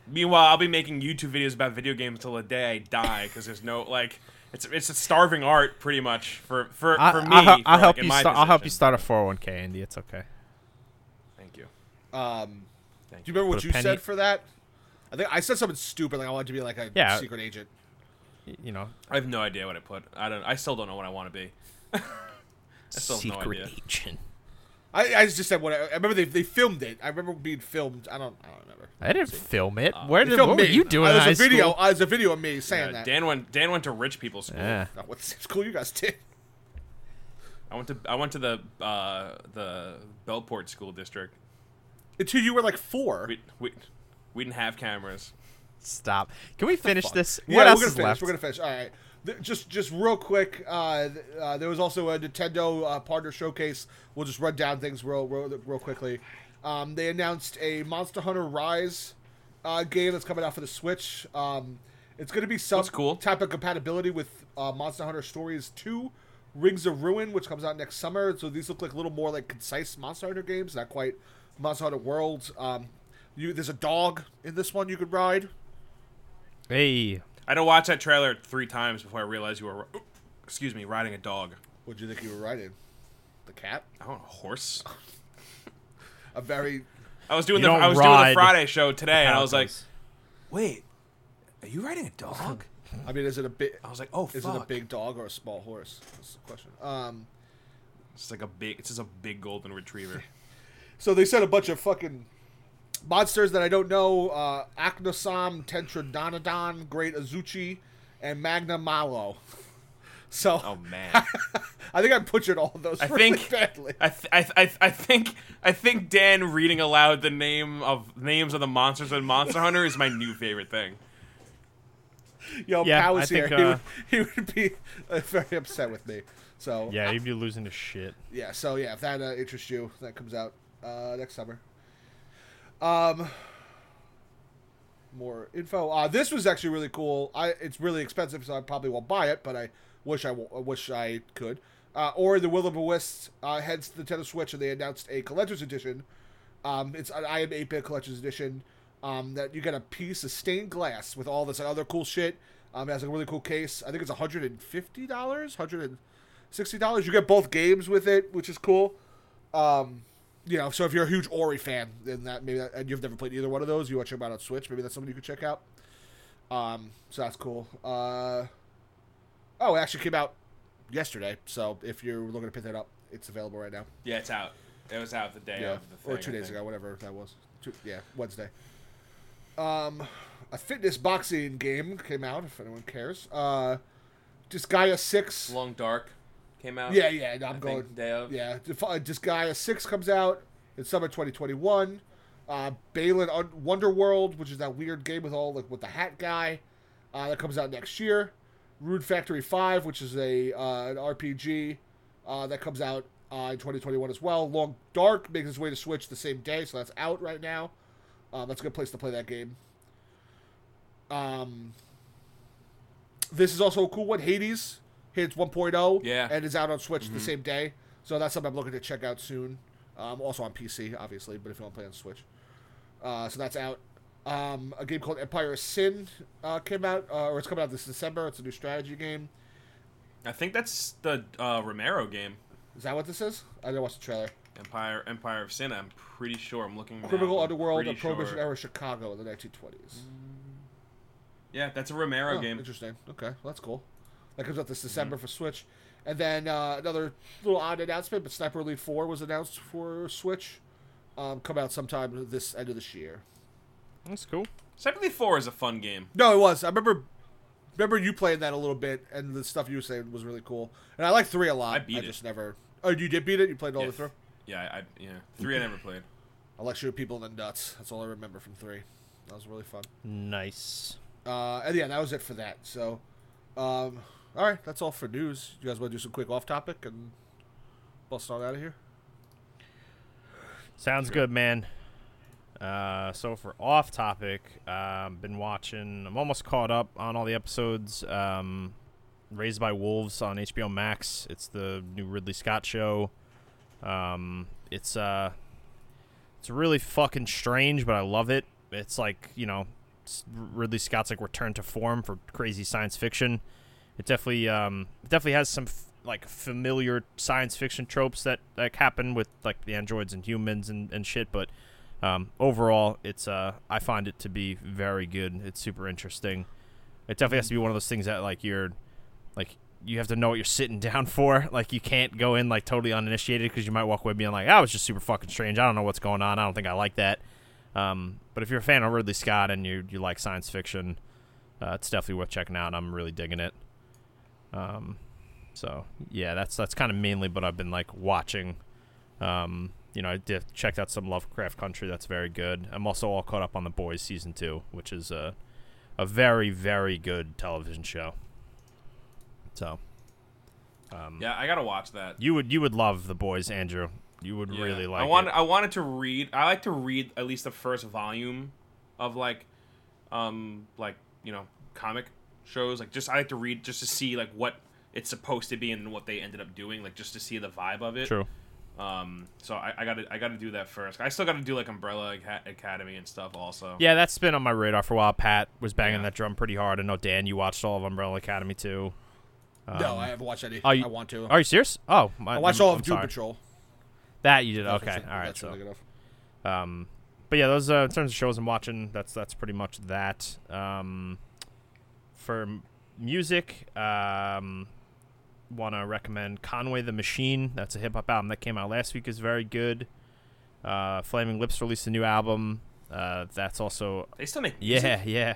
Meanwhile, I'll be making YouTube videos about video games till the day I die because there's no like it's it's a starving art pretty much for for, I, for me. I'll, for, I'll help like, in you. my Start, I'll help you start a four hundred one k, Andy. It's okay. Thank you. Um, Thank do you remember what you penny- said for that? I think I said something stupid, like I wanted to be like a Yeah. secret agent. You know, I have no idea what I put. I don't. I still don't know what I want to be. I still have no secret idea. agent. I, I just said what I, I remember. They, they filmed it. I remember being filmed. I don't. I don't remember. I didn't film it. Uh, Where They did filmed what were you doing Uh, in There's high a video. school? Uh, there's a video of me saying Yeah, that. Dan went. Dan went to rich people's school. Yeah. Not what school you guys did. I went to. I went to the uh, the Bellport school district. Until you were like four. We we we didn't have cameras. Stop. Can we finish this? Yeah, what else we're gonna is finish. left? We're gonna finish. All right. Th- Just, just real quick. Uh, th- uh, there was also a Nintendo uh, partner showcase. We'll just run down things real, real, real quickly. Um, they announced a Monster Hunter Rise uh, game that's coming out for the Switch. Um, it's going to be some cool. type of compatibility with uh, Monster Hunter Stories 2, Wings of Ruin, which comes out next summer. So these look like a little more like concise Monster Hunter games, not quite Monster Hunter Worlds. Um, you, there's a dog in this one you could ride. hey, I had to watch that trailer three times before I realized you were. Excuse me, riding a dog. What do you think you were riding? The cat? I don't know, a horse. A very I was doing You the I was doing the Friday show today, and I was like, "Wait, are you riding a dog?" I mean, is it a big? I was like, "Oh, Is fuck!" it a big dog or a small horse? That's the question. Um, It's like a big. It's just a big golden retriever. so they said a bunch of fucking monsters that I don't know: uh, Aknosom, Tentrodonodon, Great Azuchi, and Magnamalo. So Oh man. I think I butchered all of those I really think- badly. I, th- I, th- I, think I think Dan reading aloud the name of names of the monsters in Monster Hunter is my new favorite thing. Yo, Yeah, Pow I was here. think, he, uh, would, he would be uh, very upset with me. So Yeah, you'd be losing to shit. yeah, so yeah, if that uh, interests you, that comes out uh, next summer. Um, more info. Uh, this was actually really cool. I it's really expensive, so I probably won't buy it, but I wish I wish I could. Uh, Ori the Will of the Wisps uh, heads to the Nintendo Switch, and they announced a collector's edition. Um, it's an iam8bit collector's edition. Um, that you get a piece of stained glass with all this other cool shit. Um, it has a really cool case. I think it's 150 dollars, 160 dollars. You get both games with it, which is cool. Um, you know, so if you're a huge Ori fan, then that maybe that, and you've never played either one of those, you want to check them out on Switch. Maybe that's something you could check out. Um, so that's cool. Uh, oh, it actually came out yesterday. So if you're looking to pick that up, it's available right now. Yeah, it's out. It was out the day Yeah, of the thing. or two I days think. ago, whatever that was. Two, yeah, Wednesday. Um, a fitness boxing game came out. If anyone cares, uh, Disgaea Six. Long Dark came out. Yeah, yeah. No, I'm I going. day of. Yeah, Def- uh, Disgaea Six comes out in summer 2021. Uh, Balan Wonderworld, which is that weird game with all like with the hat guy, uh, that comes out next year. Rune Factory Five, which is a uh, an RPG, uh, that comes out uh, in 2021 as well. Long Dark makes its way to Switch the same day, so that's out right now. Um, that's a good place to play that game. Um, this is also a cool one. Hades hits 1.0, Yeah. and is out on Switch the same day. So that's something I'm looking to check out soon. Um, also on PC, obviously, but if you want to play on Switch, uh, so that's out. Um, a game called Empire of Sin uh, came out, uh, or it's coming out this December. It's a new strategy game. I think that's the uh, Romero game. Is that what this is? I didn't watch the trailer. Empire Empire of Sin. I'm pretty sure. I'm looking. now. Criminal I'm Underworld of Prohibition sure. era Chicago in the 1920s. Yeah, that's a Romero Oh, game. Interesting. Okay, well, that's cool. That comes out this December for Switch. And then uh, another little odd announcement, but Sniper Elite 4 was announced for Switch. Um, come out sometime this end of this year. That's cool. Sniper Elite Four is a fun game. No, it was. I remember remember you playing that a little bit, and the stuff you were saying was really cool. And I like 3 a lot. I beat it. just never... Oh, you did beat it? You played all Yeah, the way through? Yeah, I, I yeah. Three I never played. I like shooting people in the nuts. That's all I remember from 3. That was really fun. Nice. Uh, and yeah, that was it for that. So, um, all right, that's all for news. You guys want to do some quick off topic and bust on out of here? Sounds good, man. Uh, so for off topic, um, been watching. I'm almost caught up on all the episodes. Um, Raised by Wolves on HBO Max. It's the new Ridley Scott show. Um, it's uh, it's really fucking strange, but I love it. It's like you know, Ridley Scott's like return to form for crazy science fiction. It definitely um, it definitely has some f- like familiar science fiction tropes that like happen with like the androids and humans and, and shit, but um, overall, it's uh, I find it to be very good. It's super interesting. It definitely has to be one of those things that like you're like you have to know what you're sitting down for. Like you can't go in like totally uninitiated because you might walk away being like, "I was just super fucking strange. I don't know what's going on. I don't think I like that." Um, but if you're a fan of Ridley Scott and you you like science fiction, uh, it's definitely worth checking out. I'm really digging it. Um, so yeah, that's that's kind of mainly what I've been like watching. Um, you know, I did checked out some Lovecraft Country. That's very good. I'm also all caught up on The Boys season two, which is a a very very good television show. So, um, Yeah, I gotta watch that. you would you would love The Boys, Andrew. You would Yeah. really like. I wanted it. I wanted to read. I like to read at least the first volume of like, um, like you know, comic shows. Like just I like to read just to see like what it's supposed to be and what they ended up doing. Like just to see the vibe of it. True. Um, so I, I gotta I gotta do that first. I still gotta do like Umbrella Academy and stuff also. Yeah, that's been on my radar for a while. Pat was banging Yeah. that drum pretty hard. I know Dan, you watched all of Umbrella Academy too. no, Um, I haven't watched any. oh, you- I want to. Are you serious? Oh, my, I watched I'm- all of I'm Doom. Patrol. That you did. That's Okay, all right. that's So, really um, but yeah, those uh, in terms of shows I'm watching, that's that's pretty much that. Um, for music, um, want to recommend Conway the Machine. That's a hip hop album that came out last week. is very good. Uh, Flaming Lips released a new album. Uh, that's also They still make music? yeah,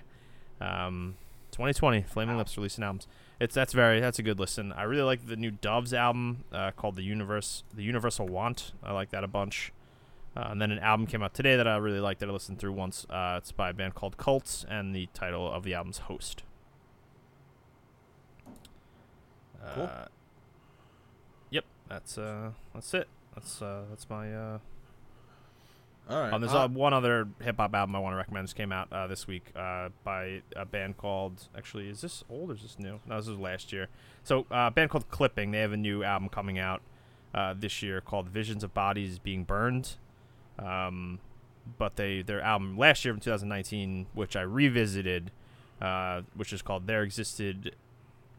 yeah. Um, 2020, Flaming Wow. Lips releasing albums. it's that's very that's a good listen. I really like the new Doves album uh, called the Universe, the Universal Want. I like that a bunch. Uh, and then an album came out today that I really liked that I listened through once. Uh, it's by a band called Cults, and the title of the album's Host. Cool. Uh, yep, that's uh, that's it. That's uh, that's my uh, All right. um, there's Uh, uh, one other hip hop album I want to recommend. Just came out uh, this week uh, by a band called. Actually, is this old or is this new? No, this was last year. So, uh, a band called Clipping. They have a new album coming out uh, this year called "Visions of Bodies Being Burned." Um, but they their album last year in 2019, which I revisited, uh, which is called "There Existed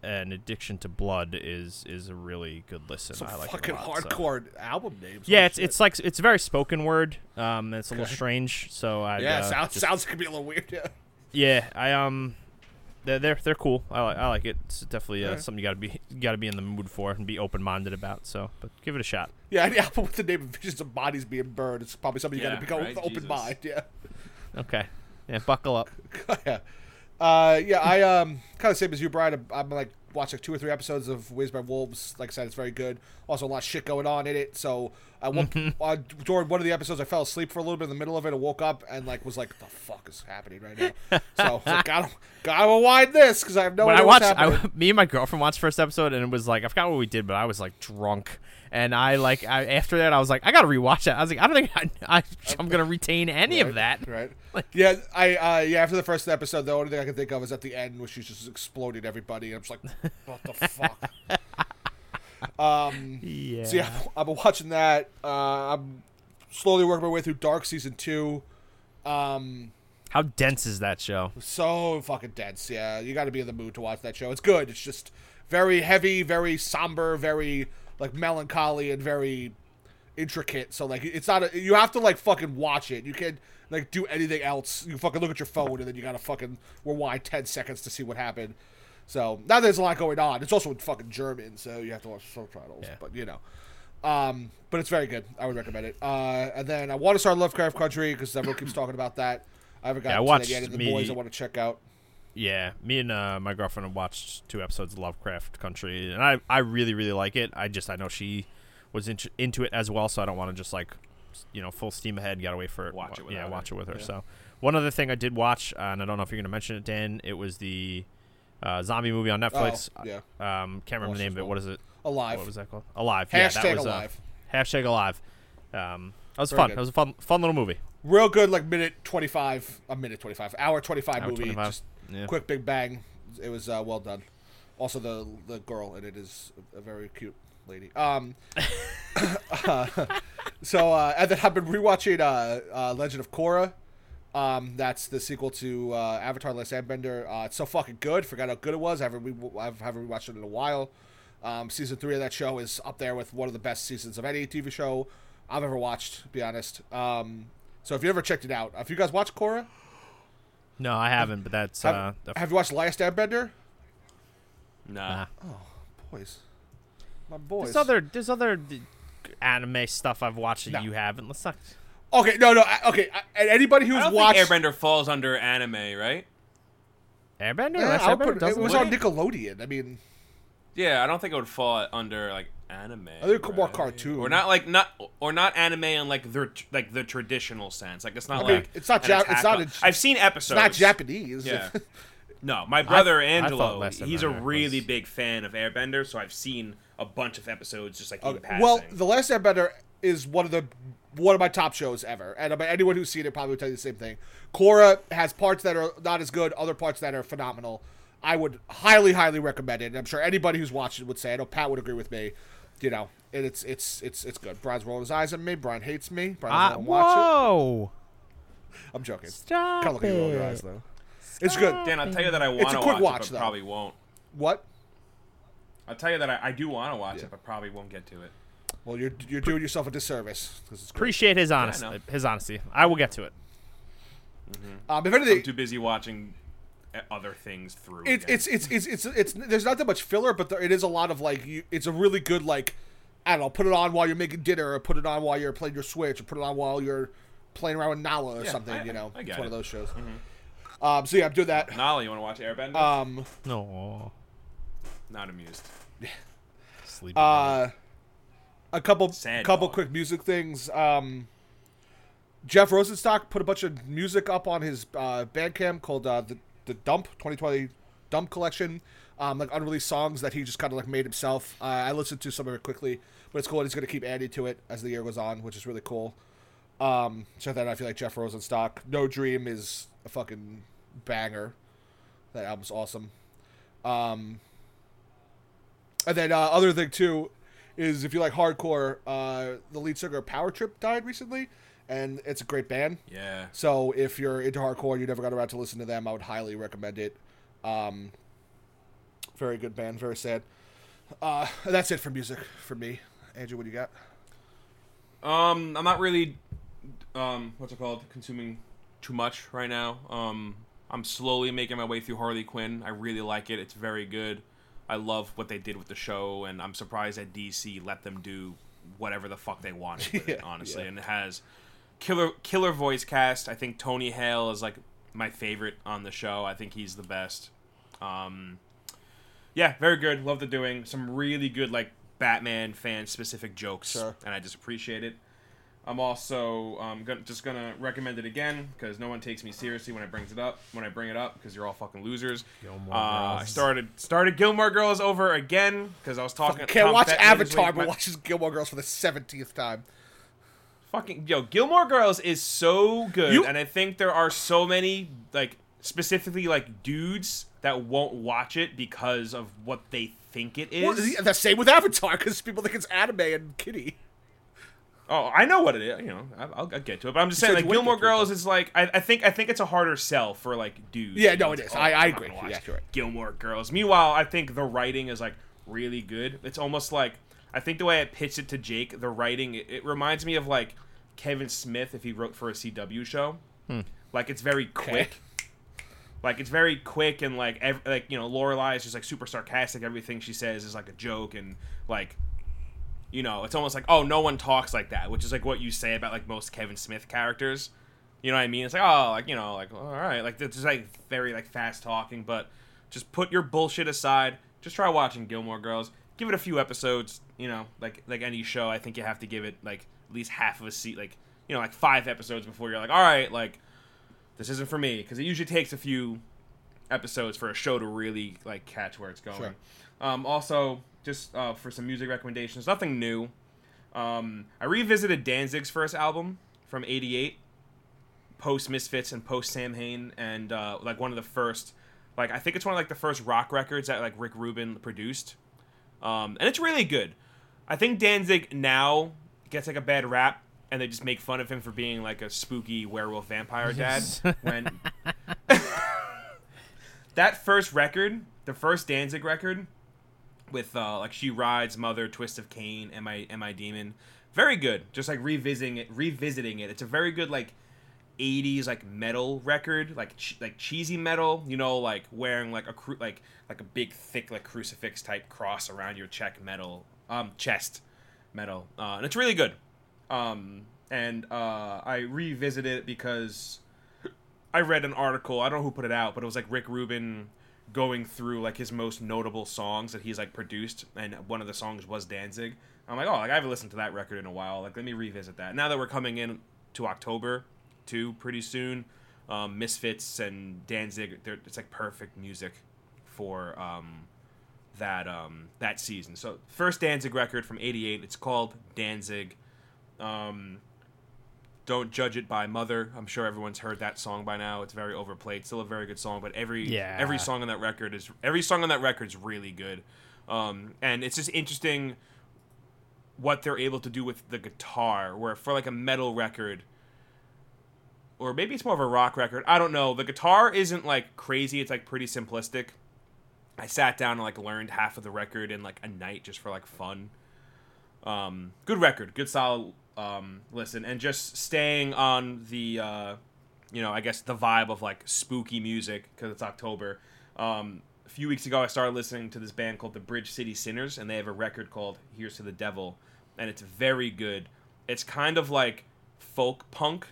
an Addiction to Blood," is is a really good listen. some I like it a fucking lot, so. hardcore album names. Yeah, it's shit. it's like it's very spoken word. Um, it's a little strange. So I yeah. uh, sounds just- sounds could be a little weird. Yeah. yeah. I um, they're they're they're cool. I like I like it. It's definitely uh, Alright. something you gotta be you gotta be in the mood for and be open minded about. So, but give it a shot. Yeah, any album with the name of Visions of Bodies Being Burned, it's probably something you Yeah, gotta go right, with open Jesus. mind. Yeah. Okay. Yeah, buckle up. yeah. Uh, yeah, I um kind of same as you, Brian. I'm, like watched like two or three episodes of Raised by Wolves. Like I said, it's very good. Also, a lot of shit going on in it. So I woke uh, during one of the episodes, I fell asleep for a little bit in the middle of it. and woke up and like was like, "The fuck is happening right now?" So I was like, "Gotta gotta rewind this because I have no when idea I watched, happening." I, me and my girlfriend watched the first episode, and it was like I forgot what we did, but I was like drunk, and I like I, after that I was like I gotta rewatch that. I was like I don't think I, I I'm gonna retain any of that. Right. Like- yeah, I uh, yeah. After the first episode, the only thing I can think of is at the end where she's just exploding everybody. And I'm just like, what the fuck. Um. Yeah. So yeah, I've been watching that. Uh, I'm slowly working my way through Dark season two. Um, How dense is that show? so fucking dense. Yeah, you got to be in the mood to watch that show. It's good. It's just very heavy, very somber, very like melancholy, and very intricate. So like, it's not. A, you have to like fucking watch it. You can't like do anything else. You fucking look at your phone, and then you gotta fucking rewind ten seconds to see what happened. So now there's a lot going on. It's also in fucking German, so you have to watch subtitles. Yeah. But you know. Um, but it's very good. I would recommend it. Uh, and then I want to start Lovecraft Country because everyone keeps talking about that. I haven't Yeah, I to watched that yet. And the me- boys I want to check out. Yeah, me and uh, my girlfriend have watched two episodes of Lovecraft Country, and I I really really like it. I just I know she was into into it as well, so I don't want to just like you know full steam ahead. Got to wait for it. Watch it Yeah, watch it with her. Yeah. So one other thing I did watch, uh, and I don't know if you're gonna mention it, Dan. It was the uh, zombie movie on Netflix. Oh, yeah. Um, can't remember the name of it. What is it? Alive. What was that called? Alive. yeah, Hashtag that was, uh, hashtag alive. Um, that was Very fun. good. That was a fun fun little movie. Real good, like minute twenty five, a minute twenty five, hour twenty five Hour movie. 25. Just Yeah. quick, big bang. It was uh, well done. Also, the the girl in it is a very cute lady. Um, so uh, and then I've been rewatching uh, uh, Legend of Korra. Um, that's the sequel to uh, Avatar: Last Airbender. Uh, it's so fucking good. Forgot how good it was. I haven't re- I haven't rewatched it in a while. Um, season three of that show is up there with one of the best seasons of any TV show I've ever watched. To be honest. Um, so if you ever checked it out, have you guys watched Korra? No, I haven't, but that's Have, uh, the- have you watched Last Airbender? Nah. nah. Boys, my boys. There's other there's other anime stuff I've watched that No. you haven't. Let's not. Okay, no, no. I- Okay, I- and anybody I who's don't watched think Airbender falls under anime, right? Airbender. Yeah, Last I would Airbender put- it doesn't was on Nickelodeon. I mean, Yeah, I don't think it would fall under like anime. I think more right? cartoon. or not like not or not anime in like the like the traditional sense. Like it's not I mean, like it's not an Jap- attack it's not on- a- I've seen it's episodes. not Japanese. Yeah. No, my brother I Angelo, thought Last he's a Airbender really was- big fan of Airbender, so I've seen a bunch of episodes just like in passing. Well, The Last Airbender is one of the one of my top shows ever, and I anyone who's seen it probably would tell you the same thing. Korra has parts that are not as good, other parts that are phenomenal. I would highly, highly recommend it. And I'm sure anybody who's watched it would say. I know Pat would agree with me. You know, and it's it's it's it's good. Brian's rolling his eyes at me. Brian hates me. Brian Ah, doesn't want to watch whoa! it. I'm joking. Stop Kind of look at you roll your eyes though. It's good. Dan, I'll tell you that I a want to quick watch, watch, it, but though. probably won't. What? I'll tell you that I, I do want to watch Yeah. it, but probably won't get to it. Well, you're you're doing yourself a disservice because it's. Appreciate his honesty. know. his honesty. I will get to it. Um, if I'm too busy watching uh, other things through. It's it's it's it's it's it's there's not that much filler, but there, it is a lot of like you, it's a really good like I don't know, put it on while you're making dinner, or put it on while you're playing your Switch, or put it on while you're playing around with Nala or Yeah, something. I- you know, I it's get one of those shows. Um, so yeah, I'm doing that. Nala, you want to watch Airbender? Um, No. not amused. Sleepy. Uh, a couple Sad couple dog. quick music things. Um, Jeff Rosenstock put a bunch of music up on his uh, Bandcamp called uh, the the Dump 2020 Dump Collection. Um, like unreleased songs that he just kind of like made himself. Uh, I listened to some of it quickly, but it's cool. And he's going to keep adding to it as the year goes on, which is really cool. Um, so then I feel like Jeff Rosenstock. No Dream is a fucking banger. That album's awesome. Um, and then uh, other thing too is if you like hardcore, uh, the lead singer Power Trip died recently, and it's a great band. Yeah. So if you're into hardcore and you never got around to listen to them, I would highly recommend it. Um, very good band, very sad. Uh, that's it for music for me. Andrew, what do you got? Um, I'm not really, um, what's it called, consuming too much right now. Um, I'm slowly making my way through Harley Quinn. I really like it. It's very good. I love what they did with the show, and I'm surprised that DC let them do whatever the fuck they wanted with it, honestly. yeah. And it has killer killer voice cast. I think Tony Hale is like my favorite on the show. I think he's the best. Um, yeah, very good. Love the doing. Some really good like Batman fan specific jokes, Sure. and I just appreciate it. I'm also um, gonna, just gonna recommend it again because no one takes me seriously when I brings it up. When I bring it up, because you're all fucking losers. Gilmore Uh, I started started Gilmore Girls over again because I was talking. Can't Tom watch Bettman Avatar, but watches Gilmore Girls for the seventeenth time. fucking yo Gilmore Girls is so good, You- and I think there are so many like specifically like dudes that won't watch it because of what they think it is. Well, the, the same with Avatar because people think it's anime and kitty. Oh, I know what it is. You know, I- I'll, I'll get to it. But I'm just saying, said like Gilmore it, Girls is like I, I think I think it's a harder sell for like dudes. Yeah, no, it's oh, I- oh, I I'm agree. Yeah, you're. Gilmore Girls. Meanwhile, I think the writing is like really good. It's almost like I think the way I pitched it to Jake, the writing it, it reminds me of like Kevin Smith if he wrote for a CW show. Hmm. Like it's very quick. Like it's very quick and like ev- like you know Lorelai is just like super sarcastic. Everything she says is like a joke and like you know it's almost like oh no one talks like that, which is like what you say about like most Kevin Smith characters. You know what I mean? It's like oh like you know like all right like it's just like very like fast talking, but just put your bullshit aside. Just try watching Gilmore Girls. Give it a few episodes. You know like like any show, I think you have to give it like at least half of a seat like you know like five episodes before you're like all right like this isn't for me because it usually takes a few episodes for a show to really like catch where it's going. Sure. Um, also, just uh, for some music recommendations, nothing new. Um, I revisited Danzig's first album from '88, post Misfits and post Samhain, and uh, like one of the first, like I think it's one of like the first rock records that like Rick Rubin produced, um, and it's really good. I think Danzig now gets like a bad rap, and they just make fun of him for being like a spooky werewolf vampire dad. when that first record, the first Danzig record, with uh, like She Rides, Mother, Twist of Cain, and my Am I Demon, very good. Just like revisiting it, revisiting it. It's a very good like. 80s like metal record like ch- like cheesy metal you know like wearing like a cru- like like a big thick like crucifix type cross around your check metal um chest metal uh, and it's really good um and uh i revisited it because I read an article. I don't know who put it out, but it was like Rick Rubin going through like his most notable songs that he's like produced, and one of the songs was Danzig. I'm like, oh, like I haven't listened to that record in a while. Like, let me revisit that. Now that we're coming in to October, too, pretty soon, um, Misfits and Danzig, it's like perfect music for um, that um, that season. So first Danzig record from '88. It's called Danzig. Um, don't judge it by Mother. I'm sure everyone's heard that song by now. It's very overplayed. Still a very good song, but every Yeah. every song on that record is every song on that record is really good. Um, and it's just interesting what they're able to do with the guitar. Where for like a metal record, or maybe it's more of a rock record. I don't know. The guitar isn't like crazy. It's like pretty simplistic. I sat down and like learned half of the record in like a night just for like fun. Um, good record, good solid um, listen, and just staying on the, uh, you know, I guess the vibe of like spooky music because it's October. Um, a few weeks ago, I started listening to this band called the Bridge City Sinners, and they have a record called "Here's to the Devil," and it's very good. It's kind of like folk punk,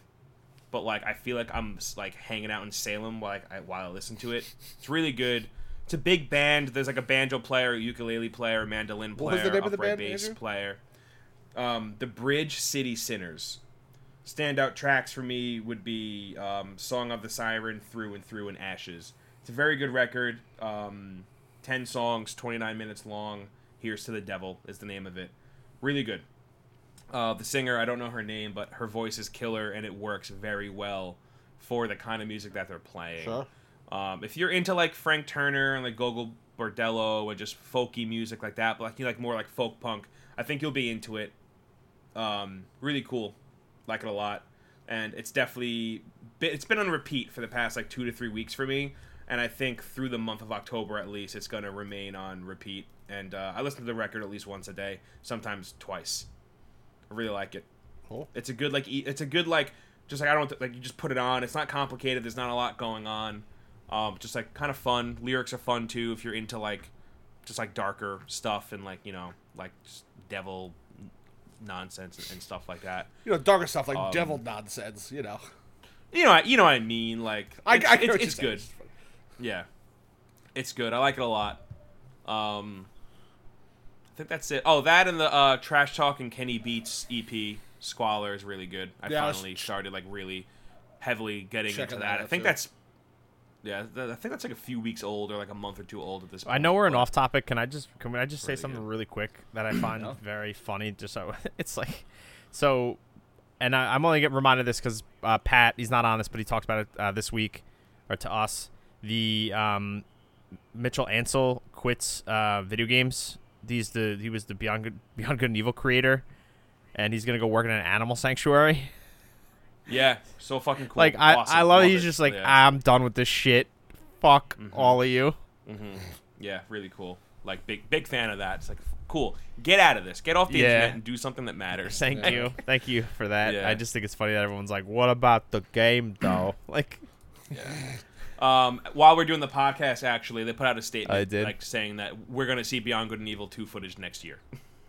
but like I feel like I'm like hanging out in Salem while I, while I listen to it. It's really good. it's a big band. There's like a banjo player, a ukulele player, a mandolin player, was the name of the upright bass Andrew? player. Um, the Bridge City Sinners. Standout tracks for me would be um, "Song of the Siren," "Through and Through," and "Ashes." It's a very good record. Um, Ten songs, twenty nine minutes long. "Here's to the Devil" is the name of it. Really good. Uh, the singer, I don't know her name, but her voice is killer and it works very well for the kind of music that they're playing. Sure. Um, if you're into like Frank Turner and like Gogol Bordello and just folky music like that, but like you like more like folk punk, I think you'll be into it. Um, really cool, like it a lot, and it's definitely it's been on repeat for the past like two to three weeks for me, and I think through the month of October at least, it's gonna remain on repeat. And uh, I listen to the record at least once a day, sometimes twice. I really like it. Cool. It's a good like it's a good like just like I don't like you just put it on. It's not complicated. There's not a lot going on. Um, just like kind of fun. Lyrics are fun too if you're into like just like darker stuff and like you know like devil nonsense and, and stuff like that. You know, darker stuff like Um, devil nonsense. You know, You know, you know what I mean. Like I, it's, I it's, it's good. Yeah, it's good. I like it a lot. Um, I think that's it. Oh, that and the uh, Trash Talk and Kenny Beats EP Squalor is really good. I Yeah, I finally started like really heavily getting into that that. I think too. that's yeah. I think that's like a few weeks old or like a month or two old at this point. I know we're an off topic. Can I just can I just say something good. really quick that I find No. very funny? Just so it's like, so, and I, I'm only getting reminded of this because uh, Pat, he's not on this, but he talked about it uh, this week or to us. The um, Michel Ancel quits uh, video games. He's the he was the Beyond Good, Beyond Good and Evil creator, and he's gonna go work in an animal sanctuary. Yeah, so fucking cool. Like I, Awesome. I love, it. it. He's just like yeah. I'm done with this shit. Fuck Mhm. all of you. hmm Yeah, really cool. Like big big fan of that. It's like cool. Get out of this. Get off the Yeah. internet and do something that matters. Thank Yeah. you, thank you for that. Yeah. I just think it's funny that everyone's like, "What about the game, though?" like, Um, while we're doing the podcast, actually, they put out a statement I did? like saying that we're going to see Beyond Good and Evil 2 footage next year.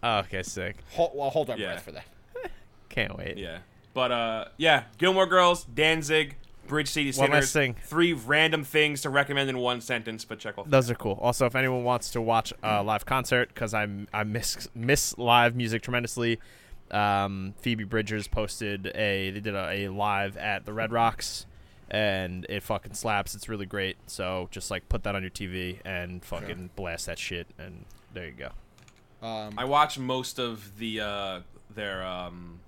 oh, okay, sick. Hold, well, hold our Yeah. breath for that. Can't wait. yeah. But uh, yeah, Gilmore Girls, Danzig, Bridge City One last Sinners. thing. Three random things to recommend in one sentence, but check off. Those are cool. Also, if anyone wants to watch a live concert, because I I miss miss live music tremendously, um, Phoebe Bridgers posted a they did a, a live at the Red Rocks, and it fucking slaps. It's really great. So just like put that on your TV and fucking blast that shit, and there you go. Um, I watched most of the uh, their. Um,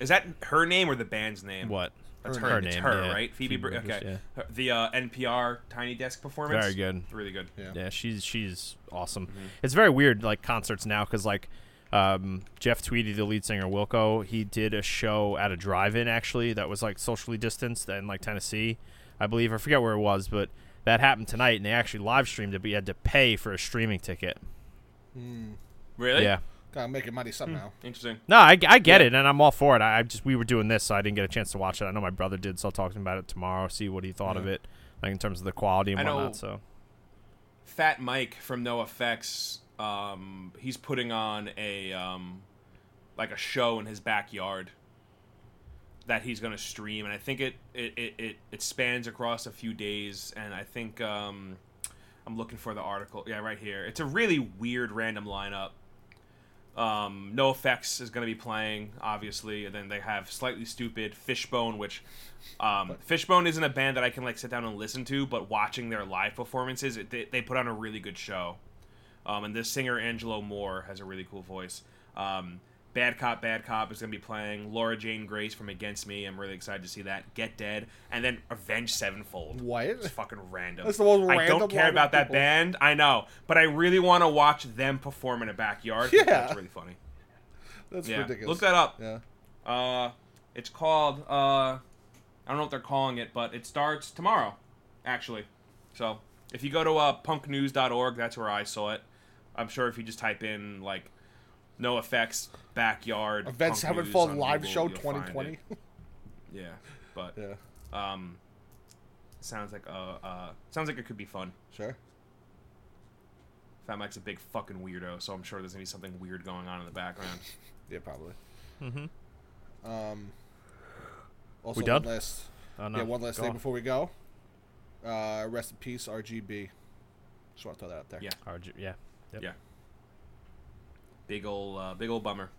is that her name or the band's name? What? That's Her her. name. It's Her her, yeah. right? Phoebe. Phoebe Bri- Bridgers, okay. yeah. Her- The uh, NPR Tiny Desk performance. Very good. It's really good. yeah. Yeah, she's she's awesome. Mm-hmm. It's very weird, like concerts now, because like um, Jeff Tweedy, the lead singer Wilco, he did a show at a drive-in actually that was like socially distanced in like Tennessee, I believe. I forget where it was, but that happened tonight, and they actually live streamed it, but you had to pay for a streaming ticket. Mm, Really? Yeah, gotta make it money somehow. Interesting. no, I, I get Yeah. it, and I'm all for it. I, I just we were doing this, so I didn't get a chance to watch it. I know my brother did, so I'll talk to him about it tomorrow, see what he thought of it, like in terms of the quality and I know- whatnot. So Fat Mike from NOFX, um, he's putting on a um, like a show in his backyard that he's going to stream, and I think it it, it, it it spans across a few days, and I think um, I'm looking for the article. Yeah, right here. It's a really weird random lineup. Um, NOFX is going to be playing, obviously, and then they have Slightly Stoopid, Fishbone, which um, Fishbone isn't a band that I can like sit down and listen to, but watching their live performances, it, they, they put on a really good show. Um, and this singer Angelo Moore has a really cool voice. Um, Bad Cop, Bad Cop is going to be playing. Laura Jane Grace from Against Me. I'm really excited to see that. Get Dead, and then Avenged Sevenfold. What? It's fucking random. That's the most random. I don't care about that people. band. I know, but I really want to watch them perform in a backyard. Yeah. that's really funny. That's yeah, ridiculous. look that up. Yeah. Uh, it's called. Uh, I don't know what they're calling it, but it starts tomorrow, actually. So if you go to uh, punknews.org, that's where I saw it. I'm sure if you just type in like NOFX backyard Events Punk News Sevenfold on live Google, show 2020. Yeah, but yeah. um, sounds like uh, uh sounds like it could be fun. Sure. Fat Mike's a big fucking weirdo, so I'm sure there's gonna be something weird going on in the background. Yeah, probably. mm-hmm. Um. Also, We done? one last. oh, no. Yeah, one last Go thing on. before we go. Uh, rest in peace, RGB. Just want to throw that out there. Yeah. RG yeah. Yep. Yeah. Big ol' uh, big old bummer.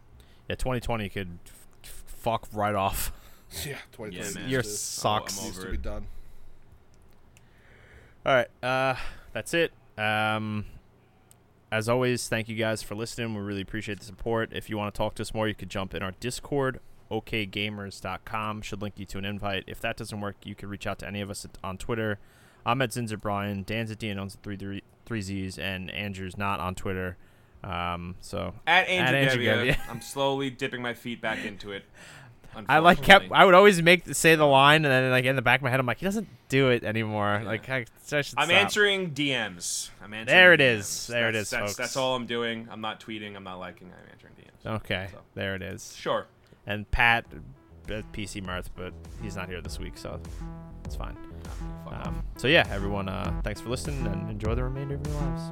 Yeah, 2020 could f- fuck right off. Yeah. 2020 Yeah, Your socks. sucks. I'm needs to be done. All right, uh, that's it. Um, as always, thank you guys for listening. We really appreciate the support. If you want to talk to us more, you could jump in our Discord, okgamers.com. Should link you to an invite. If that doesn't work, you could reach out to any of us at, on Twitter. I'm at Zinzer Brian. Dan's at Dan owns the three, three, three Z's, and Andrew's not on Twitter. Um, so At Andrew, Andrew Gebbia, Gebbia. I'm slowly dipping my feet back into it. I like kept. I would always make say the line, and then like in the back of my head, I'm like, he doesn't do it anymore. Yeah. Like I, I stop. answering DMs. I'm answering. There it DMs. is. There it That's- is, That's, folks. that's all I'm doing. I'm not tweeting. I'm not liking. I'm answering DMs. Okay, So. there it is. Sure. And Pat, uh, PC Mirth, but he's not here this week, so it's fine. Um, so yeah, everyone, uh, thanks for listening, and enjoy the remainder of your lives.